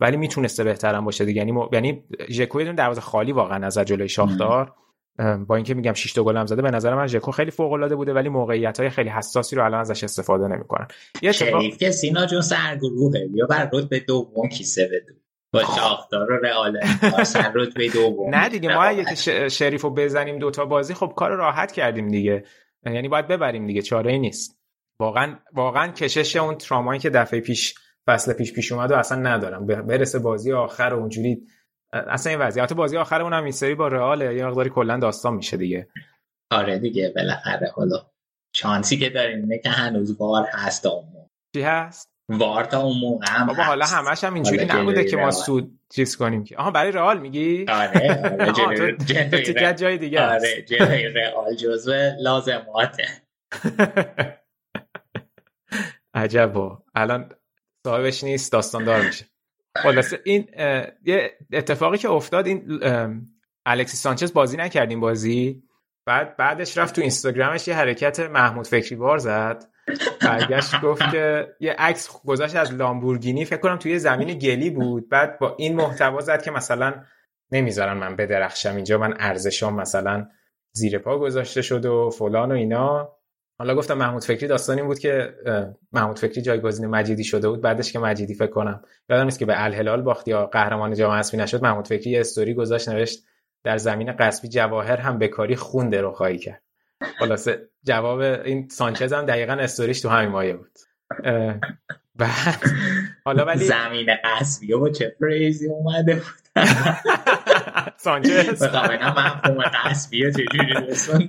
ولی می‌تونسته بهتر هم باشه دیگه. یعنی م... یعنی ژکو دروازه خالی واقعا از جلوی شاختار با اینکه میگم 6 تا گل هم زده به نظر من ژکو خیلی فوق العاده بوده ولی موقعیت های خیلی حساسی رو الان ازش استفاده نمی‌کنن. یه شریف که سینا جون سرگروهه یا بر رتبه دوم کیسه بده. با شاختار و رئال سر رتبه دوم. نه دیگه ما اگه شریف رو بزنیم دوتا بازی خب کار راحت کردیم دیگه. یعنی باید ببریم دیگه چاره ای نیست. واقعا واقعا کشش اون ترامایی که دفعه پیش فصل پیش پیش اومد و اصلا ندارم. برسه بازی آخر و اونجوری اصلا این وضعیت. بازی آخر اونم این سری با رئال یه مقداری کلا داستان میشه دیگه. آره دیگه بالاخره. حالا شانسی که داریم اینه که هنوز وار هست اون چی هست؟ وار تا اون موقع هم بابا حالا همش هم اینجوری نبوده که ما سود چیز کنیم که. آها برای رئال میگی؟ آره آره جای دیگه آره رئال جزو لازماته. عجبا. الان صاحبش نیست داستان دار میشه. خلاصه این یه اتفاقی که افتاد این الکسی سانچز بازی نکرد این بازی. بعد بعدش رفت تو اینستاگرامش یه حرکت محمود فکری بار زد. برگشت گفت که یه عکس گذاشت از لامبورگینی فکر کنم توی زمین گلی بود. بعد با این محتوا زد که مثلا نمی‌ذارن من بدرخشم اینجا من ارزشام مثلا زیر پا گذاشته شد و فلان و اینا. حالا گفتم محمود فکری داستانی بود که محمود فکری جایگزین مجیدی شده بود بعدش که مجیدی فکر کنم. یادم نیست که به الهلال باخت یا قهرمان جام حذفی نشد محمود فکری یه استوری گذاشت نوشت در زمین قصبی جواهر هم بکاری خون درو خواهی کرد. خلاصه جواب این سانچز هم دقیقا استوریش تو همین مایه بود. بعد حالا ولی زمین قصبی و چه پریزی اومده بود. سانچز.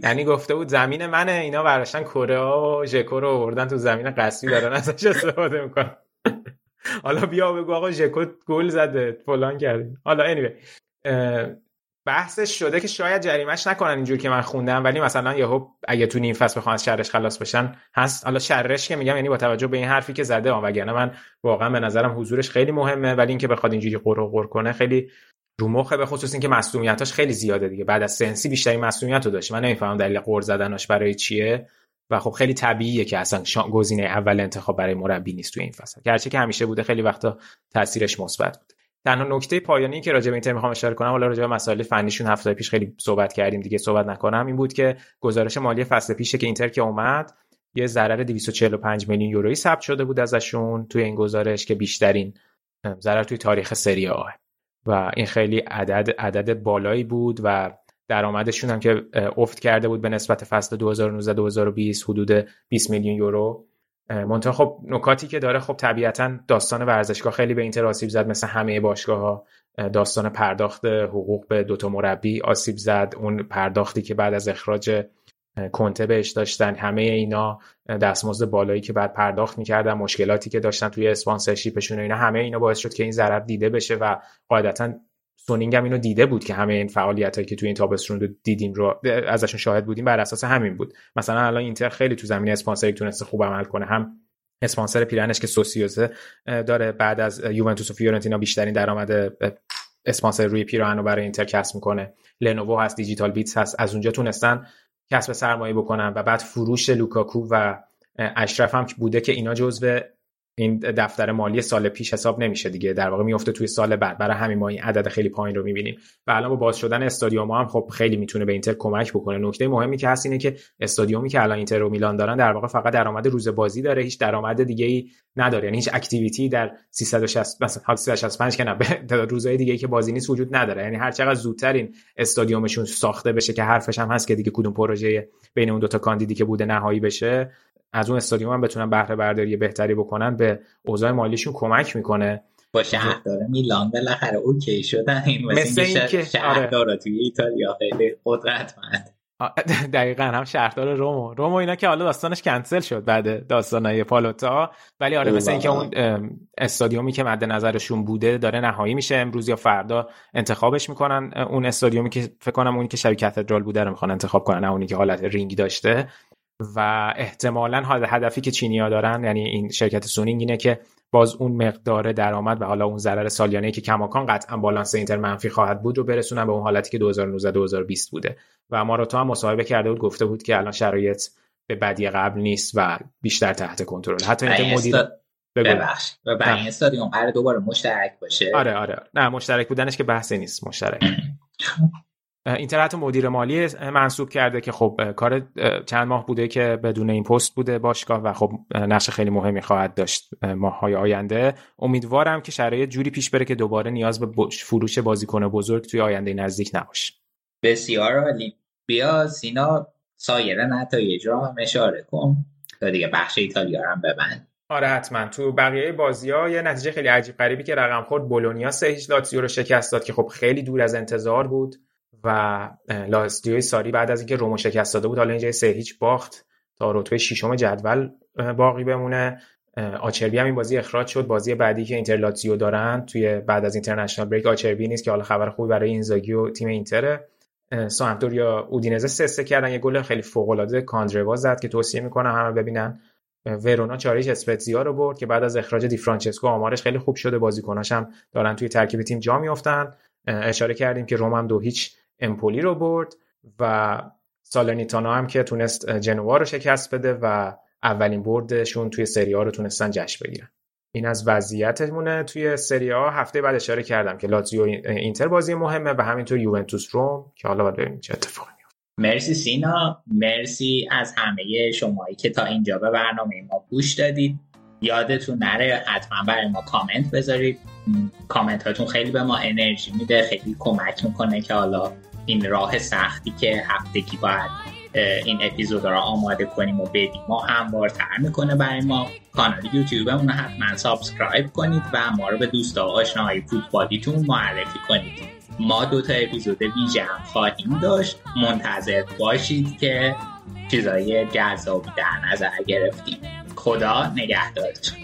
یعنی گفته بود زمین منه اینا برداشتن کره و ژکو رو آوردن تو زمین قصبی دارن ازش استفاده می‌کنن. حالا بیا بگو آقا ژکو گل زده فلان کردیم. حالا anyway بحثش شده که شاید جریمش نکنن اینجور که من خوندم ولی مثلا یهو اگه تو نیم فصل بخوان از شرش خلاص بشن هست. حالا شرش که میگم یعنی با توجه به این حرفی که زده وگرنه من واقعا به نظرم حضورش خیلی مهمه ولی اینکه بخواد اینجوری قر کنه خیلی رو مخه به خصوص اینکه مسئولیتاش خیلی زیاده دیگه. بعد از سنسی بیشتری مسئولیت رو داشت. من نمی‌فهمم دلیل قور زدنش برای چیه. و خب خیلی طبیعیه که اصلا گزینه اول انتخاب برای مربی نیست تو این فصل. گرچه که همیشه بوده خیلی وقتا تاثیرش مثبت بود. تنها نکته پایانی که راجع به اینتر می‌خوام اشاره کنم حالا راجع به مسائل فنیشون هفته پیش خیلی صحبت کردیم دیگه صحبت نکنم این بود که گزارش مالی فصل پیشه که اینتر که اومد یه ضرر 245 میلیون یورویی ثبت شده بود ازشون توی این گزارش که بیشترین ضرر توی تاریخ سری آ. و این خیلی عدد عدد بالایی بود و درآمدشون هم که افت کرده بود به نسبت فصل 2019-2020 حدود 20 میلیون یورو. منتها خب نکاتی که داره خب طبیعتا داستان ورزشگاه خیلی به اینتر آسیب زد مثل همه باشگاه ها داستان پرداخت حقوق به دوتا مربی آسیب زد. اون پرداختی که بعد از اخراج کنته بهش داشتن. همه اینا دستمزد بالایی که بعد پرداخت می‌کردن مشکلاتی که داشتن توی sponsorship شون اینا همه اینا باعث شد که این ضرر دیده بشه و قاعدتا سونینگ هم اینو دیده بود که همه این فعالیت هایی که توی این تابستون رو دیدیم رو ازشون شاهد بودیم بر اساس همین بود. مثلا الان اینتر خیلی تو زمینه اسپانسری تونسته خوب عمل کنه. هم اسپانسر پیرنش که سوسیوزه داره بعد از یوونتوس و فیورنتینا بیشترین درآمد اسپانسر روی پیراهن رو برای اینتر کسب می‌کنه. لنوو هست دیجیتال بیتس هست از اونجا تونستن کسب سرمایه بکنن و بعد فروش لوکاکو و اشرف هم بوده که اینا جزو این دفتر مالی سال پیش حساب نمیشه دیگه. در واقع میفته توی سال بعد. برای همین ما این عدد خیلی پایین رو می‌بینیم. و الان با باز شدن استادیوم هم خب خیلی می‌تونه به اینتر کمک بکنه. نکته مهمی که هست اینه که استادیومی که الان اینتر و میلان دارن در واقع فقط درآمد روز بازی داره. هیچ درآمد دیگه ای نداره. یعنی هیچ activity در 360 مثلا 365 که نه روزهای دیگه ای که بازی نیست وجود نداره. یعنی هر چقدر زودتر این استادیومشون ساخته بشه که حرفش هم هست که دیگه کدوم پروژه بین اون دوتا کاندیدی که بوده نهایی بشه از اون استادیوم هم بتونن بهره برداری بهتری بکنن به اوضاع مالیشون کمک می‌کنه. با شهردار میلان بالاخره OK شدن. این مثل اینکه شهردار آره. توی ایتالیا خیلی قدرتمند. دقیقا هم شهردار رومو. رومو اینا که حالا داستانش کنسل شد بعد داستانای پالوتا. ولی آره مثل اینکه اون استادیومی که مد نظرشون بوده داره نهایی میشه. امروز یا فردا انتخابش می‌کنن. اون استادیومی که فکر کنم اونی که شبیه کاتدرال بوده رو می‌خوان انتخاب کنن نه اونی که حالت رینگ داشته. و احتمالا هدفی که چینیا دارن یعنی این شرکت سونینگ اینه که باز اون مقدار درآمد و حالا اون ضرر سالیانه که کماکان قطعا بالانس اینتر منفی خواهد بود رو برسونن به اون حالتی که 2019 2020 بوده و ما رو تو هم مصاحبه کرده بود گفته بود که الان شرایط به بدی قبل نیست و بیشتر تحت کنترل. حتی اینکه مدیر ببخش و برای این استادیوم قرار دوباره مشترک باشه؟ آره آره. نه مشترک بودنش که بحثی نیست مشترک. اینتر حتی مدیر مالی منصوب کرده که خب کار چند ماه بوده که بدون این پست بوده باشگاه و خب نقش خیلی مهمی خواهد داشت ماههای آینده. امیدوارم که شرایط جوری پیش بره که دوباره نیاز به فروش بازیکن بزرگ توی آینده نزدیک نباشه. بسیار عالی. بیا سینا سایر نتایج رو هم اشاره کن. تا دیگه بخش ایتالیا هم ببند. آره حتما. تو بقیه بازی ها یه نتیجه خیلی عجیب غریبی که رقم خورد بولونیا سه هیچ لاتزیو رو شکست داد که خب خیلی دور از انتظار بود. و لاتزیو ساری بعد از اینکه رومو شکست داده بود حالا اینجا سه هیچ باخت تا رتبه ششم جدول باقی بمونه. آچربی هم این بازی اخراج شد. بازی بعدی که اینتر لاتزیو دارن توی بعد از اینترنشنال بریک آچربی نیست که حالا خبر خوبی برای اینزاگی و تیم اینتره. یا اودینزه سه سه کردن یه گل خیلی فوق العاده کاندروا زد که توصیه می‌کنم همه ببینن. ورونا چاریش اسپتزیا رو برد که بعد از اخراج دی فرانچسکو آمارش خیلی خوب شده بازیکناش هم دارن توی ترکیب تیم جا میافتن. اشاره کردیم که روم هم دو هیچ امپولی رو برد و سالرنیتانا هم که تونست جنوا رو شکست بده و اولین بردشون توی سری ها رو تونستن جشن بگیرن. این از وضعیتمونه. توی سری ها هفته بعد اشاره کردم که لاتزیو اینتر بازی مهمه و همینطور یوونتوس روم که حالا باید ببینیم چه اتفاقی مرسی سینا. مرسی از همه شمایی که تا اینجا به برنامه ما گوش دادید. یادتون نره حتما برای ما کامنت بذارید. کامنت هاتون خیلی به ما انرژی میده خیلی کمک می‌کنه که حالا این راه سختی که هفتگی باید این اپیزود رو آماده کنیم و بدیم. ما هموارتر می‌کنه برای ما. کانال یوتیوبمون رو حتما subscribe کنید و ما رو به دوست آشناهای فوتبالیتون معرفی کنید. ما دو تا اپیزود ویژه هم خواهیم داشت. منتظر باشید که چیزای جذابی در نظر گرفتیم. خدا نگهدارتون.